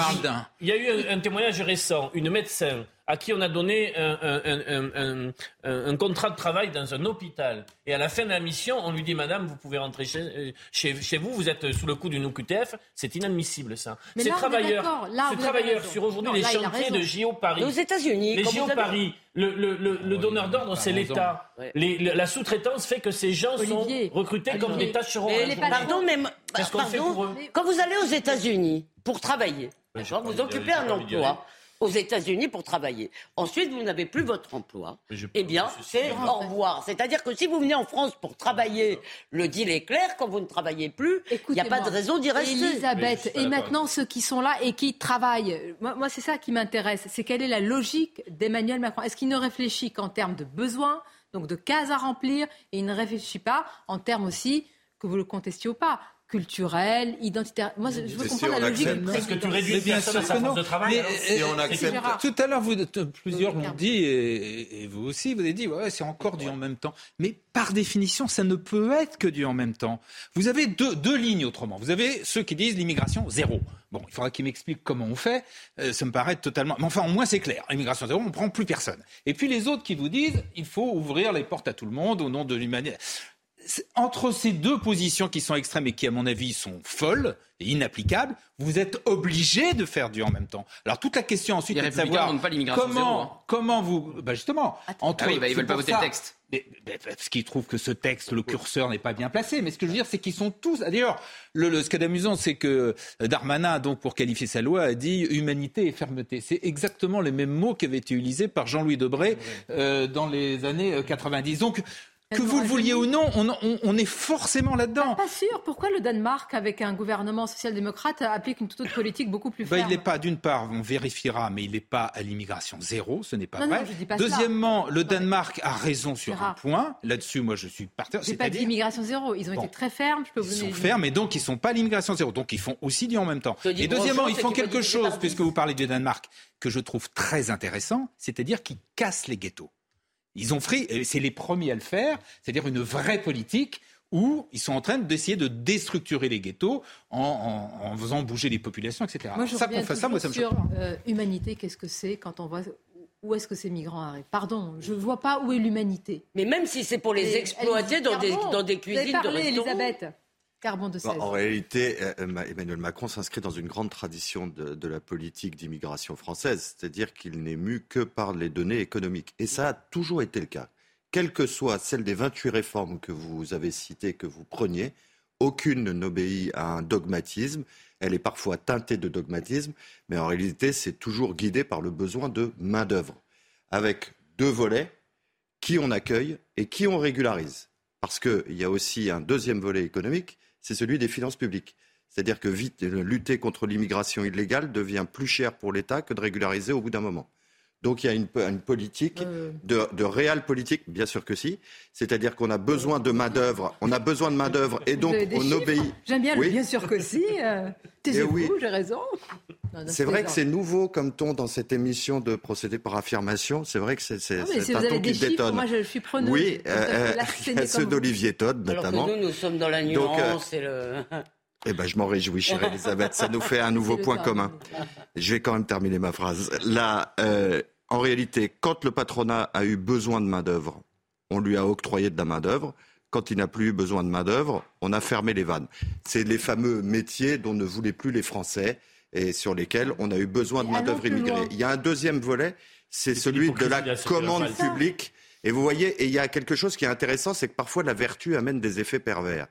Il y a eu un témoignage récent, une médecin à qui on a donné un, contrat de travail dans un hôpital. Et à la fin de la mission, on lui dit, Madame, vous pouvez rentrer chez, chez, vous, vous êtes sous le coup d'une OQTF. C'est inadmissible, ça. ces travailleurs, ces travailleurs sur aujourd'hui les chantiers de JO Paris. Aux États-Unis. Les JO Paris. Le, le, le, donneur d'ordre, c'est l'État. La sous-traitance fait que ces gens sont recrutés comme des tâcherons. Pardon, mais pardon, quand vous allez aux États-Unis pour travailler, vous occupez un emploi aux États-Unis pour travailler. Ensuite, vous n'avez plus votre emploi. Eh bien, c'est au revoir. C'est-à-dire que si vous venez en France pour travailler, le deal est clair. Quand vous ne travaillez plus, il n'y a pas de raison d'y rester. Elisabeth, et maintenant ceux qui sont là et qui travaillent, moi, c'est ça qui m'intéresse. C'est quelle est la logique d'Emmanuel Macron? Est-ce qu'il ne réfléchit qu'en termes de besoins, donc de cases à remplir, et il ne réfléchit pas en termes aussi que vous le contestiez ou pas, culturel, identitaire. Moi, je veux comprendre la logique. Est-ce que tu réduis bien sûr sa force de travail mais, on accepte. Tout à l'heure, vous, plusieurs l'ont dit, et, vous aussi, vous avez dit, ouais, c'est encore du en même temps. Mais par définition, ça ne peut être que du en même temps. Vous avez deux, deux lignes autrement. Vous avez ceux qui disent l'immigration zéro. Bon, il faudra qu'ils m'expliquent comment on fait. Euh, ça me paraît totalement. Mais enfin, au moins, c'est clair. Immigration zéro, on ne prend plus personne. Et puis les autres qui vous disent, il faut ouvrir les portes à tout le monde au nom de l'humanité entre ces deux positions qui sont extrêmes et qui, à mon avis, sont folles et inapplicables, vous êtes obligé de faire du en même temps. Alors toute la question ensuite est de savoir comment, hein. comment vous, bah justement, entre, ah oui, bah, ils veulent pas voter le texte. parce qu'ils trouvent que ce texte, le curseur n'est pas bien placé. Mais ce que je veux dire, c'est qu'ils sont tous. D'ailleurs, le, le, ce qui est amusant, c'est que Darmanin, donc pour qualifier sa loi, a dit humanité et fermeté. C'est exactement les mêmes mots qui avaient été utilisés par Jean-Louis Debré euh, dans les années 90. Donc que vous le vouliez ou non, on, est forcément là-dedans. Pas sûr. Pourquoi le Danemark, avec un gouvernement social-démocrate, applique une toute autre politique beaucoup plus ferme Il n'est pas, d'une part, on vérifiera, mais il n'est pas à l'immigration zéro, ce n'est pas vrai. Deuxièmement, le Danemark a raison sur un point. Là-dessus, moi, je suis partenaire. C'est pas d'immigration zéro. Ils ont été très fermes. Je peux vous ils sont fermes, et donc ils ne sont pas à l'immigration zéro. Donc ils font aussi du en même temps. Et deuxièmement, ils font quelque chose, puisque vous parlez du Danemark, que je trouve très intéressant, c'est-à-dire qu'ils cassent les ghettos. Ils ont fait, c'est les premiers à le faire, c'est-à-dire une vraie politique où ils sont en train d'essayer de déstructurer les ghettos en, faisant bouger les populations, etc. Moi, je ça, ça, moi, ça me sur euh, humanité, qu'est-ce que c'est quand on voit où est-ce que ces migrants arrivent? Pardon, je ne vois pas où est l'humanité. Mais même si c'est pour les exploiter dans des, dans des cuisines de restaurants. Elisabeth. Bah, en réalité, euh, Emmanuel Macron s'inscrit dans une grande tradition de, la politique d'immigration française, c'est-à-dire qu'il n'est mu que par les données économiques. Et ça a toujours été le cas. Quelle que soit celle des 28 réformes que vous avez citées, que vous preniez, aucune n'obéit à un dogmatisme. Elle est parfois teintée de dogmatisme, mais en réalité, c'est toujours guidé par le besoin de main-d'œuvre, avec deux volets qui on accueille et qui on régularise. Parce qu'il y a aussi un deuxième volet économique, c'est celui des finances publiques. C'est-à-dire que vite, lutter contre l'immigration illégale devient plus cher pour l'État que de régulariser au bout d'un moment. Donc il y a une, politique, de, de réelle politique, bien sûr que si. C'est-à-dire qu'on a besoin de main-d'œuvre, on a besoin de main-d'œuvre et donc on obéit. J'aime bien bien sûr que si. Euh, oui. j'ai raison. C'est vrai que c'est nouveau comme ton dans cette émission de procéder par affirmation. C'est vrai que c'est un ton qui détonne. Moi, je suis preneuse. Oui, euh, ceux d'Olivier Todd notamment. Alors que nous, nous sommes dans la euh, nuance et le. Eh ben, je m'en réjouis, chère Elisabeth. Ça nous fait un nouveau point commun. Je vais quand même terminer ma phrase. Là, euh, en réalité, quand le patronat a eu besoin de main-d'œuvre, on lui a octroyé de la main-d'œuvre. quand il n'a plus eu besoin de main-d'œuvre, on a fermé les vannes. C'est les fameux métiers dont ne voulaient plus les Français et sur lesquels on a eu besoin de main-d'œuvre immigrée. Il y a un deuxième volet, c'est celui de la commande publique. Et vous voyez, et il y a quelque chose qui est intéressant, c'est que parfois la vertu amène des effets pervers.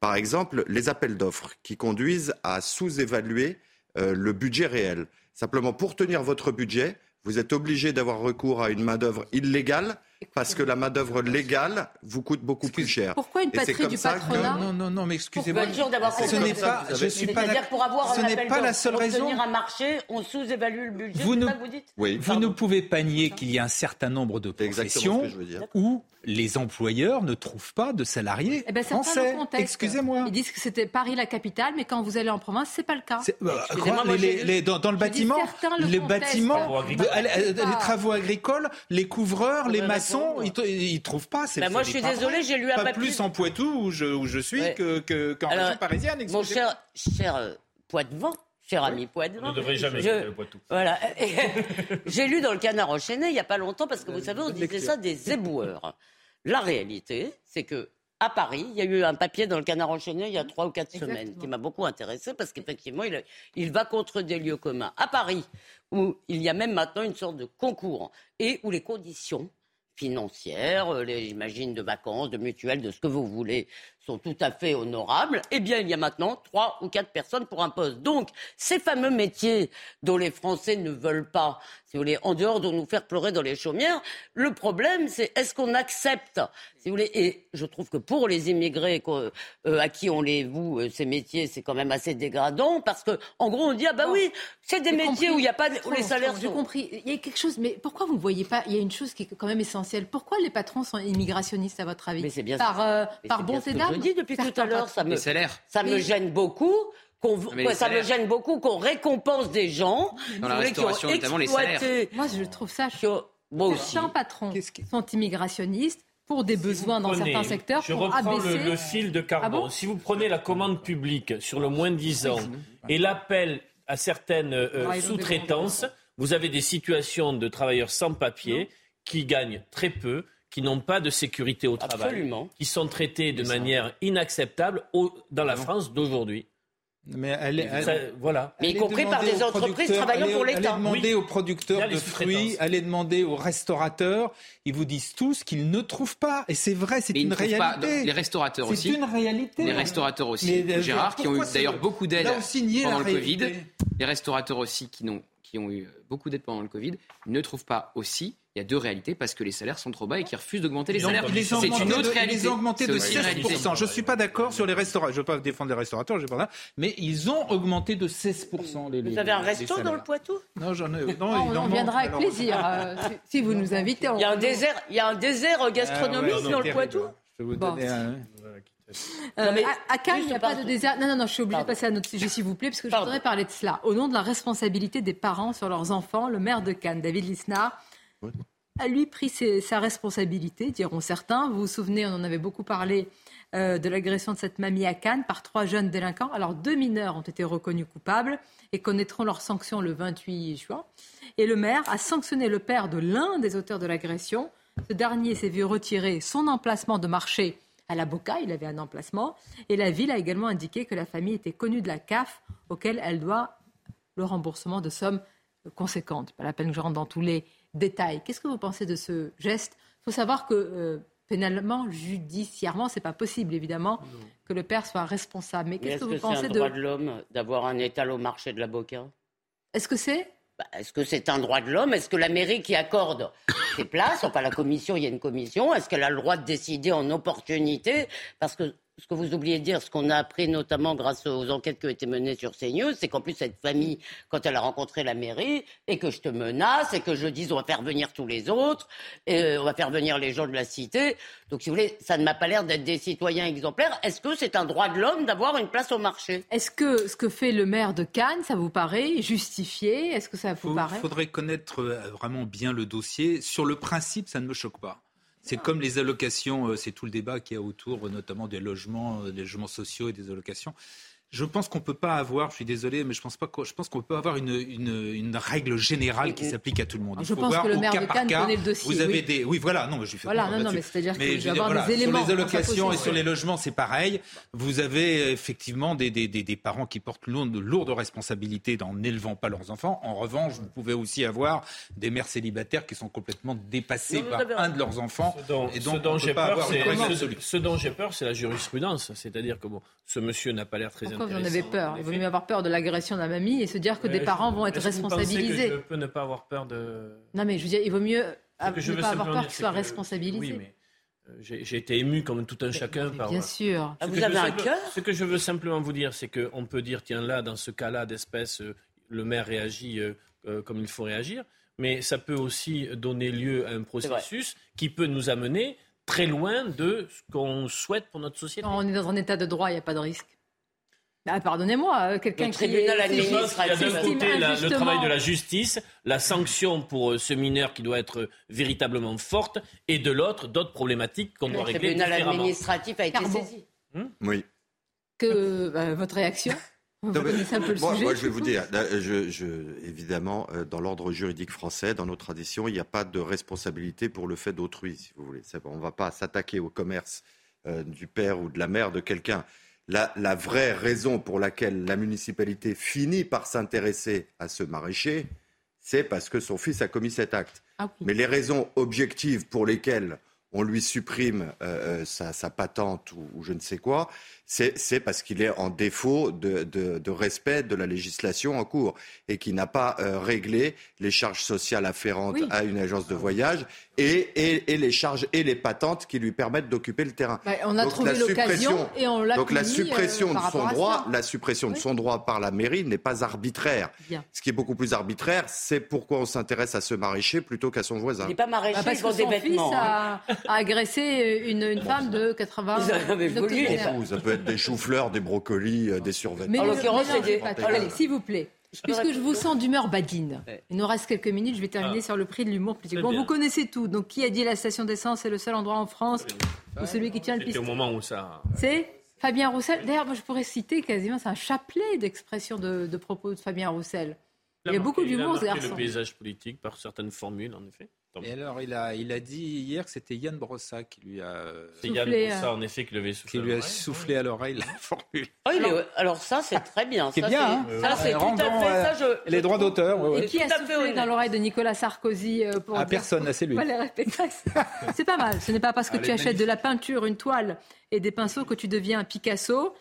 Par exemple, les appels d'offres qui conduisent à sous-évaluer euh, le budget réel. Simplement, pour tenir votre budget, vous êtes obligé d'avoir recours à une main-d'œuvre illégale parce que la main-d'œuvre légale vous coûte beaucoup plus cher. Pourquoi une patrie du patronat Non, non, non, mais excusez-moi. Ce n'est pas. Je suis pas d'accord. Pour avoir ce n'est pas la seule raison. Pour un marché, on sous-évalue le budget. Vous, ne, vous, dites oui, vous ne pouvez pas nier qu'il y a un certain nombre de professions où les employeurs ne trouvent pas de salariés eh ben, français. Excusez-moi. Ils disent que c'était Paris la capitale, mais quand vous allez en province, c'est pas le cas. Bah, les, dans, dans, le bâtiment, les bâtiments, les travaux agricoles, les couvreurs, les maçons, ils, ne trouvent pas. Bah, moi, je suis désolée, j'ai lu un pas plus en Poitou où je, où je suis qu'en que, région parisienne. Mon cher, cher euh, Cher ami Poitvin. On ne devrait jamais je... le Poitou. Voilà. J'ai lu dans le Canard enchaîné il n'y a pas longtemps, parce que vous savez, on disait ça des éboueurs. La réalité, c'est que à Paris, il y a eu un papier dans le Canard enchaîné il y a trois ou quatre semaines qui m'a beaucoup intéressé parce qu'effectivement, il, il, va contre des lieux communs. À Paris, où il y a même maintenant une sorte de concours et où les conditions financières, euh, les, j'imagine, de vacances, de mutuelles, de ce que vous voulez, sont tout à fait honorables, eh bien, il y a maintenant trois ou quatre personnes pour un poste. Donc, ces fameux métiers dont les Français ne veulent pas, si vous voulez, en dehors de nous faire pleurer dans les chaumières, le problème, c'est est-ce qu'on accepte, si vous voulez, et je trouve que pour les immigrés euh, à qui on les voue euh, ces métiers, c'est quand même assez dégradant, parce que, en gros, on dit, ah bah oui, c'est des métiers où il n'y a pas, où les salaires sont... Compris, il y a quelque chose, mais pourquoi vous ne voyez pas, il y a une chose qui est quand même essentielle, pourquoi les patrons sont immigrationnistes, à votre avis? Mais bien Par, euh, par bon je dis depuis tout à l'heure, ça me, ça me gêne beaucoup. ça me gêne beaucoup qu'on récompense des gens dans la restauration, notamment les salaires. Moi, je trouve ça. Moi aussi. Certains patrons sont immigrationnistes pour des besoins dans certains secteurs. Je pour reprends abaisser... le, fil de carbone. Ah si vous prenez la commande publique sur le moins de 10 ans et l'appel à certaines euh, sous-traitances, vous avez des situations de travailleurs sans papier qui gagnent très peu qui n'ont pas de sécurité au travail, qui sont traités de manière inacceptable dans la France d'aujourd'hui. Mais elle, voilà. Mais y compris par des entreprises travaillant pour l'État. Allez demander aux producteurs de fruits, allez demander aux restaurateurs. Ils vous disent tous qu'ils ne trouvent pas. Et c'est vrai, c'est une réalité. Pas, les restaurateurs aussi. C'est une réalité. Les restaurateurs aussi. Euh, Gérard, qui ont eu d'ailleurs beaucoup d'aide pendant le Covid. Les restaurateurs aussi qui, ont, qui ont eu beaucoup d'aide pendant le Covid ne trouvent pas aussi il y a deux réalités parce que les salaires sont trop bas et qu'ils refusent d'augmenter les salaires. C'est une autre réalité. Ils ont augmenté de 16%. Je ne suis pas d'accord sur les restaurateurs. Je ne veux pas défendre les restaurateurs, je pas mais ils ont augmenté de 16% les Vous avez un resto dans le Poitou? Non, j'en ai. Non, on, viendra avec plaisir euh, si, vous nous invitez. Il y a un désert, il y a un désert gastronomique ah dans le Poitou? Je vais vous donner un. Euh, mais à, Cannes, il n'y a pas de désert. Non, non, non, je suis obligée de passer à notre sujet, s'il vous plaît, parce que je voudrais parler de cela. Au nom de la responsabilité des parents sur leurs enfants, le maire de Cannes, David Lisnard, a lui pris sa responsabilité, diront certains. Vous vous souvenez, on en avait beaucoup parlé euh, de l'agression de cette mamie à Cannes par trois jeunes délinquants. Alors deux mineurs ont été reconnus coupables et connaîtront leur sanction le 28 juin. Et le maire a sanctionné le père de l'un des auteurs de l'agression. Ce dernier s'est vu retirer son emplacement de marché à la Boca, il avait un emplacement, et la ville a également indiqué que la famille était connue de la CAF, auquel elle doit le remboursement de sommes conséquentes. Pas la peine que je rentre dans tous les Qu'est-ce que vous pensez de ce geste? Il faut savoir que euh, pénalement, judiciairement, c'est pas possible, évidemment, que le père soit responsable. Mais qu'est-ce que, vous pensez de... C'est un droit de l'homme d'avoir un étal au marché de la Boca Est-ce que c'est? Bah, Est-ce que c'est un droit de l'homme? Est-ce que la mairie qui accorde ses places, enfin la commission, il y a une commission, est-ce qu'elle a le droit de décider en opportunité? Parce que ce que vous oubliez de dire, ce qu'on a appris notamment grâce aux enquêtes qui ont été menées sur CNews, c'est qu'en plus cette famille, quand elle a rencontré la mairie, et que je te menace, et que je dise on va faire venir tous les autres, et euh, on va faire venir les gens de la cité. Donc si vous voulez, ça ne m'a pas l'air d'être des citoyens exemplaires. Est-ce que c'est un droit de l'homme d'avoir une place au marché? Est-ce que ce que fait le maire de Cannes, ça vous paraît justifié? Est-ce que ça vous paraît? Il faudrait connaître euh, vraiment bien le dossier. Sur le principe, ça ne me choque pas. C'est comme les allocations, euh, c'est tout le débat qu'il y a autour, notamment des logements, euh, des logements sociaux et des allocations. Je pense qu'on peut pas avoir, je suis désolé, mais je pense pas je pense qu'on peut avoir une, une, règle générale qui s'applique à tout le monde. Il je faut pense voir que le maire de Cannes connaît le dossier. Vous avez des, oui, voilà, non, mais je suis Voilà, non, non, mais c'est-à-dire qu'il y avoir des éléments. Sur les allocations et sur les logements, c'est pareil. Vous avez effectivement des, des, des, des parents qui portent de lourdes responsabilités en n'élevant pas leurs enfants. En revanche, vous pouvez aussi avoir des mères célibataires qui sont complètement dépassées par un de leurs enfants. et donc, ce dont j'ai peur, c'est ce dont j'ai peur, c'est la jurisprudence. C'est-à-dire que bon, ce monsieur n'a pas l'air très Pourquoi vous en avez peur Il vaut mieux avoir peur de l'agression de la mamie et se dire que des parents vont être responsabilisés. je peux ne pas avoir peur de. Non, mais je veux dire, il vaut mieux ne pas avoir peur qu'il soit responsabilisé. Oui, mais euh, j'ai été ému comme tout un chacun par. Bien sûr. Ah, vous avez un cœur Ce que je veux simplement vous dire, c'est qu'on peut dire tiens là, dans ce cas-là d'espèce, euh, le maire réagit euh, comme il faut réagir, mais ça peut aussi donner lieu à un processus qui peut nous amener très loin de ce qu'on souhaite pour notre société. on est dans un état de droit, il n'y a pas de risque. Ah, pardonnez-moi, euh, quelqu'un qui tribunal administratif. Il y a d'un côté le travail de la justice, la sanction pour euh, ce mineur qui doit être véritablement forte, et de l'autre, d'autres problématiques qu'on doit régler. Le tribunal administratif a été saisi. Hmm oui. Que bah, votre réaction? Moi, moi, je vais vous dire, je, je, évidemment, euh, dans l'ordre juridique français, dans nos traditions, il n'y a pas de responsabilité pour le fait d'autrui, si vous voulez. On ne va pas s'attaquer au commerce du père ou de la mère de quelqu'un la, vraie raison pour laquelle la municipalité finit par s'intéresser à ce maraîcher, c'est parce que son fils a commis cet acte. Ah Mais les raisons objectives pour lesquelles on lui supprime euh, euh, sa, patente ou, je ne sais quoi, c'est parce qu'il est en défaut de, respect de la législation en cours et qui n'a pas euh, réglé les charges sociales afférentes à une agence de voyage et, les charges et les patentes qui lui permettent d'occuper le terrain. Bah, on a trouvé l'occasion et on l'a Donc la suppression de son droit, la suppression de son droit par la mairie n'est pas arbitraire. Ce qui est beaucoup plus arbitraire, c'est pourquoi on s'intéresse à ce maraîcher plutôt qu'à son voisin. Il n'est pas maraîcher, bah, parce que des vêtements. Fils a, hein. a, agressé une, femme de 80 ans. Être des choux-fleurs, des brocolis, euh, des survêtements. Mais en l'occurrence, c'est des... Allez, s'il vous plaît. Puisque je vous sens d'humeur badine, il nous reste quelques minutes, je vais terminer ah. sur le prix de l'humour politique. Bon, vous connaissez tout. Donc, qui a dit la station d'essence est le seul endroit en France où celui qui tient le pistolet au moment où ça. C'est Fabien Roussel. D'ailleurs, moi, je pourrais citer quasiment, c'est un chapelet d'expressions de, propos de Fabien Roussel. Il, y a beaucoup d'humour, ce garçon. le paysage politique par certaines formules, en effet. Et alors, il a, il a dit hier que c'était Yann Brossa qui lui a. C'est Yann Brossa, en effet, qui lui, qui lui a soufflé à l'oreille la formule. Oh, alors, ça, c'est très bien. C'est bien. Hein. ça, c'est tout à fait. Ça, je, les droits d'auteur. Et qui a soufflé dans l'oreille de Nicolas Sarkozy euh, pour. À personne, c'est lui. c'est pas mal. Ce n'est pas parce que tu achètes de la peinture, une toile et des pinceaux que tu deviens un Picasso.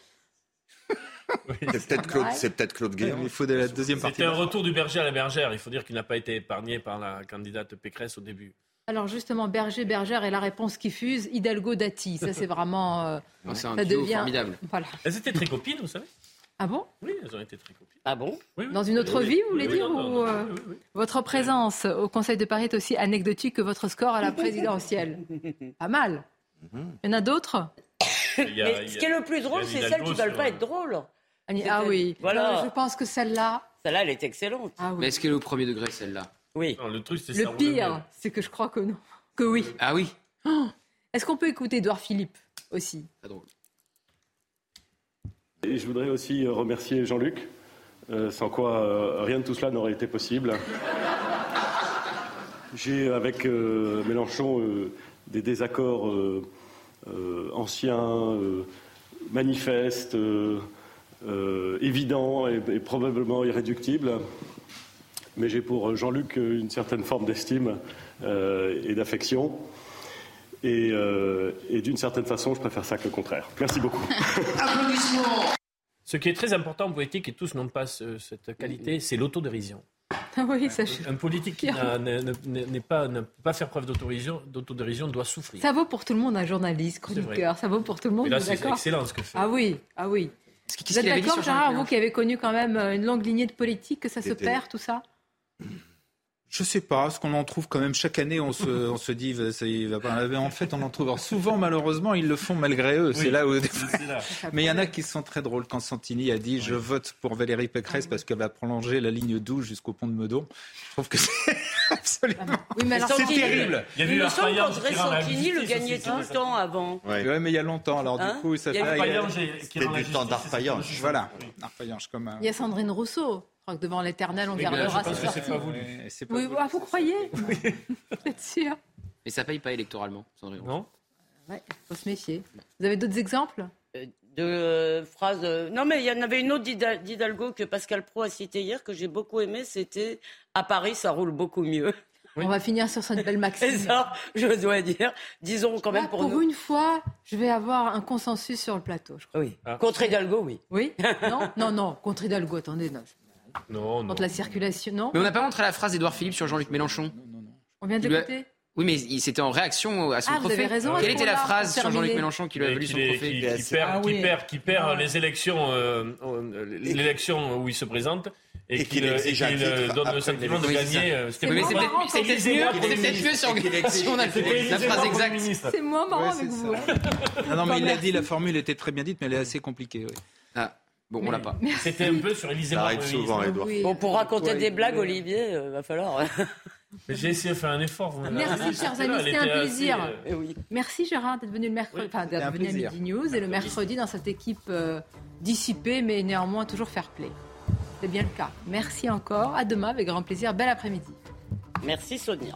C'est peut-être Claude, c'est peut-être Claude Guéant. Il faut de la deuxième partie. C'était un retour du berger à la bergère. Il faut dire qu'il n'a pas été épargné par la candidate Pécresse au début. Alors justement, berger, bergère est la réponse qui fuse. Hidalgo, Dati, ça c'est vraiment. Euh, c'est un duo formidable. Voilà. Elles étaient très copines, vous savez. Ah bon? Oui, elles ont été très copines. Ah bon? Dans une autre vie, vous voulez dire ou, euh, Votre présence au Conseil de Paris est aussi anecdotique que votre score à la présidentielle? Pas mal. Mhm. Il y en a d'autres? Mais ce qui est le plus drôle, c'est celles qui ne veulent pas être drôles. Ah oui, voilà. je pense que celle-là. Celle-là, elle est excellente. Ah Mais est-ce qu'elle est au premier degré, celle-là? Oui. le truc, c'est Le pire, c'est que je crois que non. Que oui. Ah oui. Oh. est-ce qu'on peut écouter Edouard Philippe aussi? Pas drôle. Et je voudrais aussi remercier Jean-Luc, euh, sans quoi euh, rien de tout cela n'aurait été possible. J'ai avec euh, Mélenchon des désaccords anciens, manifestes. Euh, évident et, probablement irréductible. Mais j'ai pour Jean-Luc une certaine forme d'estime euh, et d'affection. Euh, et, d'une certaine façon, je préfère ça que le contraire. Merci beaucoup. Applaudissements Ce qui est très important en politique, et tous n'ont pas cette qualité, c'est l'autodérision. Oui, ça, un, politique qui n'est pas, ne peut pas faire preuve d'autodérision doit souffrir. Ça vaut pour tout le monde, un journaliste, chroniqueur, ça vaut pour tout le monde. là, c'est excellent ce que fait. Ah oui, ah oui. Vous êtes d'accord, Gérard, vous qui avez connu quand même euh, une longue lignée de politique, que ça se perd, tout ça? Je sais pas, ce qu'on en trouve quand même chaque année, on se, on se dit, ça, il va pas. En fait, on en trouve. Alors, souvent, malheureusement, ils le font malgré eux. c'est là où. Mais il y en a qui sont très drôles. Quand Santini a dit, je vote pour Valérie Pécresse parce qu'elle va prolonger la ligne 12 jusqu'au pont de Meudon. Je trouve que c'est absolument. Oui, mais alors, c'est terrible. Il, y a eu me semble qu'André Santini le gagnait tout le temps avant. Oui, mais il y a longtemps. Alors, du hein coup, ça fait. C'était du temps d'arpaillage. Voilà, arpaillage comme. Il y a Sandrine Rousseau. Je crois que devant l'éternel, on gardera ses sorties. Pas voulu. Oui, ah, vous croyez Oui. Vous êtes sûr Mais ça paye pas électoralement, Non Il faut se méfier. Vous avez d'autres exemples? Euh, de euh, phrases. Euh, non, mais il y en avait une autre d'Hidalgo que Pascal Pro a citée hier que j'ai beaucoup aimé. C'était à Paris, ça roule beaucoup mieux. On va finir sur cette belle maxime. Et ça, je dois dire, disons quand même pour, pour une fois, je vais avoir un consensus sur le plateau. Je crois. Oui. Ah. Contre Hidalgo, oui. Oui. Non, non, non. Contre Hidalgo, attendez. Non. Non, Contre la circulation, non Mais on n'a pas montré la phrase d'Edouard Philippe sur Jean-Luc Mélenchon. On vient d'écouter oui, mais c'était en réaction à son ah, trophée. Quelle était la phrase sur Jean-Luc Mélenchon qui lui a valu son trophée qui, perd, ah qui, perd, qui perd ah les élections, euh, euh, l'élection où il se présente et, qu'il euh, donne le sentiment de gagner. C'était peut-être mieux sur l'élection. la phrase exacte. C'est moins marrant avec vous. Hein. Non, mais il l'a dit, la formule était très bien dite, mais elle est assez compliquée. Bon, on l'a pas. C'était un peu sur Élisée Ça souvent, Edouard. Bon, pour raconter des blagues, Olivier, il va falloir. J'ai essayé de faire un effort. Merci, chers amis, c'était un plaisir. Euh, eh Merci, Gérard, d'être venu le mercredi, enfin, d'être venu à Midi News et le mercredi dans cette équipe euh, dissipée, mais néanmoins toujours fair play. C'est bien le cas. Merci encore. À demain, avec grand plaisir. Bel après-midi. Merci, Sonia.